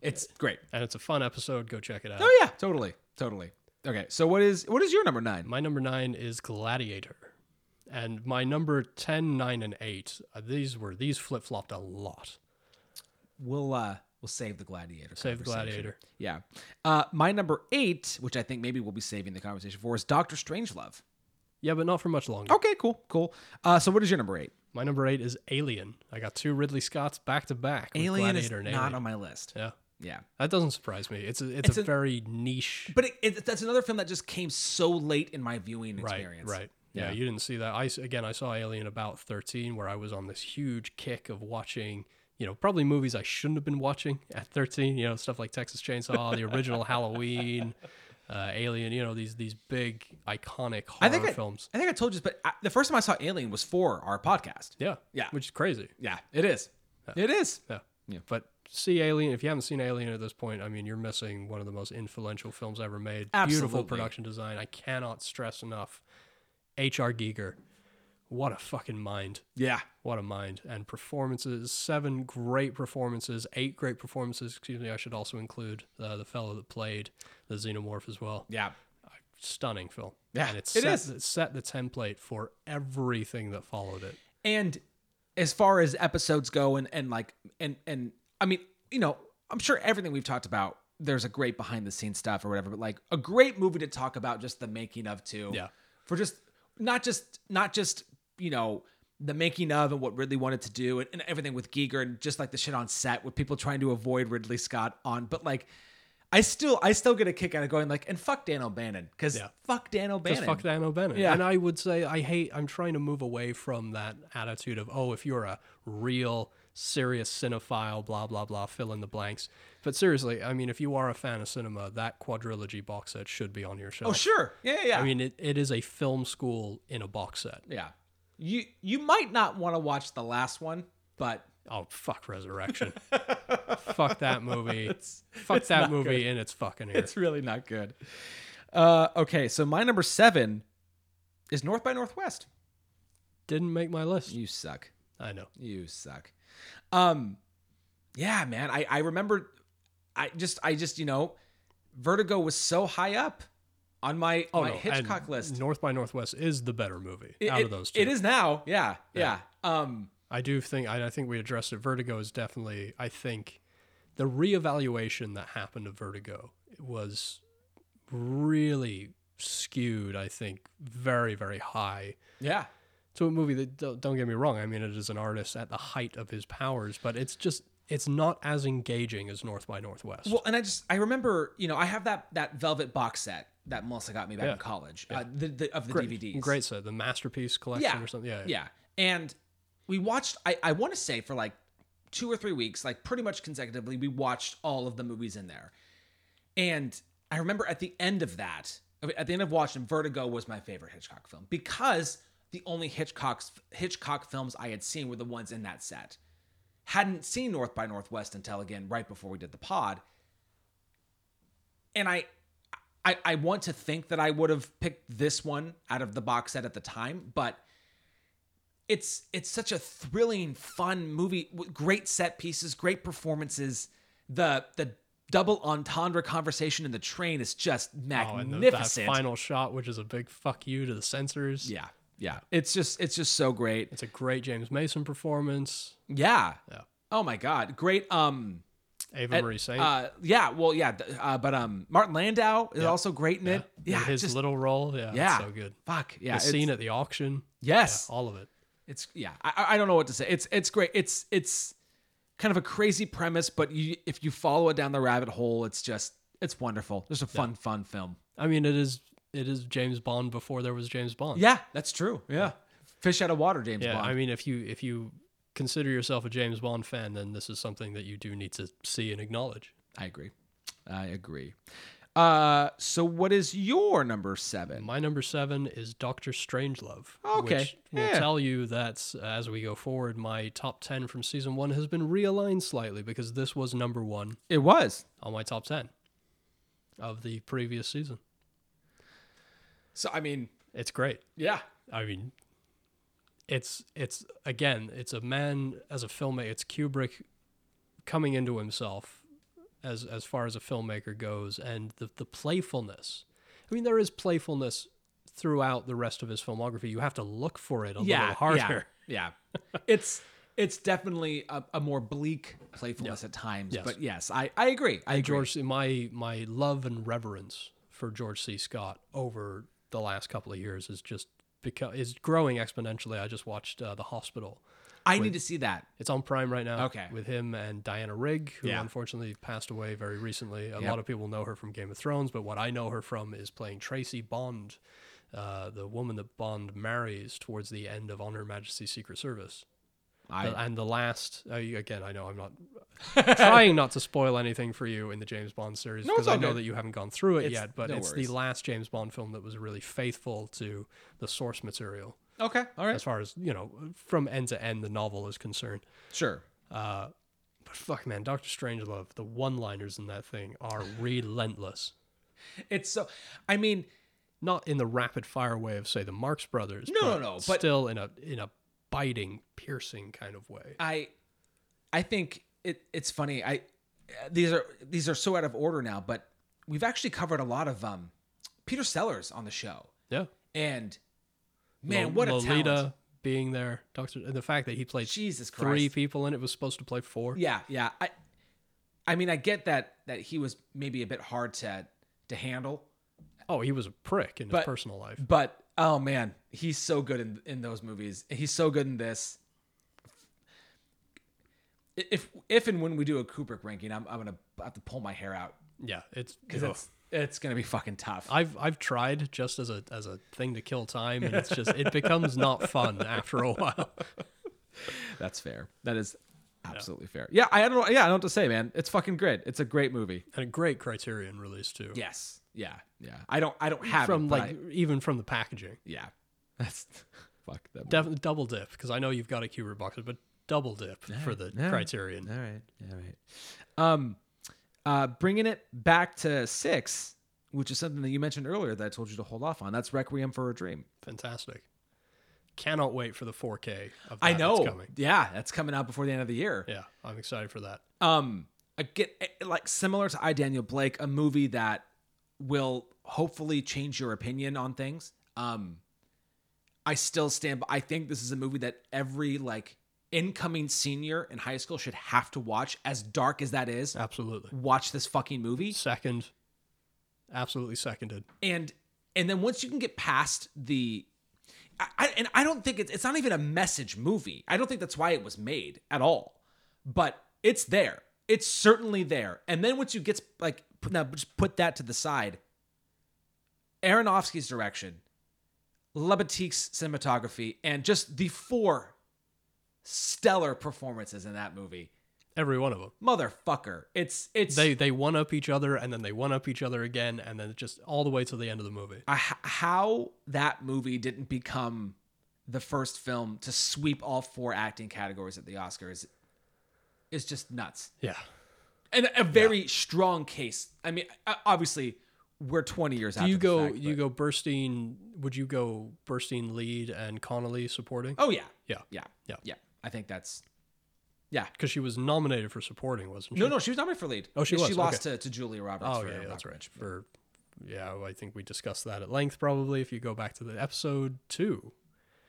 it's great. And it's a fun episode. Go check it out. Oh yeah, totally, totally. Okay, so what is what is your number nine? My number nine is Gladiator. And my number 10, 9, and 8, uh, these were, these flip flopped a lot. We'll uh we'll save the Gladiator. Save the. Gladiator. Yeah. Uh, my number eight, which I think maybe we'll be saving the conversation for, is Doctor Strangelove. Yeah, but not for much longer. Okay, cool, cool. Uh, so what is your number eight? My number eight is Alien. I got two Ridley Scotts back to back. Alien is Gladiator and not Alien. on my list. Yeah. Yeah. That doesn't surprise me. It's a it's, It's a, a- very niche. But it, it, that's another film that just came so late in my viewing Right, experience. right. Yeah, Yeah. you didn't see that. I again, I saw Alien about thirteen, where I was on this huge kick of watching. You know, probably movies I shouldn't have been watching at thirteen. You know, stuff like Texas Chainsaw, the original Halloween, uh, Alien. You know, these these big iconic horror I think I, films. I think I told you, this, but I, the first time I saw Alien was for our podcast. Yeah, Yeah. which is crazy. Yeah, it is. It is. Yeah. Yeah. But see Alien, if you haven't seen Alien at this point, I mean, you're missing one of the most influential films ever made. Beautiful production design. I cannot stress enough. H.R. Giger what a fucking mind. Yeah. What a mind. And performances, seven great performances, eight great performances. Excuse me, I should also include uh, the fellow that played the xenomorph as well. Yeah. Stunning film. Yeah, and it's it set, is. it set the template for everything that followed it. And as far as episodes go and and like and and I mean, you know, I'm sure everything we've talked about there's a great behind the scenes stuff or whatever, but like a great movie to talk about just the making of too. Yeah. For just not just not just, you know, the making of and what Ridley wanted to do and, and everything with Giger and just like the shit on set with people trying to avoid Ridley Scott on but like I still I still get a kick out of going like and fuck Dan O'Bannon because Yeah. fuck Dan O'Bannon. Just fuck Dan O'Bannon. Yeah. And I would say I hate, I'm trying to move away from that attitude of, oh, if you're a real, serious cinephile, blah, blah, blah, fill in the blanks. But seriously, I mean, if you are a fan of cinema, that quadrilogy box set should be on your shelf. Oh sure. Yeah, yeah, yeah. I mean, it, it is a film school in a box set. Yeah. You you might not want to watch the last one, but Oh, fuck Resurrection. fuck that movie. fuck it's that movie in its fucking ear. it's really not good. Uh, okay, so my number seven is North by Northwest. Didn't make my list. You suck. I know. You suck. Um, yeah, man. I I remember. I just I just you know, Vertigo was so high up on my Oh, my no. Hitchcock list. North by Northwest is the better movie It- out it- of those two. it is now. Yeah, yeah. Um, I do think I, I think we addressed it. Vertigo is definitely I think the reevaluation that happened of Vertigo was really skewed. I think very very high yeah. To a movie that don't, get me wrong. I mean it is an artist at the height of his powers, but it's just it's not as engaging as North by Northwest. Well, and I just I remember you know I have that that Velvet box set that Melissa got me back Yeah. in college. Uh, the, the of the great, DVDs. great set, the masterpiece collection yeah, or something. Yeah, yeah. And we watched. I I want to say for like two or three weeks, like pretty much consecutively, we watched all of the movies in there. And I remember at the end of that, at the end of watching Vertigo was my favorite Hitchcock film because the only Hitchcock's Hitchcock films I had seen were the ones in that set. Hadn't seen North by Northwest until again right before we did the pod. And I I, I want to think that I would have picked this one out of the box set at the time, but it's it's such a thrilling, fun movie with great set pieces, great performances. The the double entendre conversation in the train is just Oh, and the, that magnificent. final shot, which is a big fuck you to the censors. yeah, yeah. It's just it's just so great. It's a great James Mason performance. Yeah. Yeah. Oh my god, great. Um. Eva Marie Saint. Uh. Yeah. Well. Yeah. Uh, but um. Martin Landau is also great in it. in Yeah. his just, little role. Yeah, yeah. it's so good. Fuck. Yeah. The scene at the auction. Yes. All of it. It's yeah. I I- I don't know what to say. It's it's great. It's it's kind of a crazy premise, but you if you follow it down the rabbit hole, it's just it's wonderful. Just a fun fun film. I mean, it is it is James Bond before there was James Bond. Yeah, that's true. Yeah. Fish out of water, James Yeah, Bond. I mean, if you if you consider yourself a James Bond fan, then this is something that you do need to see and acknowledge. I agree. I agree. Uh, so what is your number seven? My number seven is Doctor Strangelove. Okay, Which will yeah. tell you that uh, as we go forward, my top 10 from season one has been realigned slightly because this was number one It was. on my top 10 of the previous season. So I mean, It's great. yeah. I mean, it's it's again, it's a man as a filmmaker. It's Kubrick coming into himself as as far as a filmmaker goes, and the the playfulness. I mean, there is playfulness throughout the rest of his filmography. You have to look for it a yeah, little harder. Yeah, yeah. it's it's definitely a, a more bleak playfulness at times. Yes. But yes, I, I agree. I agree. George, my my love and reverence for George C. Scott over the last couple of years is just because is growing exponentially. I just watched uh, The Hospital. I need to see that. It's on Prime right now. Okay. With him and Diana Rigg, who Yeah. unfortunately passed away very recently. A Yep. lot of people know her from Game of Thrones, but what I know her from is playing Tracy Bond, uh, the woman that Bond marries towards the end of On Her Majesty's Secret Service. I The- and the last, uh, again, I know I'm not trying not to spoil anything for you in the James Bond series No, because I know good. that you haven't gone through it It's- yet, but no it's worries. the last James Bond film that was really faithful to the source material okay. All right. as far as, you know, from end to end, the novel is concerned. Sure. Uh, but fuck, man, Doctor Strangelove, the one-liners in that thing are relentless. It's so. I mean, not in the rapid fire way of say the Marx Brothers. No, but no, no, but- still in a in a biting, piercing kind of way. I I think it it's funny. I these are these are so out of order now, but we've actually covered a lot of um Peter Sellers on the show. Yeah, And man, what a Lolita talent. being there, Doctor, and the fact that he played Jesus Christ. three people and it was supposed to play four. Yeah, yeah. I I mean, I get that that he was maybe a bit hard to to handle, Oh, he was a prick in But- his personal life. but oh man, he's so good in in those movies. He's so good in this. If if and when we do a Kubrick ranking, I'm I'm gonna have to pull my hair out Yeah, it's because it's it's gonna be fucking tough. I've I've tried just as a as a thing to kill time, and it's just it becomes not fun after a while. That's fair. That is absolutely fair. Yeah, I don't know. Yeah, I don't what to say, man. It's fucking great. It's a great movie. And a great Criterion release too. Yes. Yeah. Yeah. I don't. I don't have from it, like I- even from the packaging. yeah. That's fuck that. Definitely double dip because I know you've got a Kubrick box, but double dip for the yeah. Criterion. All right. All right. Um, uh, bringing it back to six, which is something that you mentioned earlier that I told you to hold off on. That's Requiem for a Dream. Fantastic. Cannot wait for the 4K of that I that's know. coming. Yeah, that's coming out before the end of the year. Yeah, I'm excited for that. um I get like similar to i daniel blake a movie that will hopefully change your opinion on things um i still stand by i think this is a movie that every like incoming senior in high school should have to watch as dark as that is Absolutely. watch this fucking movie Second. Absolutely seconded. and and then once you can get past the I, and I don't think it's it's not even a message movie. I don't think that's why it was made at all. But it's there. It's certainly there. And then once you get like now just put that to the side. Aronofsky's direction, Libatique's cinematography, and just the four stellar performances in that movie. Every one of them. Motherfucker. It's it's They they one up each other and then they one up each other again and then just all the way to the end of the movie. I- how that movie didn't become the first film to sweep all four acting categories at the Oscars is just nuts. Yeah. And a very strong case. I mean, obviously, we're 20 years Do after you go fact, you but- go Burstyn. would you go Burstyn lead and Connelly supporting? Oh, yeah. Yeah. Yeah. Yeah. Yeah. I think that's. Yeah. Because she was nominated for supporting, wasn't she? No, no, she was nominated for lead. Oh, she Yeah, was, She lost to, to Julia Roberts. Oh for yeah, yeah, that's right. Rockbridge. For yeah, I think we discussed that at length probably if you go back to the episode two.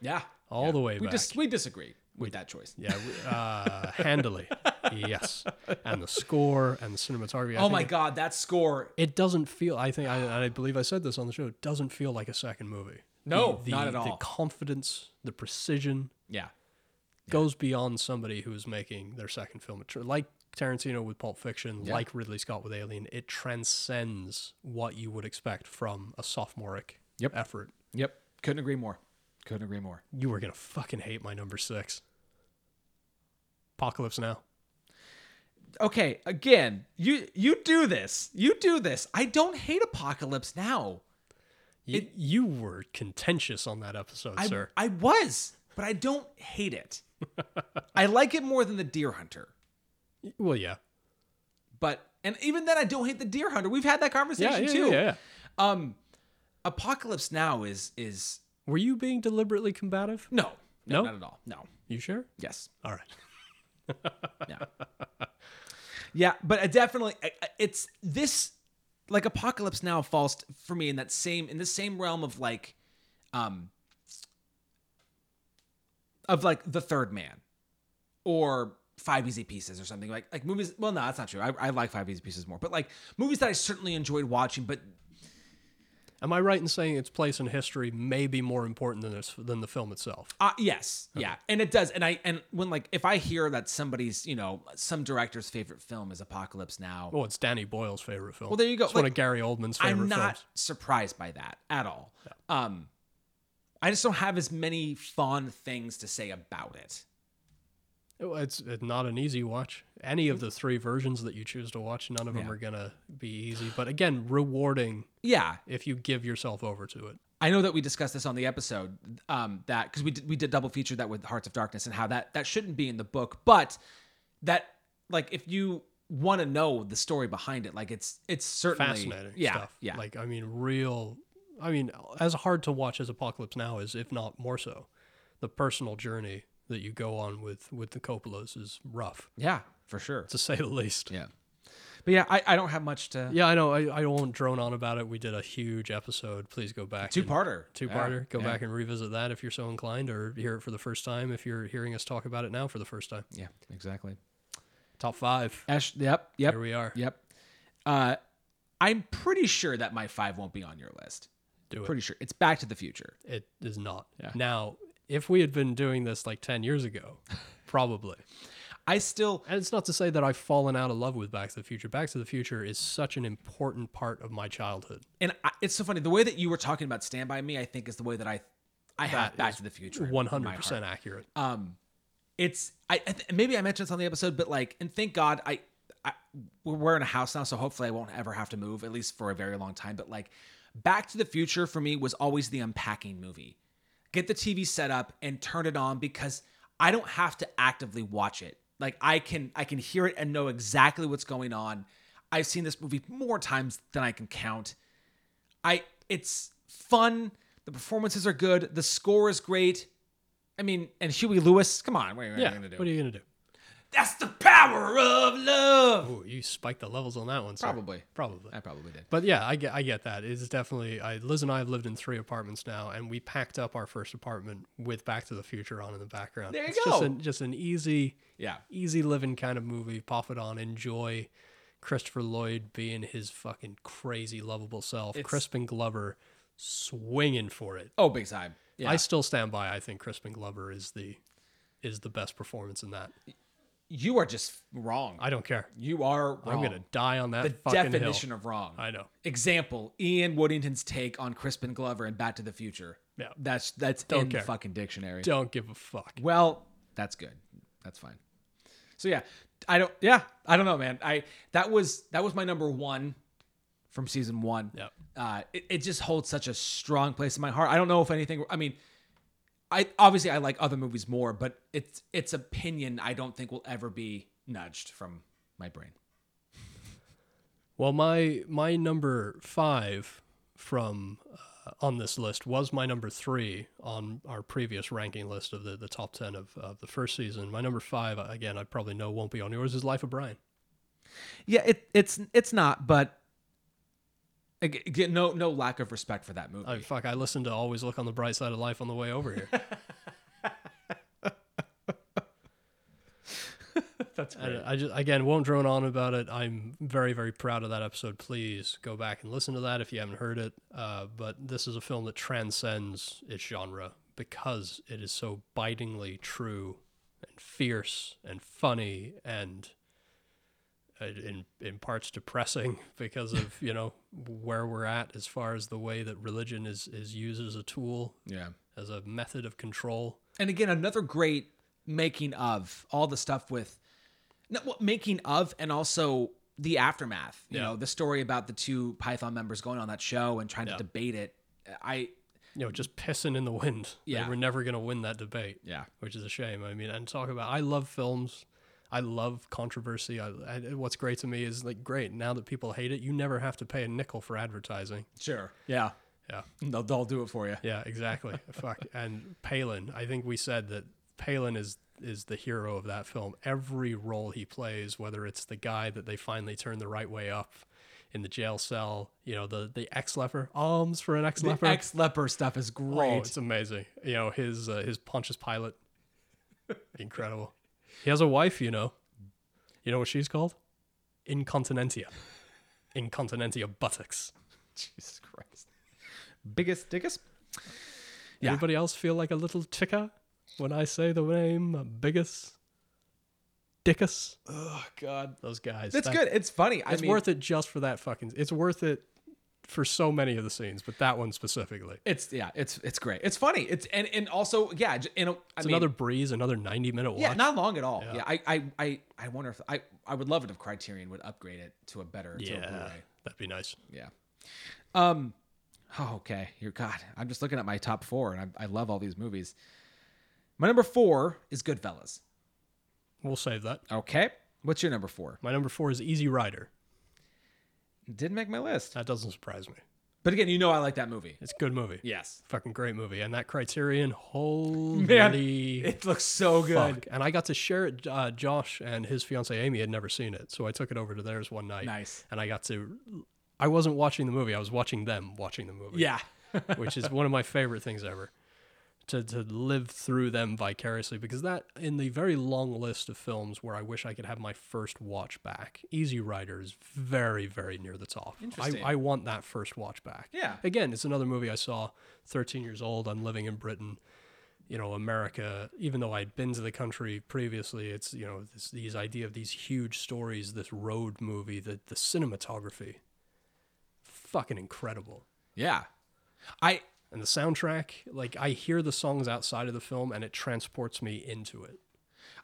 Yeah. All Yeah. the way we back. Just, we disagree with that choice. Yeah, uh, handily. yes. And the score and the cinematography. I Oh my it- God, that score. It doesn't feel. I think. I, I believe I said this on the show. It doesn't feel like a second movie. No, the, not at all. The confidence, the precision Yeah. goes beyond somebody who's making their second film. Like Tarantino with Pulp Fiction, Yeah. like Ridley Scott with Alien, it transcends what you would expect from a sophomoric Yep. effort. Yep. Couldn't agree more. Couldn't agree more. You were gonna fucking hate my number six. Apocalypse Now. okay again you you do this you do this i don't hate apocalypse now You, you were contentious on that episode, I, sir. I was but i don't hate it i like it more than the deer hunter Well, yeah. but and even then i don't hate the deer hunter we've had that conversation Yeah, yeah, too yeah, yeah. um apocalypse now is is Were you being deliberately combative? no no, No? not at all no You sure? yes All right. yeah yeah but I definitely I- I- it's this like apocalypse now falls for me in that same in the same realm of like um of like the third man or five easy pieces or something like like movies well no that's not true I, I like five easy pieces more but like movies that i certainly enjoyed watching but Am I right in saying its place in history may be more important than this than the film itself? Uh, yes, yeah, and it does. And I and when like if I hear that somebody's you know some director's favorite film is Apocalypse Now, Oh, it's Danny Boyle's favorite film. Well, there you go. It's one of Gary Oldman's favorite I'm not films. surprised by that at all. Um, I just don't have as many fond things to say about it. It's, not an easy watch. Any of the three versions that you choose to watch, none of them Yeah. are gonna be easy. But again, rewarding Yeah, if you give yourself over to it. I know that we discussed this on the episode um, that because we did, we did double feature that with Hearts of Darkness and how that that shouldn't be in the book, but that like if you want to know the story behind it, like it's it's certainly Fascinating Yeah, stuff. yeah, Like I mean, real I mean, as hard to watch as Apocalypse Now is, if not more so. The personal journey that you go on with with the Coppolas is rough, Yeah, for sure. to say the least. Yeah. But yeah, I, I don't have much to. Yeah, I know. I, I won't drone on about it. We did a huge episode. Please go back. Two and- parter. Two-parter. Go back and revisit that if you're so inclined, or hear it for the first time if you're hearing us talk about it now for the first time. Yeah, exactly. Top five. Ash, yep, yep, Here we are. yep. Uh, I'm pretty sure that my five won't be on your list. Do it. Pretty sure it's Back to the Future. It is not. Yeah. Now, if we had been doing this like 10 years ago, probably. I still And it's not to say that I've fallen out of love with Back to the Future. Back to the Future is such an important part of my childhood. and I, it's so funny the way that you were talking about Stand by Me. I think is the way that I I have Back to the Future. in my heart. 100% accurate. um it's I, I th- maybe I mentioned this on the episode, but like, and thank God I, I we're in a house now, so hopefully I won't ever have to move at least for a very long time. But like, Back to the Future for me was always the unpacking movie. Get the TV set up and turn it on because I don't have to actively watch it. Like I can I can hear it and know exactly what's going on. I've seen this movie more times than I can count. I it's fun. The performances are good. The score is great. I mean, and Huey Lewis. Come on, what are you Yeah. gonna do? What are you going to do? That's the power of love. Oh, you spiked the levels on that one. sir. Probably. Probably. I probably did. But yeah, I get I get that. It's definitely I Liz and I have lived in three apartments now, and we packed up our first apartment with Back to the Future on in the background. There you it's Just go. an, just an easy, Yeah. easy living kind of movie. Pop it on, enjoy. Christopher Lloyd being his fucking crazy lovable self. It's- Crispin Glover swinging for it. Oh, big time. Yeah. I still stand by. I think Crispin Glover is the is the best performance in that. You are just wrong. I don't care. you are wrong. I'm gonna die on that the fucking definition hill. of wrong. I know. Example: Ian Woodington's take on Crispin Glover and Back to the Future. Yeah. That's that's Don't in care. the fucking dictionary. Don't give a fuck. Well, that's good. That's fine. So yeah, I don't. Yeah, I don't know, man. I that was that was my number one from season one. Yep. Uh, it, it just holds such a strong place in my heart. I don't know if anything. I mean, I obviously I like other movies more, but it's its opinion. I don't think will ever be nudged from my brain. Well, my my number five from uh, on this list was my number three on our previous ranking list of the, the top ten of, of the first season. My number five, again, I probably know won't be on yours, is Life of Brian. Yeah, it it's it's not, but again, no no lack of respect for that movie. I, fuck, I listened to Always Look on the Bright Side of Life on the way over here. That's And I just again won't drone on about it. I'm very very proud of that episode. Please go back and listen to that if you haven't heard it. Uh, but this is a film that transcends its genre because it is so bitingly true and fierce and funny and Uh, in in parts depressing because of you know where we're at as far as the way that religion is is used as a tool Yeah. as a method of control. and again another great making of all the stuff with making of and also the aftermath you Yeah. know the story about the two python members going on that show and trying Yeah. to debate it i You know, just pissing in the wind. Yeah. They were never going to win that debate. yeah which is a shame. I mean, and talk about I love films. I love controversy. I, I, what's great to me is like great now that people hate it, you never have to pay a nickel for advertising. sure yeah Yeah, they'll, they'll do it for you yeah, exactly. Fuck. And Palin, I think we said that Palin is is the hero of that film. Every role he plays, whether it's the guy that they finally turn the right way up in the jail cell, you know, the the ex leper, alms for an ex the leper. ex leper stuff is Oh, great it's amazing. You know, his uh, his Pontius Pilate. Incredible. He has a wife, you know. You know what she's called? Incontinentia. Incontinentia buttocks. jesus christ Biggus Dickus? Yeah. Anybody else feel like a little ticker when I say the name Biggus? Dickus? oh god Those guys. that's That- good it's funny i It's mean worth it just for that fucking. It's worth it for so many of the scenes, but that one specifically. it's yeah it's it's great it's funny it's and and also yeah j- you i It's mean another breeze, another 90 minute watch. Yeah, not long at all. Yeah. Yeah, I, I, I, I wonder if I, I would love it if Criterion would upgrade it to a better, to a yeah, Blu-ray. that'd be nice. Yeah. Um. Oh, okay. You're God. I'm just looking at my top four, and I, I love all these movies. My number four is Goodfellas. We'll save that. Okay. What's your number four? My number four is Easy Rider. Didn't make my list. That doesn't surprise me. But again, you know I like that movie. It's a good movie. Yes. Fucking great movie. And that Criterion, holy Man, it looks so good. fuck. And I got to share it. Uh, Josh and his fiance Amy had never seen it, so I took it over to theirs one night. Nice. And I got to. I wasn't watching the movie. I was watching them watching the movie. Yeah. which is one of my favorite things ever. To, to live through them vicariously because that in the very long list of films where I wish I could have my first watch back, Easy Rider is very very near the top. I, I want that first watch back. Yeah. Again, it's another movie I saw 13 years old. I'm living in Britain. You know, America, even though I'd been to the country previously, it's, you know, this, these idea of these huge stories, this road movie, the, the cinematography, fucking incredible. Yeah. I And the soundtrack, like I hear the songs outside of the film and it transports me into it.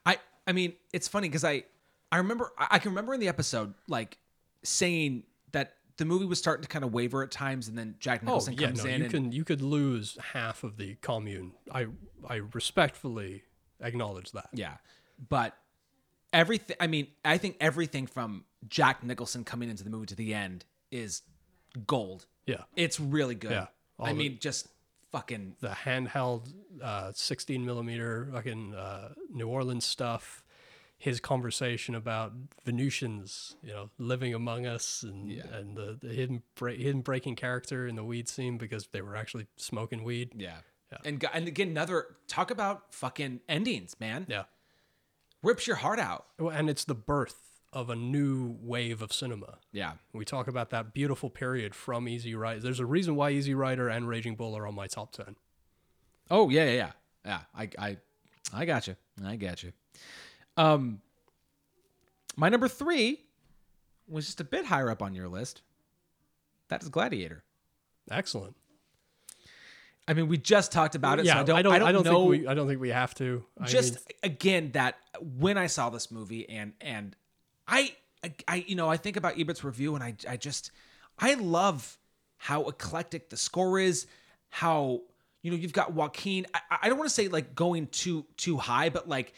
I I mean, it's funny because I I remember I can remember in the episode like saying that the movie was starting to kind of waver at times, and then Jack Nicholson Oh Nicholson yeah, comes no, in. you and, can you could lose half of the commune. I I respectfully acknowledge that. Yeah. But everything I mean, I think everything from Jack Nicholson coming into the movie to the end is gold. Yeah. It's really good. Yeah. I mean, just fucking the handheld uh, 16 millimeter fucking uh, New Orleans stuff. His conversation about Venusians, you know, living among us, and and the, the hidden hidden breaking character in the weed scene because they were actually smoking weed. yeah. And and again another talk about fucking endings, man. Yeah, Rips your heart out. Well, and it's the birth of a new wave of cinema. Yeah. We talk about that beautiful period from Easy Rider. There's a reason why Easy Rider and Raging Bull are on my top ten. Oh yeah, yeah, yeah. Yeah, I I I got you. I got you. Um my number 3 was just a bit higher up on your list. That is Gladiator. Excellent. I mean, we just talked about it, yeah, so I don't I don't, I don't know think we I don't think we have to. I just mean, again that when I saw this movie and and I I you know I think about Ebert's review and I I just I love how eclectic the score is, how you know you've got Joaquin. I, I don't want to say like going too too high, but like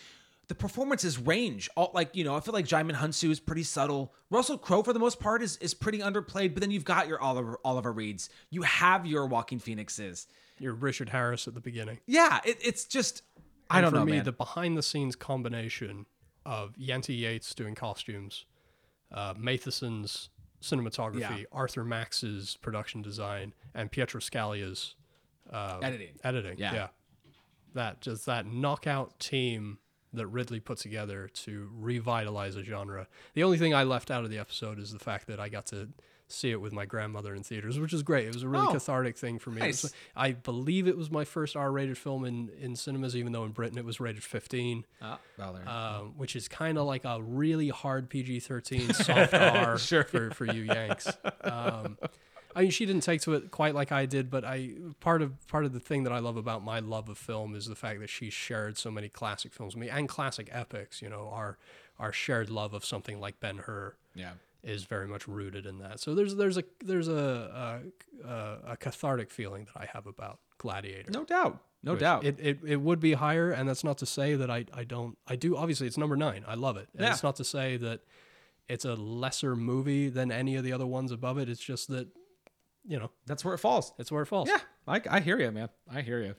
the performances range. All like you know I feel like Djimon Hounsou is pretty subtle. Russell Crowe for the most part is is pretty underplayed, but then you've got your Oliver Oliver Reeds, you have your Joaquin Phoenixes. you're Richard Harris at the beginning. Yeah, it, it's just I And don't for know, me, man. the behind the scenes combination of Janty Yates doing costumes, uh, Mathieson's cinematography, Yeah. Arthur Max's production design, and Pietro Scalia's uh, Editing. Editing. Yeah. Yeah. That just that knockout team that Ridley put together to revitalize a genre. The only thing I left out of the episode is the fact that I got to see it with my grandmother in theaters, which is great. It was a really Oh. cathartic thing for me. It was- I believe it was my first R-rated film in, in cinemas, even though in Britain it was rated 15, Oh, well, um, which is kind of like a really hard PG-13 soft R Sure. for, for you Yanks. Um, I mean, she didn't take to it quite like I did, but I part of part of the thing that I love about my love of film is the fact that she shared so many classic films with me and classic epics. You know, our our shared love of something like Ben Hur yeah. Is very much rooted in that. So there's there's a there's a a, a, cathartic feeling that I have about Gladiator. No doubt. No doubt. It, it it would be higher, and that's not to say that I I don't I do obviously it's number nine. I love it. And Yeah. it's not to say that it's a lesser movie than any of the other ones above it. It's just that you know That's where it falls. it's where it falls. Yeah. I, I hear you, man. I hear you.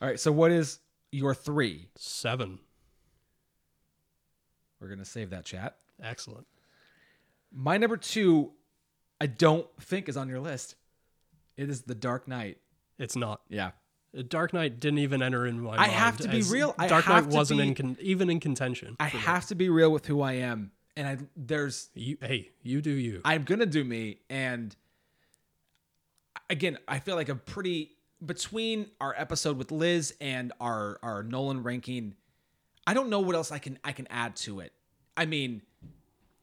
All right. So, what is your three? Seven. We're going to save that chat. Excellent. My number two, I don't think is on your list. It is The Dark Knight. It's not. Yeah. Dark Knight didn't even enter in my I mind. have to be real. I Dark Knight wasn't be- in con- even in contention. I have to be real with who I am. And I, there's, You, hey, you do you. I'm going to do me. And again, I feel like a pretty, between our episode with Liz and our, our Nolan ranking, I don't know what else I can, I can add to it. I mean,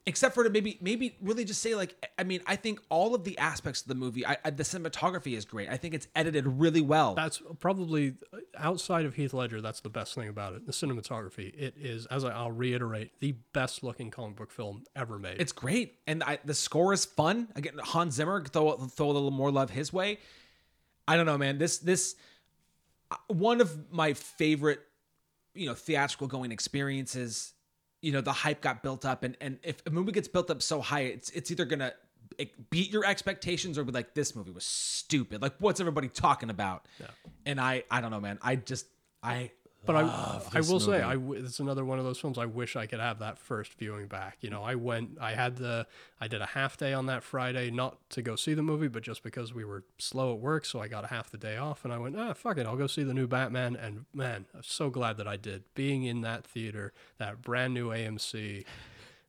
except for to maybe maybe really just say like I mean I think all of the aspects of the movie I, I the cinematography is great I think it's edited really well That's probably outside of Heath Ledger. That's the best thing about it. The cinematography. It is, as I, I'll reiterate, the best looking comic book film ever made. it's great and I, the score is fun again Hans Zimmer throw throw a little more love his way I don't know man this this uh, one of my favorite you know theatrical going experiences you know the hype got built up and and if a movie gets built up so high it's it's either gonna eh, beat your expectations or be like this movie was stupid. Like what's everybody talking about? And I I don't know, man. I just I But I, I will say. I w- it's another one of those films. I wish I could have that first viewing back. You know, I went, I had the, I did a half day on that Friday, not to go see the movie, but just because we were slow at work, so I got a half the day off, and I went, ah, fuck it, I'll go see the new Batman. And man, I'm so glad that I did. Being in that theater, that brand new AMC,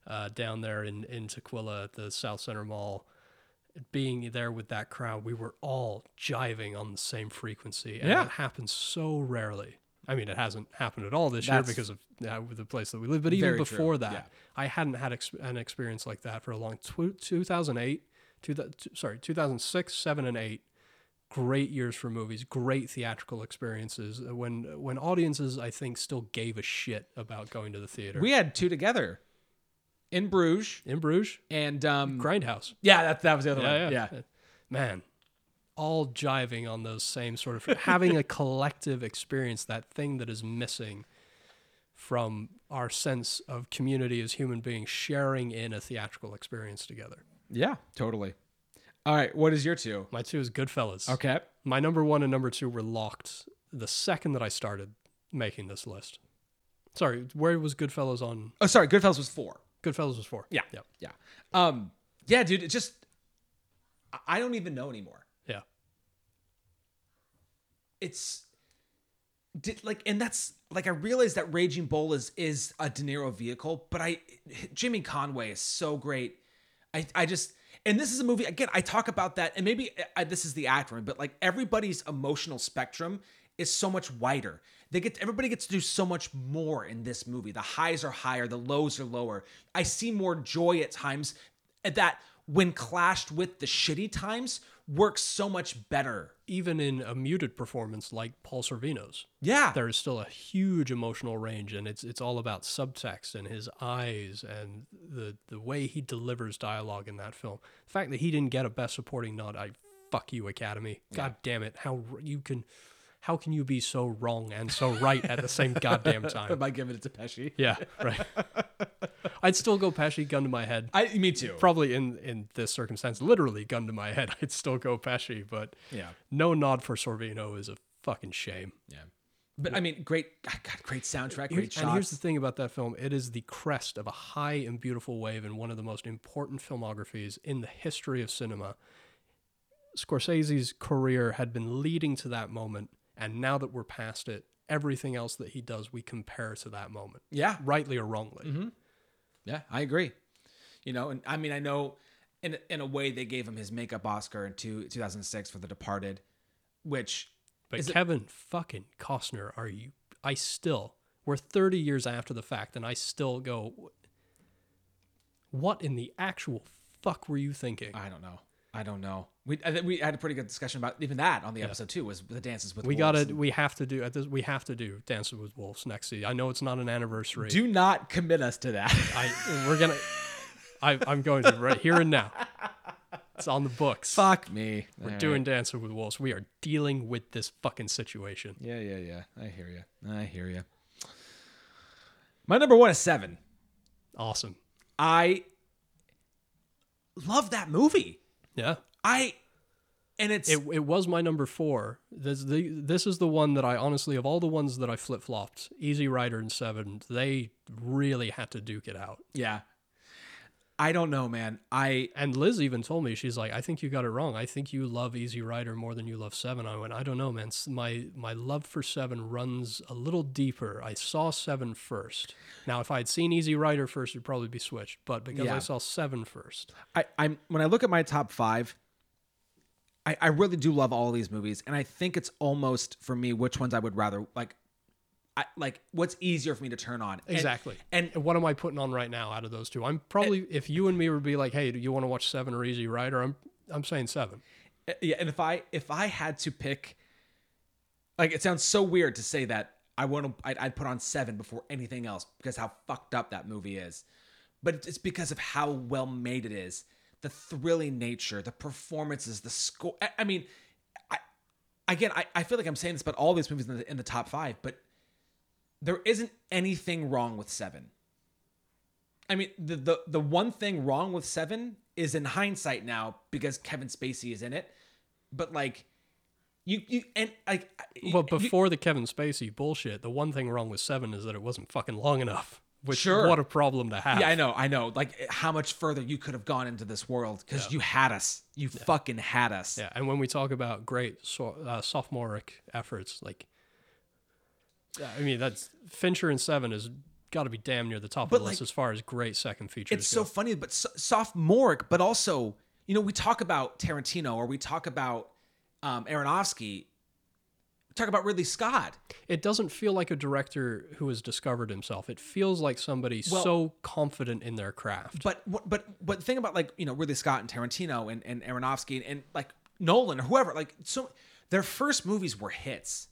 uh, down there in in Tukwila at the South Center Mall. Being there with that crowd, we were all jiving on the same frequency, and Yeah. it happens so rarely. I mean, it hasn't happened at all this That's year because of uh, the place that we live. But even very true, before that, yeah. I hadn't had ex- an experience like that for a long. Tw- 2008, two, thou- t- sorry, 2006, seven, and eight. Great years for movies. Great theatrical experiences. uh, When when audiences, I think, still gave a shit about going to the theater. we had two together in Bruges in Bruges, and um Grindhouse. yeah, that that was the other Yeah, one. yeah. yeah. Man, all jiving on those same sort of having a collective experience, that thing that is missing from our sense of community as human beings, sharing in a theatrical experience together. Yeah, totally. All right, what is your two? My two is Goodfellas. Okay. My number one and number two were locked the second that I started making this list. Sorry, where was Goodfellas on? Oh, sorry, Goodfellas was four. Goodfellas was four. Yeah. yeah, Yeah. Um, yeah, dude, it just I- I don't even know anymore. It's did like and that's like I realize that Raging Bull is is a De Niro vehicle, but I Jimmy Conway is so great. I I just and this is a movie again. I talk about that, and maybe I, this is the actor, but like everybody's emotional spectrum is so much wider. They get everybody gets to do so much more in this movie. The highs are higher, the lows are lower. I see more joy at times at that when clashed with the shitty times works so much better. Even in a muted performance like Paul Sorvino's. Yeah. there is still a huge emotional range and it's it's all about subtext and his eyes and the the way he delivers dialogue in that film the fact that he didn't get a best supporting nod i fuck you academy god damn it how you can how can you be so wrong and so right at the same goddamn time By giving it to Pesci. yeah right i'd still go pesci gun to my head I me too. probably in in this circumstance literally gun to my head i'd still go pesci but Yeah. no nod for sorvino is a fucking shame Yeah. But I mean, great, ah, God, great soundtrack, great shots. and here's the thing about that film it is the crest of a high and beautiful wave in one of the most important filmographies in the history of cinema. Scorsese's career had been leading to that moment, and now that we're past it, everything else that he does we compare to that moment, yeah, rightly or wrongly. Mm-hmm. yeah, I agree. You know, and I mean, I know in in a way they gave him his makeup Oscar in two, 2006 for The Departed, which But Is it- Kevin fucking Costner, are you? I still, we're 30 years after the fact, and I still go, what in the actual fuck were you thinking? I don't know. I don't know. We I think we had a pretty good discussion about even that on the episode too. Was the dances with We Wolves. gotta. We have to do at this. We have to do Dancing with Wolves next season. I know it's not an anniversary. Do not commit us to that. I we're gonna. I, I'm going to right here and now. It's on the books. Fuck me. We're doing Dancing with Wolves. We are dealing with this fucking situation. Yeah, yeah, yeah. I hear you. I hear you. My number one is seven. Awesome. I love that movie. Yeah. I and it's It, it was my number four. This the this is the one that I honestly of all the ones that I flip flopped, Easy Rider and Seven, they really had to duke it out. yeah. I don't know, man. I And Liz even told me she's like, I think you got it wrong. I think you love Easy Rider more than you love Seven. I went, I don't know, man. My my love for Seven runs a little deeper. I saw Seven first. Now, if I had seen Easy Rider first, it'd probably be switched. But because Yeah. I saw Seven first, I, I'm when I look at my top five, I, I really do love all these movies, and I think it's almost for me which ones I would rather like. I, like what's easier for me to turn on And- exactly. and, And what am I putting on right now out of those two? I'm probably if you and me would be like, hey, do you want to watch Seven or Easy Rider? I'm I'm saying Seven. Uh, yeah and if i if i had to pick like it sounds so weird to say that i want to I'd, I'd put on seven before anything else because how fucked up that movie is but it's because of how well made it is the thrilling nature the performances the score i, I mean i again I, I feel like i'm saying this about all these movies in the, in the top five but there isn't anything wrong with seven I mean, the, the the one thing wrong with Seven is in hindsight now because Kevin Spacey is in it. But like you you and like Well, you- before the Kevin Spacey bullshit, the one thing wrong with Seven is that it wasn't fucking long enough. Which Sure. what a problem to have. Yeah, I know, I know. Like how much further you could have gone into this world because you had us. You fucking had us. Yeah, and when we talk about great so, uh, sophomoric efforts, like, I mean, that's Fincher and Seven has got to be damn near the top But, of the list as far as great second features It's go. so funny, but so- sophomoric, but also, you know, we talk about Tarantino or we talk about um, Aronofsky. We talk about Ridley Scott. it doesn't feel like a director who has discovered himself. It feels like somebody Well- so confident in their craft. But what- but but the thing about like you know Ridley Scott and Tarantino and, and Aronofsky and, and like Nolan or whoever like so their first movies were hits.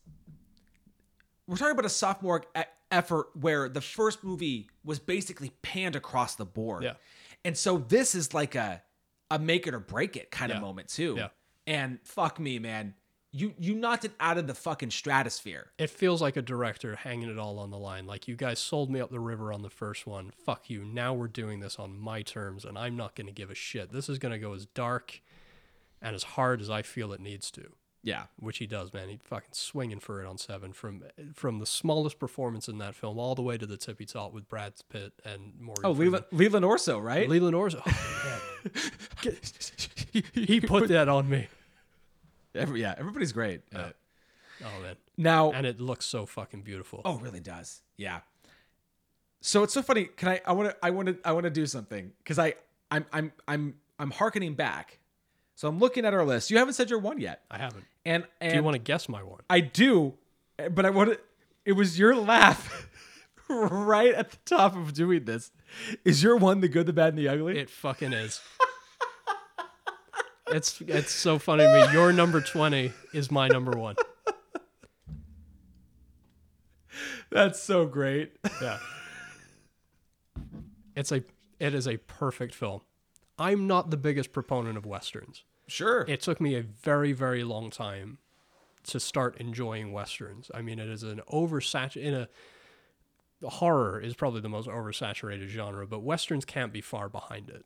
We're talking about a sophomore e- effort where the first movie was basically panned across the board. Yeah. And so this is like a a make it or break it kind Yeah. of moment too. Yeah. And fuck me, man. You you knocked it out of the fucking stratosphere. it feels like a director hanging it all on the line. Like you guys sold me up the river on the first one. Fuck you. Now we're doing this on my terms, and I'm not going to give a shit. This is going to go as dark and as hard as I feel it needs to. Yeah. which he does, man. He fucking swinging for it on seven from from the smallest performance in that film all the way to the tippy top with Brad Pitt and Morgan. Oh, Freeman. Leland, Leland Orser, right? Leland Orser. Oh, man. he put that on me. Every, yeah, everybody's great. Uh, Oh man, now, and it looks so fucking beautiful. Oh, really does. Yeah. So it's so funny. Can I? I want to. I want to. I want to do something because I. I'm. I'm. I'm. I'm harkening back. So I'm looking at our list. You haven't said your one yet, I haven't. and and Do you want to guess my one? I do, but I want to. It was your laugh right at the top of doing this. Is your one the good, the bad, and the ugly? It fucking is. it's it's so funny to me. Your number twenty is my number one. That's so great. Yeah. It's a it is a perfect film. I'm not the biggest proponent of westerns. Sure. It took me a very very long time to start enjoying westerns. I mean, it is an oversaturated in a horror is probably the most oversaturated genre, but westerns can't be far behind it.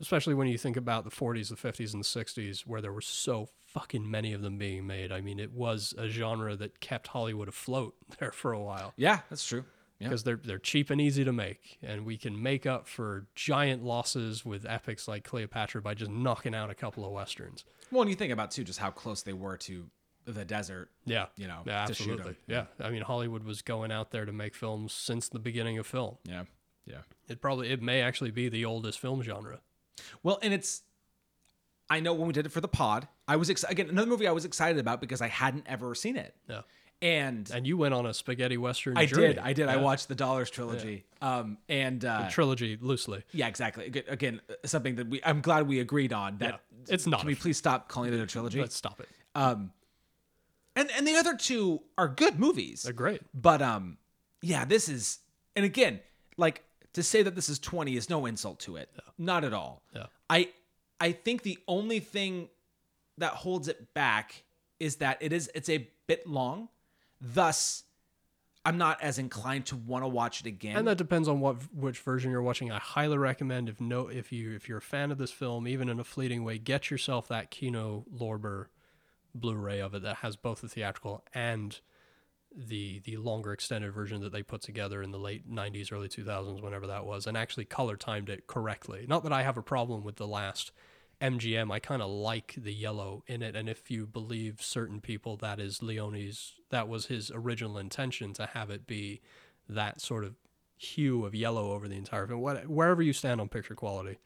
Especially when you think about the 40s, the 50s, and the 60s, where there were so fucking many of them being made. I mean, it was a genre that kept Hollywood afloat there for a while yeah, that's true. Yeah. because they're they're cheap and easy to make, and we can make up for giant losses with epics like Cleopatra by just knocking out a couple of westerns. Well, and you think about too just how close they were to the desert. Yeah, You know, yeah, to shoot 'em. absolutely. Yeah, I mean Hollywood was going out there to make films since the beginning of film. Yeah. Yeah. It probably it may actually be the oldest film genre. Well, and it's I know when we did it for the pod, I was ex- again another movie I was excited about because I hadn't ever seen it. Yeah, And and you went on a spaghetti western. I journey. did. I did. I watched the Dollars trilogy. Um and uh trilogy loosely. yeah, exactly. Again, uh, something that we I'm glad we agreed on that Yeah. It's not Can we please stop calling it a trilogy? Let's stop it. Um and and the other two are good movies. They're great. But um, yeah, this is, and again, like to say that this is twenty is no insult to it, not at all. Yeah. I I think the only thing that holds it back is that it is it's a bit long, thus I'm not as inclined to want to watch it again. And that depends on what which version you're watching. I highly recommend if no if you if you're a fan of this film, even in a fleeting way, get yourself that Kino Lorber Blu-ray of it that has both the theatrical and the the longer extended version that they put together in the late 90s early 2000s whenever that was and actually color timed it correctly not that i have a problem with the last mgm i kind of like the yellow in it and if you believe certain people that is leone's that was his original intention to have it be that sort of hue of yellow over the entire film what, wherever you stand on picture quality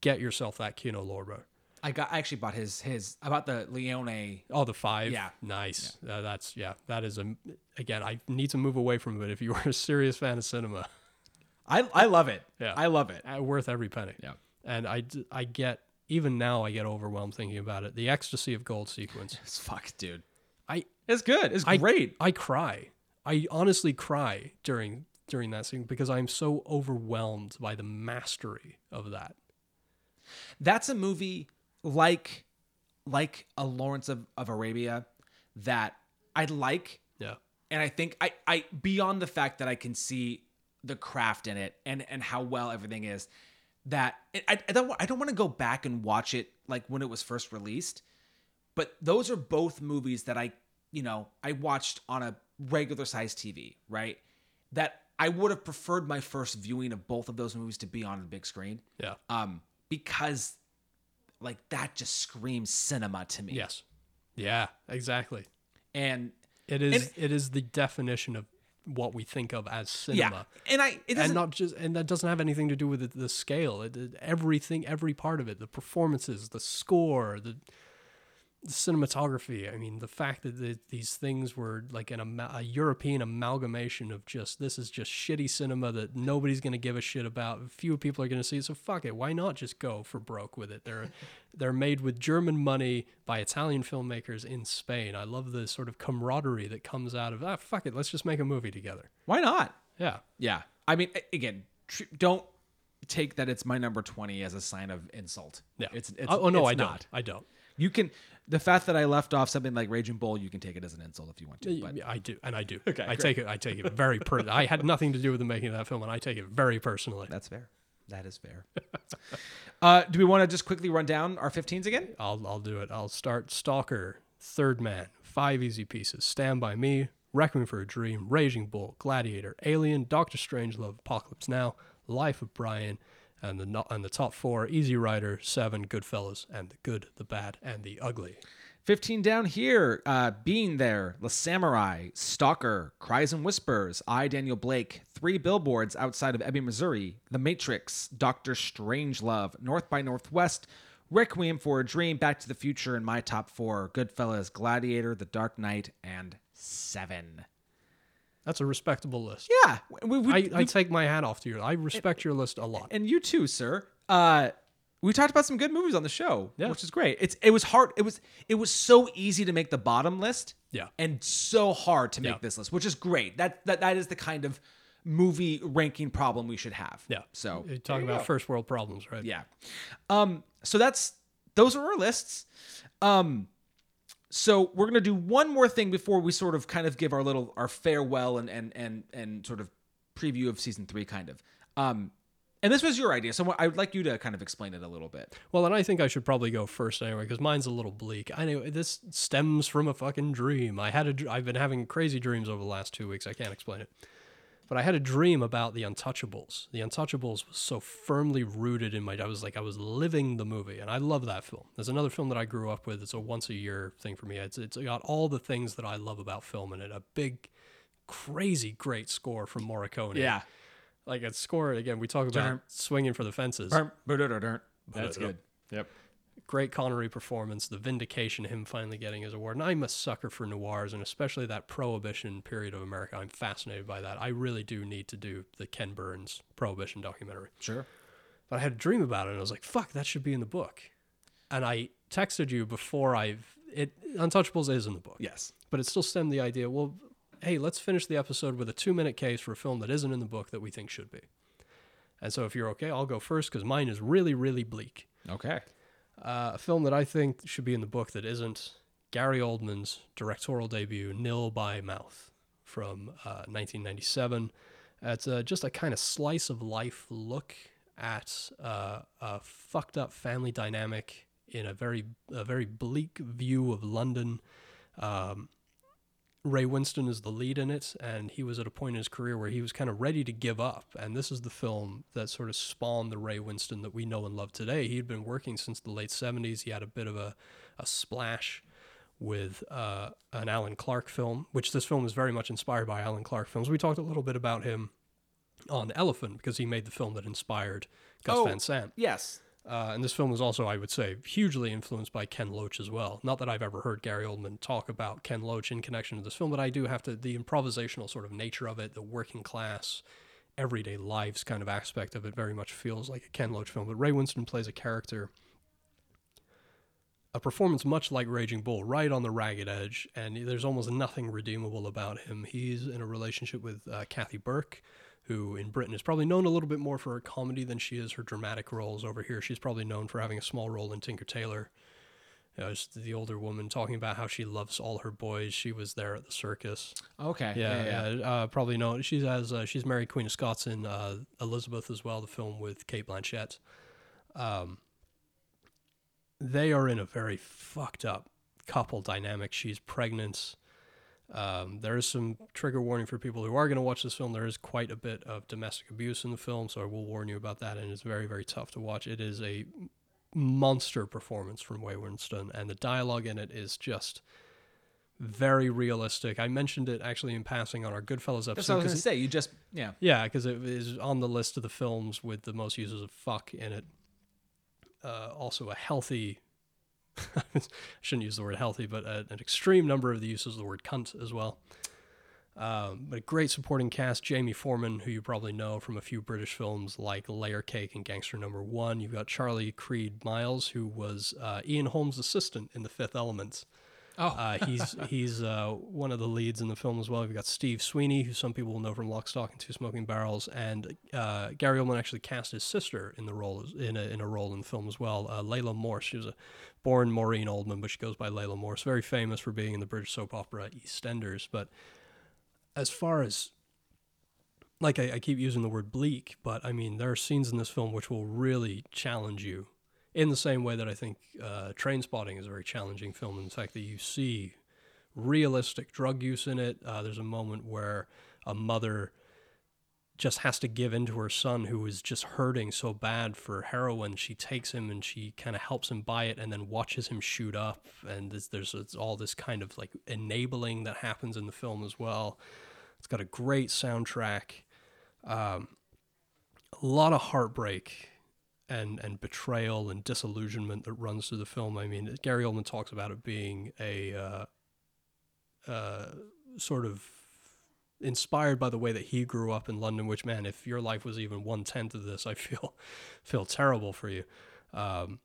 get yourself that kino lorber I got I actually bought his his I bought the Leone. Oh, the five. Yeah. nice. Uh, that's yeah. That is a again. I need to move away from it. If you are a serious fan of cinema, I I love it. Yeah. I love it. uh, worth every penny. Yeah. And I I get even now I get overwhelmed thinking about it. The ecstasy of gold sequence. It's fuck, dude. I It's good. It's I great. I cry. I honestly cry during during that scene because I'm so overwhelmed by the mastery of that. That's a movie like like a Lawrence of, of Arabia that I like Yeah. and I think I I beyond the fact that I can see the craft in it and and how well everything is that I, I don't I don't want to go back and watch it like when it was first released, but those are both movies that I you know I watched on a regular size TV, right? That I would have preferred my first viewing of both of those movies to be on the big screen, Yeah. um, because like that just screams cinema to me. Yes. Yeah. Exactly. and It is. And- it is the definition of what we think of as yeah, cinema. and I it and not just and that doesn't have anything to do with the, the scale it, it- everything every part of it the performances the score the cinematography i mean the fact that the, these things were like an a european amalgamation of just this is just shitty cinema that nobody's going to give a shit about few people are going to see it so fuck it why not just go for broke with it they're they're made with german money by italian filmmakers in spain i love the sort of camaraderie that comes out of ah fuck it let's just make a movie together why not? yeah Yeah. I mean, again, tr- don't take that it's my number 20 as a sign of insult. yeah It's, it's oh, oh, no it's i not. don't i don't You can, the fact that I left off something like Raging Bull, you can take it as an insult if you want to. But I do, and I do. Okay, I great. take it. I take it very. Per- I had nothing to do with the making of that film, and I take it very personally. that's fair. That is fair. uh, do we want to just quickly run down our 15s again? I'll I'll do it. I'll start Stalker, Third Man, Five Easy Pieces, Stand by Me, Requiem for a Dream, Raging Bull, Gladiator, Alien, Doctor Strangelove, Apocalypse Now, Life of Brian, and the and the top four: Easy Rider, Seven, Goodfellas, and the Good, the Bad, and the Ugly. 15 down here, uh, Being There, The Samurai, Stalker, Cries and Whispers, I, Daniel Blake, Three Billboards Outside of Ebbing, Missouri, The Matrix, Doctor Strangelove, North by Northwest, Requiem for a Dream, Back to the Future, and my top four, Goodfellas, Gladiator, The Dark Knight, and Seven. That's a respectable list. Yeah, we, we, I, we- I take my hat off to you. I respect your list a lot. and you too, sir. Uh, we talked about some good movies on the show, Yeah. which is great. It's it was hard. It was it was so easy to make the bottom list, Yeah. and so hard to make Yeah. this list, which is great. That that that is the kind of movie ranking problem we should have. Yeah. So You're talking about go. first world problems, right? Yeah. Um. So that's those are our lists. Um. So we're gonna do one more thing before we sort of kind of give our little our farewell and and and and sort of preview of season three, kind of. Um. And this was your idea, so I would like you to kind of explain it a little bit. Well, and I think I should probably go first anyway because mine's a little bleak. I know this stems from a fucking dream. I had a, I've been having crazy dreams over the last two weeks. I can't explain it, but I had a dream about the Untouchables. The Untouchables was so firmly rooted in my. I was like I was living the movie, and I love that film. There's another film that I grew up with. It's a once a year thing for me. It's it's got all the things that I love about film in it. A big, crazy, great score from Morricone. Yeah, like a score again. We talk about swinging for the fences. That's good. Yep. Great Connery performance, the vindication, him finally getting his award. And I'm a sucker for noirs, and especially that Prohibition period of America. I'm fascinated by that. I really do need to do the Ken Burns Prohibition documentary. Sure. But I had a dream about it, and I was like, "Fuck, that should be in the book." And I texted you before I've it. Untouchables is in the book, Yes. but it still stemmed the idea. Well, hey, let's finish the episode with a two-minute case for a film that isn't in the book that we think should be. And so, if you're okay, I'll go first because mine is really, really bleak. Okay. Uh, a film that I think should be in the book that isn't Gary Oldman's directorial debut, Nil by Mouth, from uh, 1997. It's uh, just a kind of slice of life look at uh, a fucked up family dynamic in a very a very bleak view of London. Um, Ray Winstone is the lead in it, and he was at a point in his career where he was kind of ready to give up. And this is the film that sort of spawned the Ray Winstone that we know and love today. He'd been working since the late 70s. He had a bit of a, a splash with uh, an Alan Clarke film, which this film is very much inspired by Alan Clarke films. We talked a little bit about him on Elephant because he made the film that inspired Gus Oh. Van Sant. Yes. Uh, and this film was also, I would say, hugely influenced by Ken Loach as well. Not that I've ever heard Gary Oldman talk about Ken Loach in connection to this film, but I do have to, the improvisational sort of nature of it, the working class, everyday lives kind of aspect of it very much feels like a Ken Loach film. But Ray Winstone plays a character, a performance much like Raging Bull, right on the ragged edge, and there's almost nothing redeemable about him. He's in a relationship with uh, Kathy Burke, who in Britain is probably known a little bit more for her comedy than she is her dramatic roles. Over here, she's probably known for having a small role in Tinker Tailor You know, the older woman talking about how she loves all her boys. She was there at the circus. Okay. Yeah, yeah. Uh, probably know. She's as uh, she's married Queen of Scots in uh, Elizabeth as well, the film with Cate Blanchett. Um, they are in a very fucked up couple dynamic. She's pregnant. Um, there is some trigger warning for people who are going to watch this film. There is quite a bit of domestic abuse in the film, so I will warn you about that. And it's very, very tough to watch. It is a monster performance from Wayne Winstone, and the dialogue in it is just very realistic. I mentioned it actually in passing on our Goodfellas episode. That's what I was 'cause gonna say. You just yeah. yeah, because it is on the list of the films with the most uses of fuck in it. Uh, also, a healthy, I shouldn't use the word healthy, but a, an extreme number of the uses of the word cunt as well. Um, but a great supporting cast Jamie Foreman, who you probably know from a few British films like Layer Cake and Gangster Number One. You've got Charlie Creed Miles, who was uh, Ian Holm's assistant in The Fifth Element. Oh, Uh, he's he's uh, one of the leads in the film as well. We've got Steve Sweeney, who some people will know from Lock, Stock, and Two Smoking Barrels, and uh, Gary Oldman actually cast his sister in the role in a in a role in the film as well. Uh, Laila Morse. She was a born Maureen Oldman, but she goes by Laila Morse. Very famous for being in the British soap opera EastEnders. But as far as like I, I keep using the word bleak, but I mean there are scenes in this film which will really challenge you in the same way that I think uh, Trainspotting is a very challenging film in fact that you see realistic drug use in it. Uh, there's a moment where a mother just has to give in to her son who is just hurting so bad for heroin. She takes him and she kind of helps him buy it and then watches him shoot up. And there's, there's all this kind of like enabling that happens in the film as well. It's got a great soundtrack, um, a lot of heartbreak and and betrayal and disillusionment that runs through the film. I mean, Gary Oldman talks about it being a uh, uh, sort of inspired by the way that he grew up in London. Which man, if your life was even one tenth of this, I feel feel terrible for you. Um,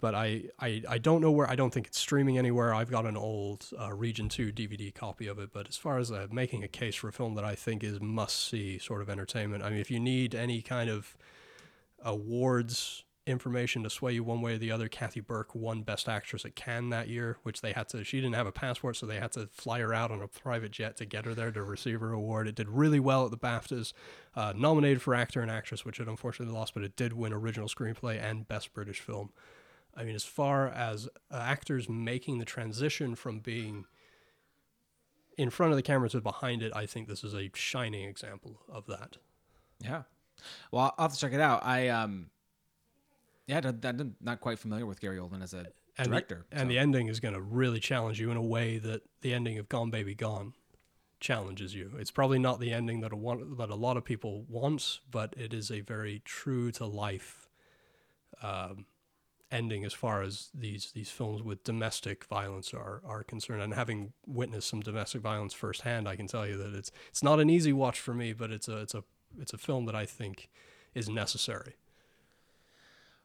but I, I I don't know where I don't think it's streaming anywhere. I've got an old uh, Region Two DVD copy of it. But as far as uh, making a case for a film that I think is must see sort of entertainment, I mean, if you need any kind of awards information to sway you one way or the other. Kathy Burke won Best Actress at Cannes that year, which they had to. She didn't have a passport, so they had to fly her out on a private jet to get her there to receive her award. It did really well at the BAFTAs, uh, nominated for actor and actress, which it unfortunately lost, but it did win original screenplay and Best British Film. I mean, as far as uh, actors making the transition from being in front of the camera to behind it, I think this is a shining example of that. Yeah. Well, I'll have to check it out. I um, yeah, I'm not quite familiar with Gary Oldman as a and director. The, and the ending is going to really challenge you in a way that the ending of Gone Baby Gone challenges you. It's probably not the ending that a that a lot of people want, but it is a very true to life um, ending as far as these these films with domestic violence are are concerned. And having witnessed some domestic violence firsthand, I can tell you that it's it's not an easy watch for me, but it's a it's a it's a film that I think is necessary.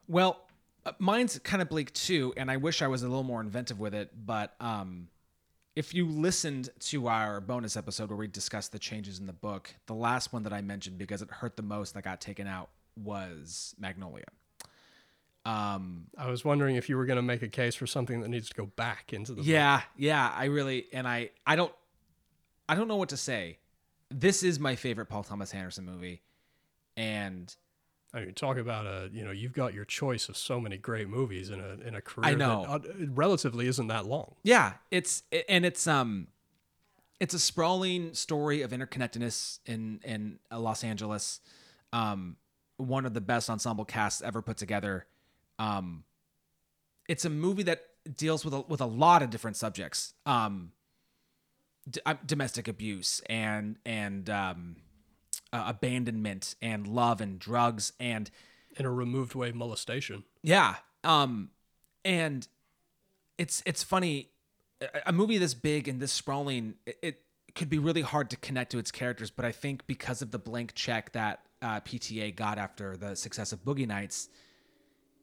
Well, uh, mine's kind of bleak too, and I wish I was a little more inventive with it. But um, if you listened to our bonus episode where we discussed the changes in the book, the last one that I mentioned because it hurt the most that got taken out was Magnolia. Um, I was wondering if you were going to make a case for something that needs to go back into the book. yeah, yeah, I really and I I don't I don't know what to say. This is my favorite Paul Thomas Anderson movie, and I mean, talk about a you know you've got your choice of so many great movies in a in a career. I know. that, uh, relatively isn't that long. Yeah, it's and it's um it's a sprawling story of interconnectedness in in uh, Los Angeles. Um one of the best ensemble casts ever put together. Um it's a movie that deals with a, with a lot of different subjects. Um d- uh, domestic abuse and and um uh, abandonment and love and drugs and In a removed way, molestation. yeah. Um and it's it's funny a- movie this big and this sprawling it, it could be really hard to connect to its characters, but I think because of the blank check that uh, PTA got after the success of Boogie Nights,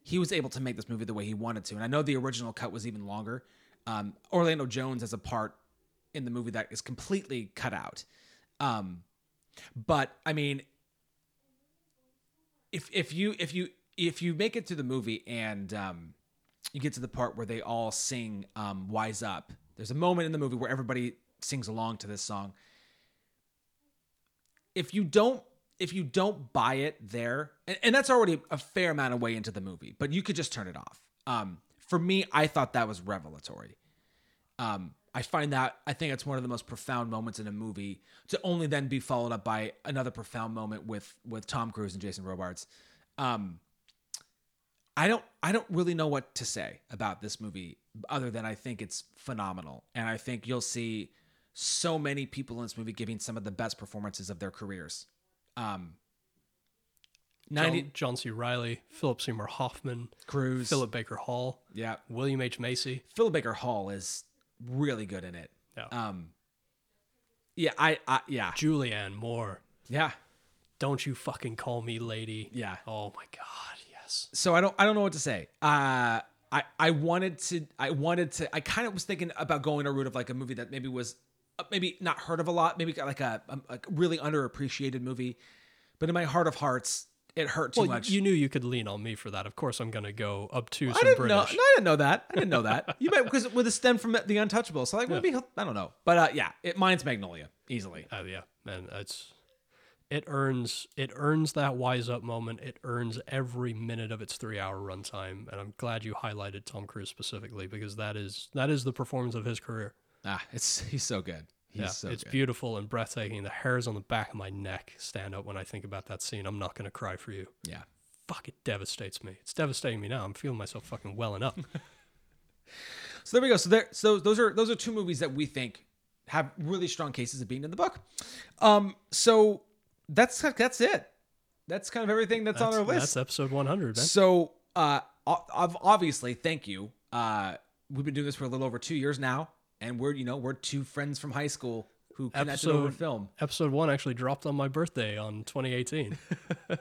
he was able to make this movie the way he wanted to. And I know the original cut was even longer. Um, Orlando Jones has a part in the movie that is completely cut out. Um, but I mean, if if you if you if you make it to the movie and um you get to the part where they all sing um, "Wise Up." There's a moment in the movie where everybody sings along to this song. If you don't, if you don't buy it there, and, and that's already a fair amount of way into the movie, but you could just turn it off. Um, for me, I thought that was revelatory. Um, I find that I think it's one of the most profound moments in a movie to only then be followed up by another profound moment with with Tom Cruise and Jason Robards. Um, I don't I don't really know what to say about this movie other than I think it's phenomenal, and I think you'll see so many people in this movie giving some of the best performances of their careers. Um, John, 90 John C. Reilly, Philip Seymour Hoffman, Cruise, Philip Baker Hall, yeah, William H. Macy. Philip Baker Hall is really good in it. Yeah. Um, yeah, I, I yeah, Julianne Moore. yeah. Don't you fucking call me lady. Yeah. Oh my god, yes. so I don't I don't know what to say. Uh I I wanted to I wanted to I kind of was thinking about going a route of like a movie that maybe was uh, maybe not heard of a lot, maybe got like a, a, a really underappreciated movie, but in my heart of hearts, it hurt too Well, much. you knew you could lean on me for that. Of course, I'm gonna go up obtuse I and didn't British. know. No, I didn't know that. I didn't know that. You might because with a stem from the Untouchable. So like maybe he'll, I don't know. But uh, yeah, it mine's Magnolia easily. Oh yeah, man, it's it earns it earns that wise up moment. It earns every minute of its three hour runtime, and I'm glad you highlighted Tom Cruise specifically because that is that is the performance of his career. Ah, it's he's so good. Yeah, so it's good. beautiful and breathtaking. The hairs on the back of my neck stand up when I think about that scene. I'm not gonna cry for you. Yeah. Fuck, it devastates me. It's devastating me now. I'm feeling myself fucking welling up. So there we go. So there, so those are those are two movies that we think have really strong cases of being in the book. Um, so that's that's it. That's kind of everything that's, on our list. That's episode 100, man. So, uh, obviously, thank you. Uh, we've been doing this for a little over two years now, and we're you know we're two friends from high school who connected over Episode- film. Episode one actually dropped on my birthday on 2018.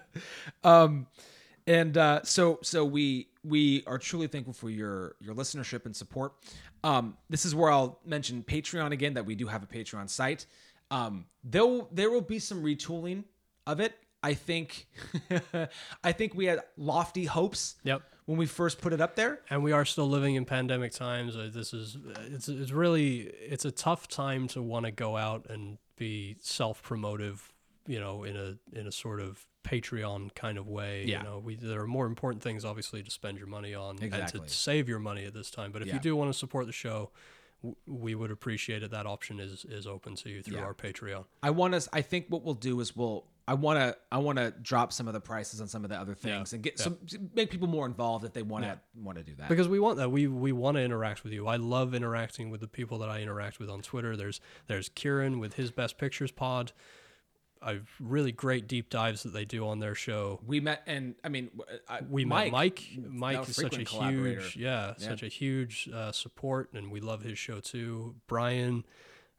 Um, and uh, so so we we are truly thankful for your your listenership and support. Um, this is where I'll mention Patreon again that we do have a Patreon site. Um, there will there will be some retooling of it. I think I think we had lofty hopes yep. When we first put it up there. and we are still living in pandemic times. Uh, This is it's it's really it's a tough time to want to go out and be self promotive, you know, in a in a sort of Patreon kind of way. Yeah. You know, we there are more important things obviously to spend your money on Exactly. and to save your money at this time. But if Yeah. you do want to support the show, we would appreciate it. That option is is open to you through Yeah. our Patreon. I want us. I think what we'll do is we'll. I want to. I want to drop some of the prices on some of the other things and get some make people more involved if they want to want to do that. because we want that. We we want to interact with you. I love interacting with the people that i interact with on twitter. There's there's kieran with his best pictures pod. I've really great deep dives that they do on their show. We met, and I mean, I, we Mike, met mike mike. is such a huge yeah, such a huge uh, support and we love his show too. Brian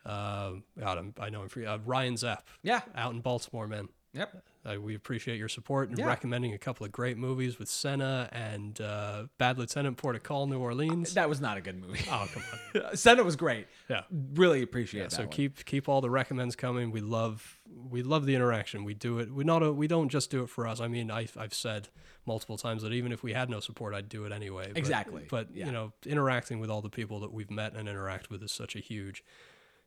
uh, God, I'm, I know I'm free. Uh, Ryan Zepp, Yeah. out in Baltimore, man. Yep. Uh, we appreciate your support and Yeah. recommending a couple of great movies with Senna and uh, Bad Lieutenant Port of Call, New Orleans. That was not a good movie. Oh, come on. Senna was great. Yeah. Really appreciate that. so one. keep keep all the recommends coming. We love we love the interaction. We do it. We not we don't just do it for us. I mean, I I've said multiple times that even if we had no support, I'd do it anyway. But- Exactly. But Yeah. you know, interacting with all the people that we've met and interact with is such a huge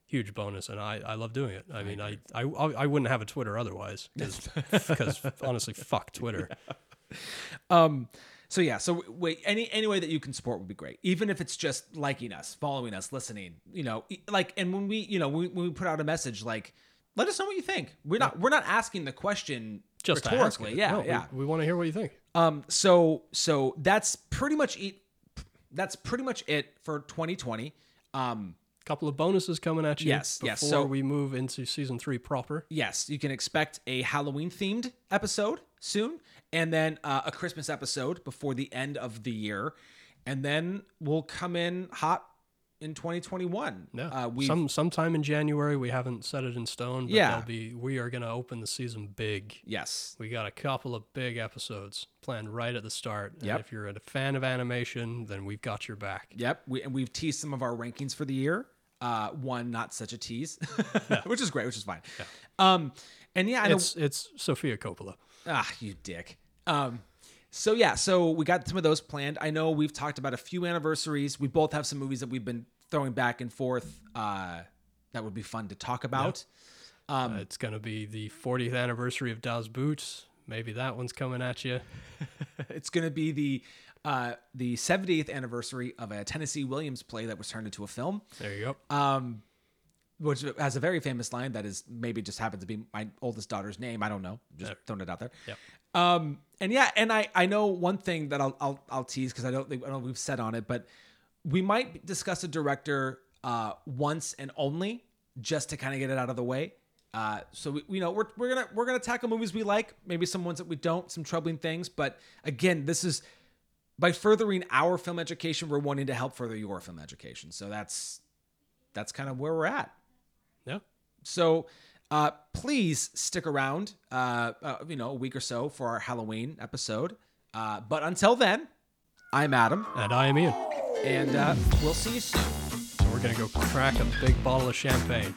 huge bonus and I, I love doing it. I mean, I, I I wouldn't have a Twitter otherwise because honestly fuck Twitter. Um. So yeah. So wait. Any any way that you can support would be great. Even if it's just liking us, following us, listening. You know, like and when we you know when we, when we put out a message like. Let us know what you think. We're not we're not asking the question Just to rhetorically. Yeah, No, we- yeah. We, want to hear what you think. Um, so so that's pretty much it. That's pretty much it for 2020. Um, couple of bonuses coming at you Yes, before yes, so- we move into season three proper. yes, you can expect a Halloween themed episode soon, and then uh, a Christmas episode before the end of the year, and then we'll come in hot in 2021. Yeah, uh, we some sometime in January. We haven't set it in stone. But Yeah. be we are gonna open the season big. yes, We got a couple of big episodes planned right at the start. And Yep. if you're a fan of animation, then we've got your back. yep. We and we've teased some of our rankings for the year. Uh, one not such a tease, which is great, which is fine. Um, and yeah, It's it's Sofia Coppola. Ah, you dick. Um, So yeah, so we got some of those planned. I know we've talked about a few anniversaries. We both have some movies that we've been throwing back and forth. Uh, that would be fun to talk about. Uh, it's going to be the 40th anniversary of Das Boots. Maybe that one's coming at you. It's going to be the uh, the 70th anniversary of a Tennessee Williams play that was turned into a film. There you go. um, which has a very famous line that is maybe just happens to be my oldest daughter's name. I don't know, just throwing it out there. Yep. Um, and yeah, and I I know one thing that I'll I'll, I'll tease because I don't think I don't know we've said on it, but we might discuss a director uh, once and only just to kind of get it out of the way. Uh, so we, you know we're, we're gonna we're gonna tackle movies we like, maybe some ones that we don't, some troubling things. But again, this is by furthering our film education, we're wanting to help further your film education. So that's that's kind of where we're at. Yeah. So uh, please stick around, uh, uh, you know, a week or so for our Halloween episode. Uh, but until then, I'm Adam, And I am Ian. and uh, we'll see you soon. So We're going to go crack a big bottle of champagne.